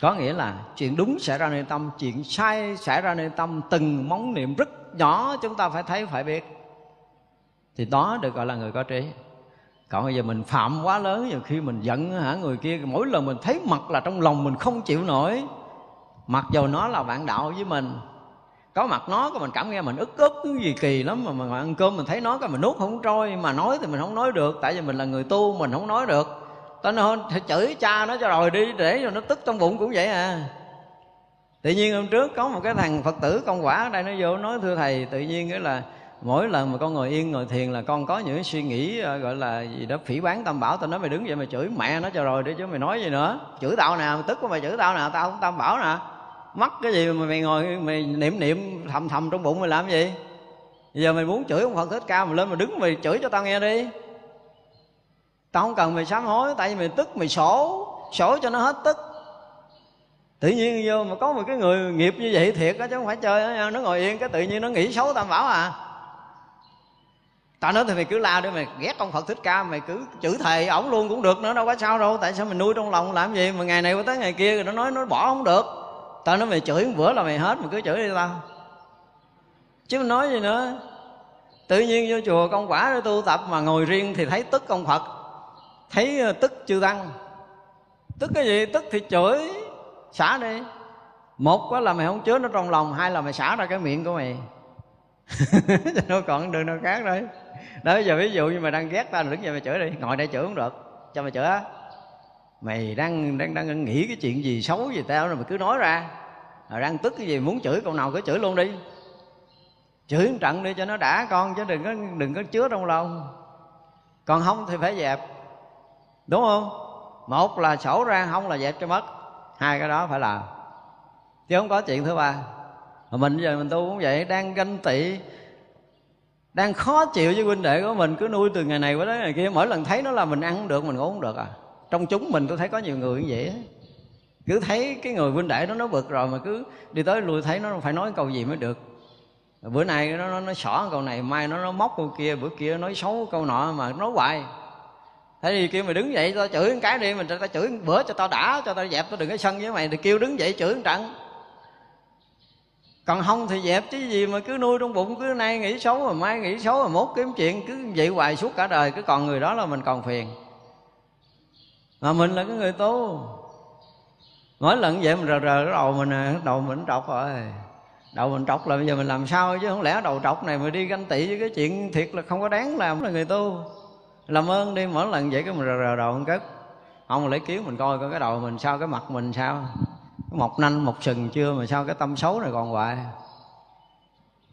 Có nghĩa là chuyện đúng xảy ra nơi tâm, chuyện sai xảy ra nơi tâm. Từng móng niệm rất nhỏ chúng ta phải thấy, phải biết. Thì đó được gọi là người có trí. Còn bây giờ mình phạm quá lớn, nhiều khi mình giận hả, người kia, mỗi lần mình thấy mặt là trong lòng mình không chịu nổi. Mặc dù nó là bạn đạo với mình có mặt nó có mình cảm nghe mình ức ức cái gì kỳ lắm mà, mình ăn cơm mình thấy nó cái mình nuốt không trôi mà nói thì mình không nói được tại vì mình là người tu mình không nói được. Tao nói thì chửi cha nó cho rồi đi để cho nó tức trong bụng cũng vậy à. Tự nhiên hôm trước có một cái thằng phật tử công quả ở đây nó vô nói thưa thầy tự nhiên cái là mỗi lần mà con ngồi yên ngồi thiền là con có những suy nghĩ ờ, gọi là gì đó phỉ bán tam bảo tao nói mày đứng vậy mày chửi mẹ nó cho rồi đi chứ mày nói gì nữa. Chửi tao nè tức của mày chửi tao nè tao không tam bảo nè mắc cái gì mà mày ngồi, mày niệm niệm, thầm thầm trong bụng mày làm gì? Giờ mày muốn chửi ông phật thích ca mày lên mày đứng mày chửi cho tao nghe đi. Tao không cần mày sám hối, tại vì mày tức, mày sổ sổ cho nó hết tức. Tự nhiên vô mà có một cái người nghiệp như vậy thiệt đó chứ không phải chơi đó nha, nó ngồi yên, cái tự nhiên nó nghĩ xấu tam bảo à. Tao nói thì mày cứ la đi, mày ghét ông phật thích ca, mày cứ chửi thầy ổng luôn cũng được nữa, đâu có sao đâu, tại sao mày nuôi trong lòng làm gì? Mà ngày này qua tới ngày kia rồi nó nói, nó bỏ không được tao nói mày chửi một bữa là mày hết, mày cứ chửi đi tao. Chứ nói gì nữa. Tự nhiên vô chùa công quả để tu tập mà ngồi riêng thì thấy tức ông phật. Thấy ờ, tức chư tăng. Tức cái gì? Tức thì chửi. Xả đi. Một là mày không chứa nó trong lòng, hai là mày xả ra cái miệng của mày. Cho nó còn đường nào khác đấy đó, giờ ví dụ như mày đang ghét tao, đứng dậy mày chửi đi. Ngồi đây chửi cũng được. Cho mày chửi á mày đang đang đang nghĩ cái chuyện gì xấu gì tao rồi mày cứ nói ra. Rồi đang tức cái gì muốn chửi câu nào cứ chửi luôn đi. Chửi một trận đi cho nó đã con, chứ đừng có đừng có chứa trong lòng. Còn không thì phải dẹp. Đúng không? Một là sổ ra, không là dẹp cho mất. Hai cái đó phải làm. Chứ không có chuyện thứ ba. Mà mình giờ mình tu cũng vậy, đang ganh tị, đang khó chịu với huynh đệ của mình, cứ nuôi từ ngày này qua tới ngày kia. Mỗi lần thấy nó là mình ăn không được, mình uống không được à trong chúng mình tôi thấy có nhiều người như vậy cứ thấy cái người huynh đệ nó nó bực rồi mà cứ đi tới lui thấy nó phải nói câu gì mới được. Bữa nay nó nó, nó xỏ câu này mai nó nó móc câu kia bữa kia nói xấu câu nọ mà nói hoài. Thế thì kêu mày đứng dậy tao chửi một cái đi mình tao chửi bữa cho tao đã cho tao dẹp tao đừng có sân với mày thì kêu đứng dậy chửi một trận. Còn không thì dẹp chứ gì mà cứ nuôi trong bụng cứ nay nghĩ xấu mà mai nghĩ xấu mà mốt kiếm chuyện cứ vậy hoài suốt cả đời cứ còn người đó là mình còn phiền mà mình là cái người tu. Mỗi lần vậy mình rờ rờ cái đầu mình nè, đầu mình trọc rồi. Đầu mình trọc là bây giờ mình làm sao chứ? Không lẽ đầu trọc này mà đi ganh tị với cái chuyện thiệt là không có đáng làm là người tu. Làm ơn đi, mỗi lần vậy cái mình rờ rờ đầu một cất ông lấy kiếm mình coi coi cái đầu mình sao, cái mặt mình sao. Mọc nanh, mọc sừng chưa mà sao cái tâm xấu này còn hoài.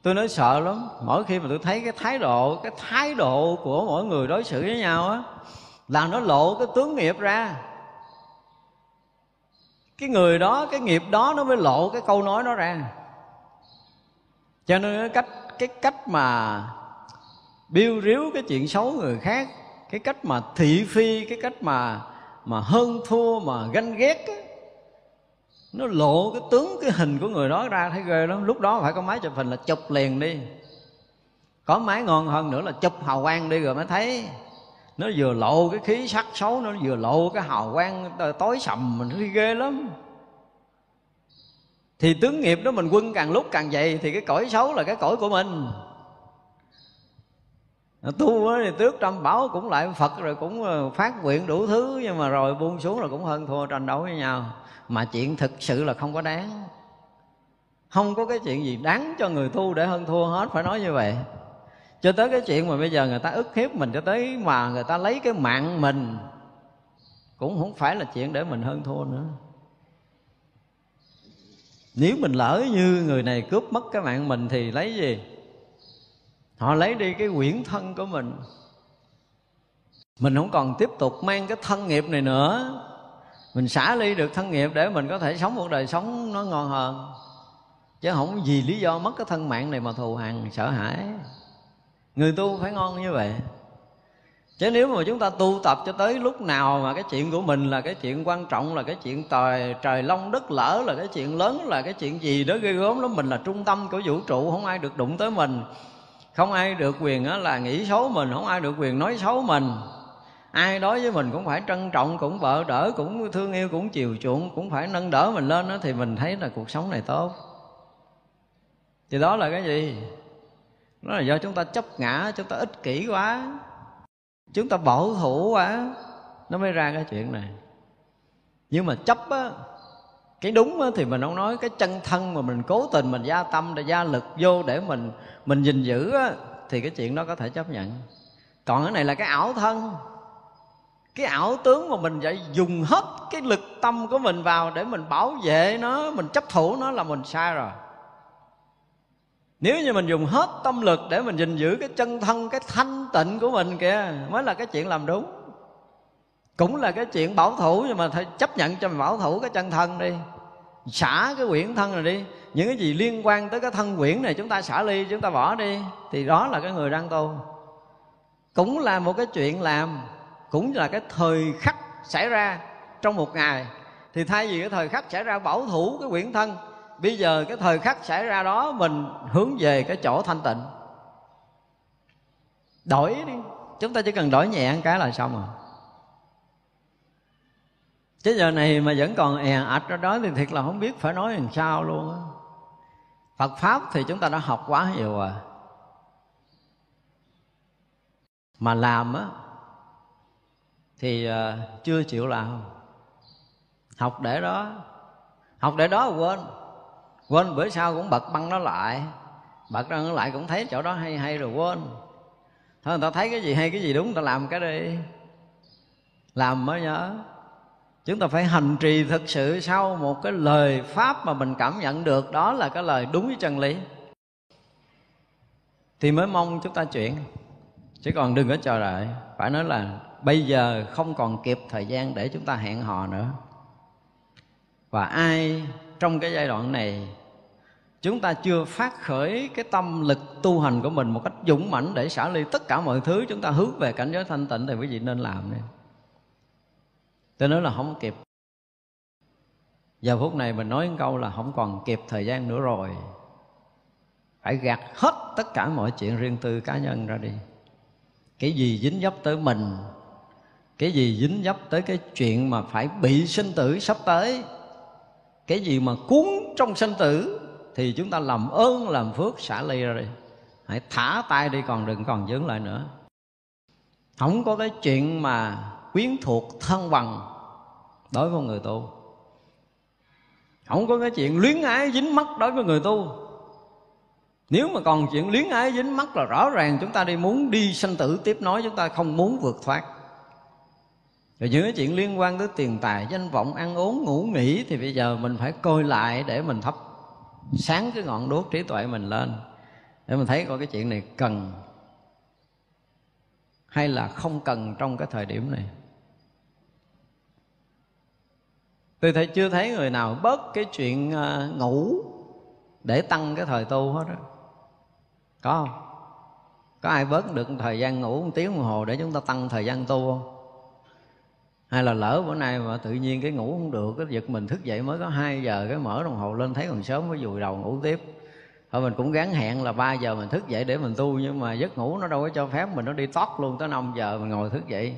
Tôi nói sợ lắm. Mỗi khi mà tôi thấy cái thái độ, cái thái độ của mỗi người đối xử với nhau á là nó lộ cái tướng nghiệp ra. Cái người đó cái nghiệp đó nó mới lộ cái câu nói đó ra. Cho nên cái cách cái cách mà biêu ríu cái chuyện xấu người khác cái cách mà thị phi cái cách mà mà hơn thua mà ganh ghét á, nó lộ cái tướng cái hình của người đó ra. Thấy ghê lắm. Lúc đó phải có máy chụp hình là chụp liền đi. Có máy ngon hơn nữa là chụp hào quang đi rồi mới thấy nó vừa lộ cái khí sắc xấu, nó vừa lộ cái hào quang tối sầm, mình thấy ghê lắm. Thì tướng nghiệp đó mình quân càng lúc càng dày thì cái cõi xấu là cái cõi của mình. Tu thì tước trăm bảo cũng lại phật rồi cũng ờ, phát nguyện đủ thứ, nhưng mà rồi buông xuống là cũng hơn thua tranh đấu với nhau. Mà chuyện thực sự là không có đáng. Không có cái chuyện gì đáng cho người tu để hơn thua, hết phải nói như vậy cho tới cái chuyện mà bây giờ người ta ức hiếp mình, cho tới mà người ta lấy cái mạng mình, cũng không phải là chuyện để mình hơn thua nữa. Nếu mình lỡ như người này cướp mất cái mạng mình thì lấy gì? Họ lấy đi cái quyển thân của mình. Mình không còn tiếp tục mang cái thân nghiệp này nữa. Mình xả ly được thân nghiệp để mình có thể sống một đời sống nó ngon hơn. Chứ không vì lý do mất cái thân mạng này mà thù hằn, sợ hãi người tu phải ngon như vậy. Chứ nếu mà chúng ta tu tập cho tới lúc nào mà cái chuyện của mình là cái chuyện quan trọng, là cái chuyện trời trời long đất lỡ là cái chuyện lớn, là cái chuyện gì đó ghê gớm lắm, mình là trung tâm của vũ trụ, không ai được đụng tới mình. Không ai được quyền là nghĩ xấu mình, không ai được quyền nói xấu mình. Ai đối với mình cũng phải trân trọng, cũng vợ đỡ, cũng thương yêu, cũng chiều chuộng, cũng phải nâng đỡ mình lên đó thì mình thấy là cuộc sống này tốt. Thì đó là cái gì? Đó là do chúng ta chấp ngã chúng ta ích kỷ quá. Chúng ta bảo thủ quá. Nó mới ra cái chuyện này. Nhưng mà chấp á cái đúng á, thì mình không nói. Cái chân thân mà mình cố tình mình gia tâm để gia lực vô để mình mình gìn giữ á, thì cái chuyện đó có thể chấp nhận. Còn cái này là cái ảo thân. Cái ảo tướng mà mình phải dùng hết cái lực tâm của mình vào để mình bảo vệ nó mình chấp thủ nó là mình sai rồi nếu như mình dùng hết tâm lực để mình gìn giữ cái chân thân, cái thanh tịnh của mình kìa, mới là cái chuyện làm đúng. Cũng là cái chuyện bảo thủ, nhưng mà phải chấp nhận cho mình bảo thủ cái chân thân đi. Xả cái quyển thân này đi. Những cái gì liên quan tới cái thân quyển này chúng ta xả ly, chúng ta bỏ đi, thì đó là cái người đang tu. Cũng là một cái chuyện làm, cũng là cái thời khắc xảy ra trong một ngày. Thì thay vì cái thời khắc xảy ra bảo thủ cái quyển thân bây giờ cái thời khắc xảy ra đó, mình hướng về cái chỗ thanh tịnh. Đổi đi. Chúng ta chỉ cần đổi nhẹ một cái là xong rồi. Chứ giờ này mà vẫn còn è ạch ra đó thì thiệt là không biết phải nói làm sao luôn á. Phật Pháp thì chúng ta đã học quá nhiều rồi. Mà làm á, Thì ờ, chưa chịu làm. Học để đó. Học để đó quên quên, bữa sau cũng bật băng nó lại. Bật nó lại cũng thấy chỗ đó hay hay rồi quên. Thôi, người ta thấy cái gì hay, cái gì đúng, người ta làm cái đi. Làm mới nhớ. Chúng ta phải hành trì thực sự sau một cái lời pháp mà mình cảm nhận được. Đó là cái lời đúng với chân lý. Thì mới mong chúng ta chuyển. Chứ còn đừng có chờ đợi. Phải nói là bây giờ không còn kịp thời gian để chúng ta hẹn hò nữa. Và ai trong cái giai đoạn này, chúng ta chưa phát khởi cái tâm lực tu hành của mình một cách dũng mãnh để xả ly tất cả mọi thứ, chúng ta hướng về cảnh giới thanh tịnh thì quý vị nên làm đi. Tôi nói là không kịp. Giờ phút này mình nói một câu là không còn kịp thời gian nữa rồi. Phải gạt hết tất cả mọi chuyện riêng tư cá nhân ra đi. Cái gì dính dấp tới mình, cái gì dính dấp tới cái chuyện mà phải bị sinh tử sắp tới cái gì mà cuốn trong sinh tử thì chúng ta làm ơn, làm phước, xả ly ra đi. Hãy thả tay đi, còn đừng còn dướng lại nữa. Không có cái chuyện mà quyến thuộc thân bằng đối với người tu. Không có cái chuyện luyến ái dính mắt đối với người tu. Nếu mà còn chuyện luyến ái dính mắt là rõ ràng chúng ta đi muốn đi sanh tử, tiếp nối chúng ta không muốn vượt thoát rồi những cái chuyện liên quan tới tiền tài, danh vọng, ăn uống, ngủ nghỉ thì bây giờ mình phải coi lại để mình thắp sáng cái ngọn đuốc trí tuệ mình lên. Để mình thấy coi cái chuyện này cần hay là không cần trong cái thời điểm này. Tôi thấy chưa thấy người nào bớt cái chuyện à, ngủ để tăng cái thời tu hết đó có không? Có ai bớt được thời gian ngủ một tiếng đồng hồ để chúng ta tăng thời gian tu không? Hay là lỡ bữa nay mà tự nhiên cái ngủ không được cái giật mình thức dậy mới có 2 giờ cái mở đồng hồ lên thấy còn sớm mới dùi đầu ngủ tiếp Thôi mình cũng gắn hẹn là 3 giờ mình thức dậy để mình tu Nhưng mà giấc ngủ nó đâu có cho phép mình nó đi tót luôn tới 5 giờ mình ngồi thức dậy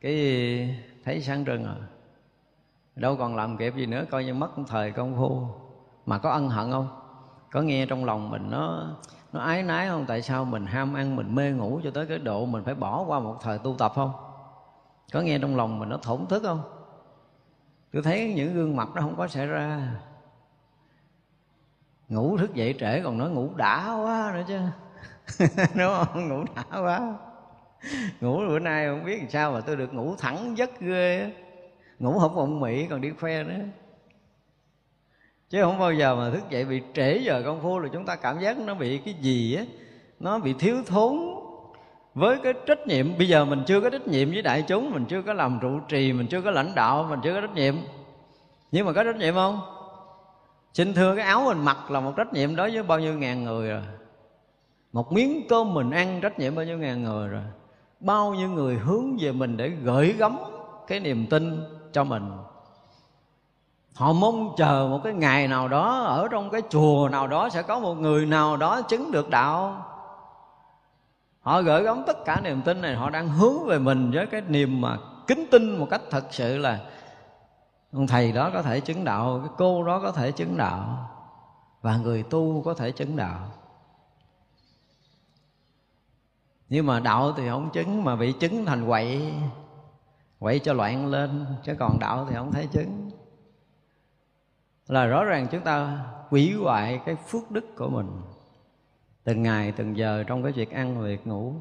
Cái thấy sáng trưng rồi Đâu còn làm kịp gì nữa coi như mất thời công phu Mà có ân hận không? Có nghe trong lòng mình nó nó ái nái không? Tại sao mình ham ăn, mình mê ngủ cho tới cái độ mình phải bỏ qua một thời tu tập không? Có nghe trong lòng mình nó thổn thức không? Tôi thấy những gương mặt nó không có xảy ra. Ngủ thức dậy trễ còn nói ngủ đã quá nữa chứ. Đúng không? Ngủ đã quá. Ngủ bữa nay không biết làm sao mà tôi được ngủ thẳng giấc ghê ngủ không mộng mị, còn đi khoe nữa. Chứ không bao giờ mà thức dậy bị trễ giờ công phu là chúng ta cảm giác nó bị cái gì á. Nó bị thiếu thốn với cái trách nhiệm, bây giờ mình chưa có trách nhiệm với đại chúng, mình chưa có làm trụ trì, mình chưa có lãnh đạo, mình chưa có trách nhiệm. Nhưng mà có trách nhiệm không? Xin thưa, cái áo mình mặc là một trách nhiệm đối với bao nhiêu ngàn người rồi. Một miếng cơm mình ăn trách nhiệm bao nhiêu ngàn người rồi. Bao nhiêu người hướng về mình để gửi gắm cái niềm tin cho mình. Họ mong chờ một cái ngày nào đó, ở trong cái chùa nào đó sẽ có một người nào đó chứng được đạo họ gửi gắm tất cả niềm tin này, họ đang hướng về mình với cái niềm mà kính tin một cách thật sự là ông thầy đó có thể chứng đạo, cái cô đó có thể chứng đạo, và người tu có thể chứng đạo. Nhưng mà đạo thì không chứng, mà bị chứng thành quậy quậy cho loạn lên, chứ còn đạo thì không thấy chứng. Là rõ ràng chúng ta hủy hoại cái phước đức của mình từng ngày, từng giờ trong cái việc ăn và việc ngủ.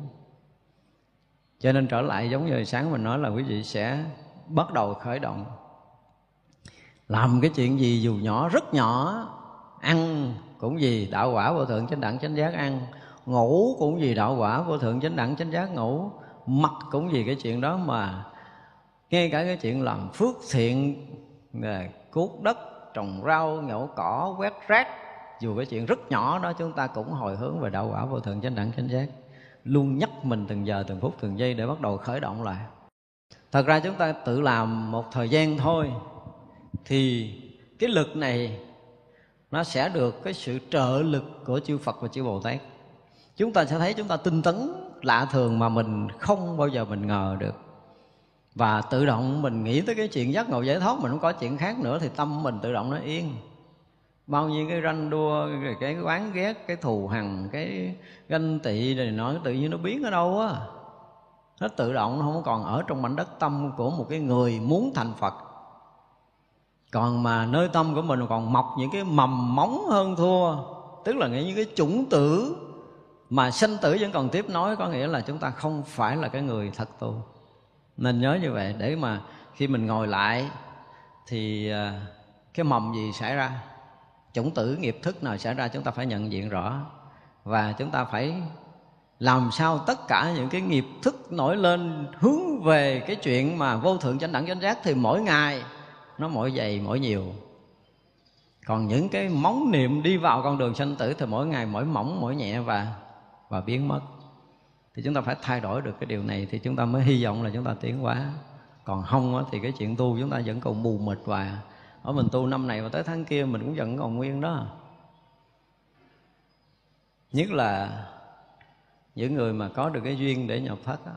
Cho nên trở lại giống như sáng mình nói là quý vị sẽ bắt đầu khởi động. Làm cái chuyện gì dù nhỏ, rất nhỏ. Ăn cũng gì đạo quả vô thượng chánh đẳng chánh giác ăn. Ngủ cũng gì đạo quả vô thượng chánh đẳng chánh giác ngủ. Mặc cũng gì cái chuyện đó mà ngay cả cái chuyện làm phước thiện ờ, cuốc đất, trồng rau, nhổ cỏ, quét rác dù cái chuyện rất nhỏ đó, chúng ta cũng hồi hướng về đạo quả vô thượng chánh đẳng chánh giác. Luôn nhắc mình từng giờ, từng phút, từng giây để bắt đầu khởi động lại. Thật ra chúng ta tự làm một thời gian thôi, thì cái lực này nó sẽ được cái sự trợ lực của chư Phật và chư Bồ Tát. Chúng ta sẽ thấy chúng ta tinh tấn lạ thường mà mình không bao giờ mình ngờ được. Và tự động mình nghĩ tới cái chuyện giác ngộ giải thoát mình không có chuyện khác nữa thì tâm mình tự động nó yên bao nhiêu cái ranh đua cái, cái oán ghét cái thù hằn cái ganh tị này nói tự nhiên nó biến ở đâu á? Nó tự động nó không còn ở trong mảnh đất tâm của một cái người muốn thành phật. Còn mà nơi tâm của mình còn mọc những cái mầm móng hơn thua. Tức là những cái chủng tử mà sanh tử vẫn còn tiếp nối có nghĩa là chúng ta không phải là cái người thật tu nên nhớ như vậy để mà khi mình ngồi lại thì à, cái mầm gì xảy ra? Chủng tử nghiệp thức nào xảy ra chúng ta phải nhận diện rõ. Và chúng ta phải làm sao tất cả những cái nghiệp thức nổi lên hướng về cái chuyện mà vô thượng chánh đẳng chánh giác thì mỗi ngày nó mỗi dày, mỗi nhiều. Còn những cái móng niệm đi vào con đường sanh tử thì mỗi ngày mỗi mỏng, mỗi nhẹ và và biến mất. Thì chúng ta phải thay đổi được cái điều này thì chúng ta mới hy vọng là chúng ta tiến hóa. Còn không thì cái chuyện tu chúng ta vẫn còn mù mịt và ở mình tu năm này và tới tháng kia mình cũng vẫn còn nguyên đó. Nhất là những người mà có được cái duyên để nhập thất đó.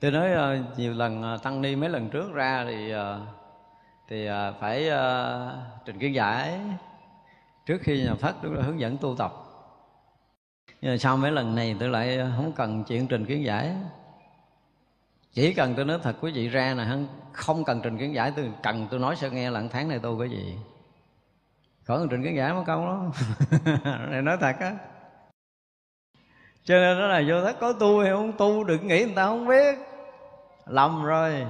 tôi nói ờ, nhiều lần ờ, tăng ni mấy lần trước ra thì ờ, thì phải trình kiến giải trước khi nhập thất tôi là hướng dẫn tu tập. Nhưng mà sau mấy lần này tôi lại không cần chuyện trình kiến giải chỉ cần tôi nói thật quý vị ra là không cần trình kiến giải tôi cần tôi nói sẽ nghe là tháng này tôi cái gì khỏi cần trình kiến giải mất câu đó này, nói thật á. Cho nên đó là vô thất có tu hay không tu, đừng nghĩ người ta không biết. Lầm rồi.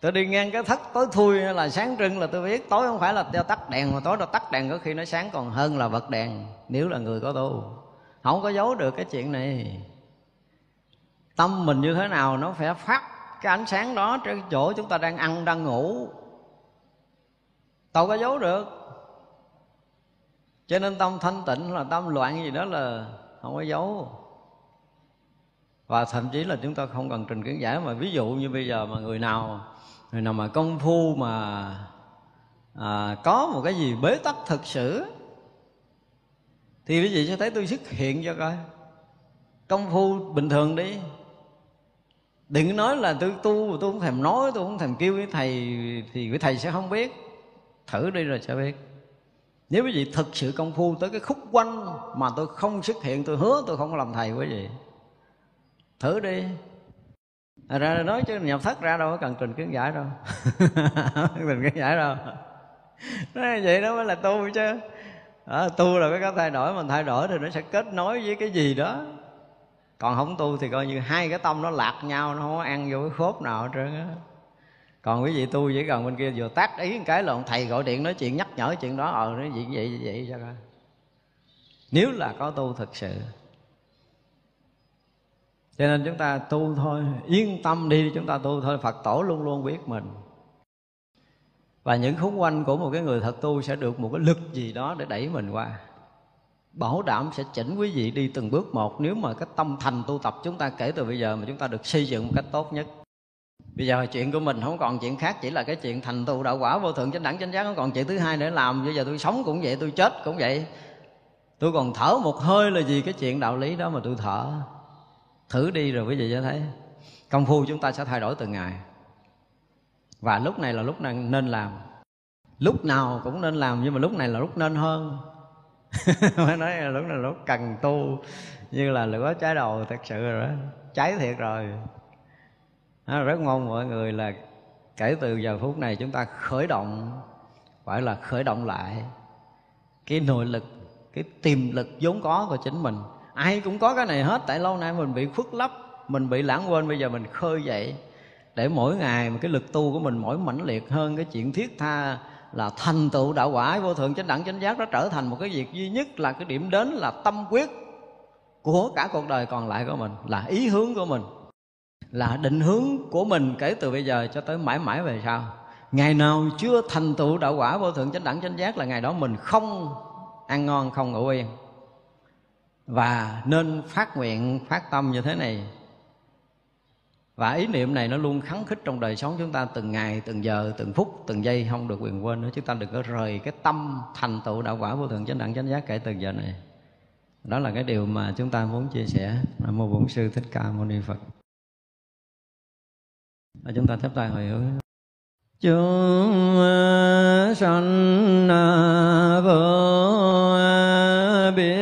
Tôi đi ngang cái thất tối thui hay là sáng trưng là tôi biết. Tối không phải là cho tắt đèn, mà tối là tắt đèn có khi nó sáng còn hơn là bật đèn, nếu là người có tu. Không có giấu được cái chuyện này tâm mình như thế nào nó phải phát cái ánh sáng đó trên chỗ chúng ta đang ăn đang ngủ. Đâu có giấu được. Cho nên tâm thanh tịnh là tâm loạn gì đó là không có giấu. Và thậm chí là chúng ta không cần trình kiến giải. Mà ví dụ như bây giờ mà người nào người nào mà công phu mà à, có một cái gì bế tắc thực sự thì quý vị sẽ thấy tôi xuất hiện cho coi. Công phu bình thường đi đừng nói là tôi tu tôi không thèm nói tôi không thèm kêu với thầy thì quý thầy sẽ không biết. Thử đi rồi sẽ biết. Nếu quý vị thực sự công phu tới cái khúc quanh mà tôi không xuất hiện tôi hứa tôi không có làm thầy quý vị. Thử đi. À, ra nói chứ nhập thất ra đâu có cần trình kiến giải đâu. Trình kiến giải đâu. Nói vậy đó mới là tu chứ. À, tu là phải có thay đổi mình thay đổi thì nó sẽ kết nối với cái gì đó còn không tu thì coi như hai cái tâm nó lạc nhau, nó không có ăn vô cái khốp nào hết trơn á. Còn quý vị tu chỉ cần bên kia vừa tác ý một cái là ông thầy gọi điện nói chuyện, nhắc nhở chuyện đó ờ nó vậy vậy vậy cho coi. Nếu là có tu thực sự, cho nên chúng ta tu thôi, yên tâm đi, chúng ta tu thôi, phật tổ luôn luôn biết mình. Và những khúc quanh của một cái người thật tu sẽ được một cái lực gì đó để đẩy mình qua bảo đảm sẽ chỉnh quý vị đi từng bước một nếu mà cái tâm thành tu tập chúng ta kể từ bây giờ mà chúng ta được xây dựng một cách tốt nhất. Bây giờ chuyện của mình không còn chuyện khác, chỉ là cái chuyện thành tựu đạo quả vô thượng chánh đẳng chánh giác không còn chuyện thứ hai để làm. Bây giờ tôi sống cũng vậy, tôi chết cũng vậy. Tôi còn thở một hơi là gì cái chuyện đạo lý đó mà tôi thở. Thử đi rồi quý vị sẽ thấy. Công phu chúng ta sẽ thay đổi từng ngày. Và lúc này là lúc nên làm. Lúc nào cũng nên làm, nhưng mà lúc này là lúc nên hơn. phải nói là lúc là lúc cần tu. Như là lửa cháy đầu thật sự rồi đó. Cháy thiệt rồi. Đó, rất mong mọi người là kể từ giờ phút này chúng ta khởi động phải là khởi động lại. Cái nội lực cái tiềm lực vốn có của chính mình. Ai cũng có cái này hết tại lâu nay mình bị khuất lấp mình bị lãng quên. Bây giờ mình khơi dậy để mỗi ngày mà cái lực tu của mình mỗi mãnh liệt hơn cái chuyện thiết tha là thành tựu đạo quả vô thượng chánh đẳng chánh giác nó trở thành một cái việc duy nhất, là cái điểm đến là tâm quyết của cả cuộc đời còn lại của mình, là ý hướng của mình, là định hướng của mình kể từ bây giờ cho tới mãi mãi về sau. Ngày nào chưa thành tựu đạo quả vô thượng chánh đẳng chánh giác là ngày đó mình không ăn ngon, không ngủ yên. Và nên phát nguyện, phát tâm như thế này và ý niệm này nó luôn khắng khích trong đời sống chúng ta từng ngày, từng giờ, từng phút, từng giây, không được quyền quên nữa. Chúng ta đừng có rời cái tâm thành tựu đạo quả vô thượng chánh đẳng chánh giác kể từ giờ này. Đó là cái điều mà chúng ta muốn chia sẻ. Nam mô bổn sư thích ca mâu ni phật. Và chúng ta thắp tay hồi hướng. Chúng sanh vô biên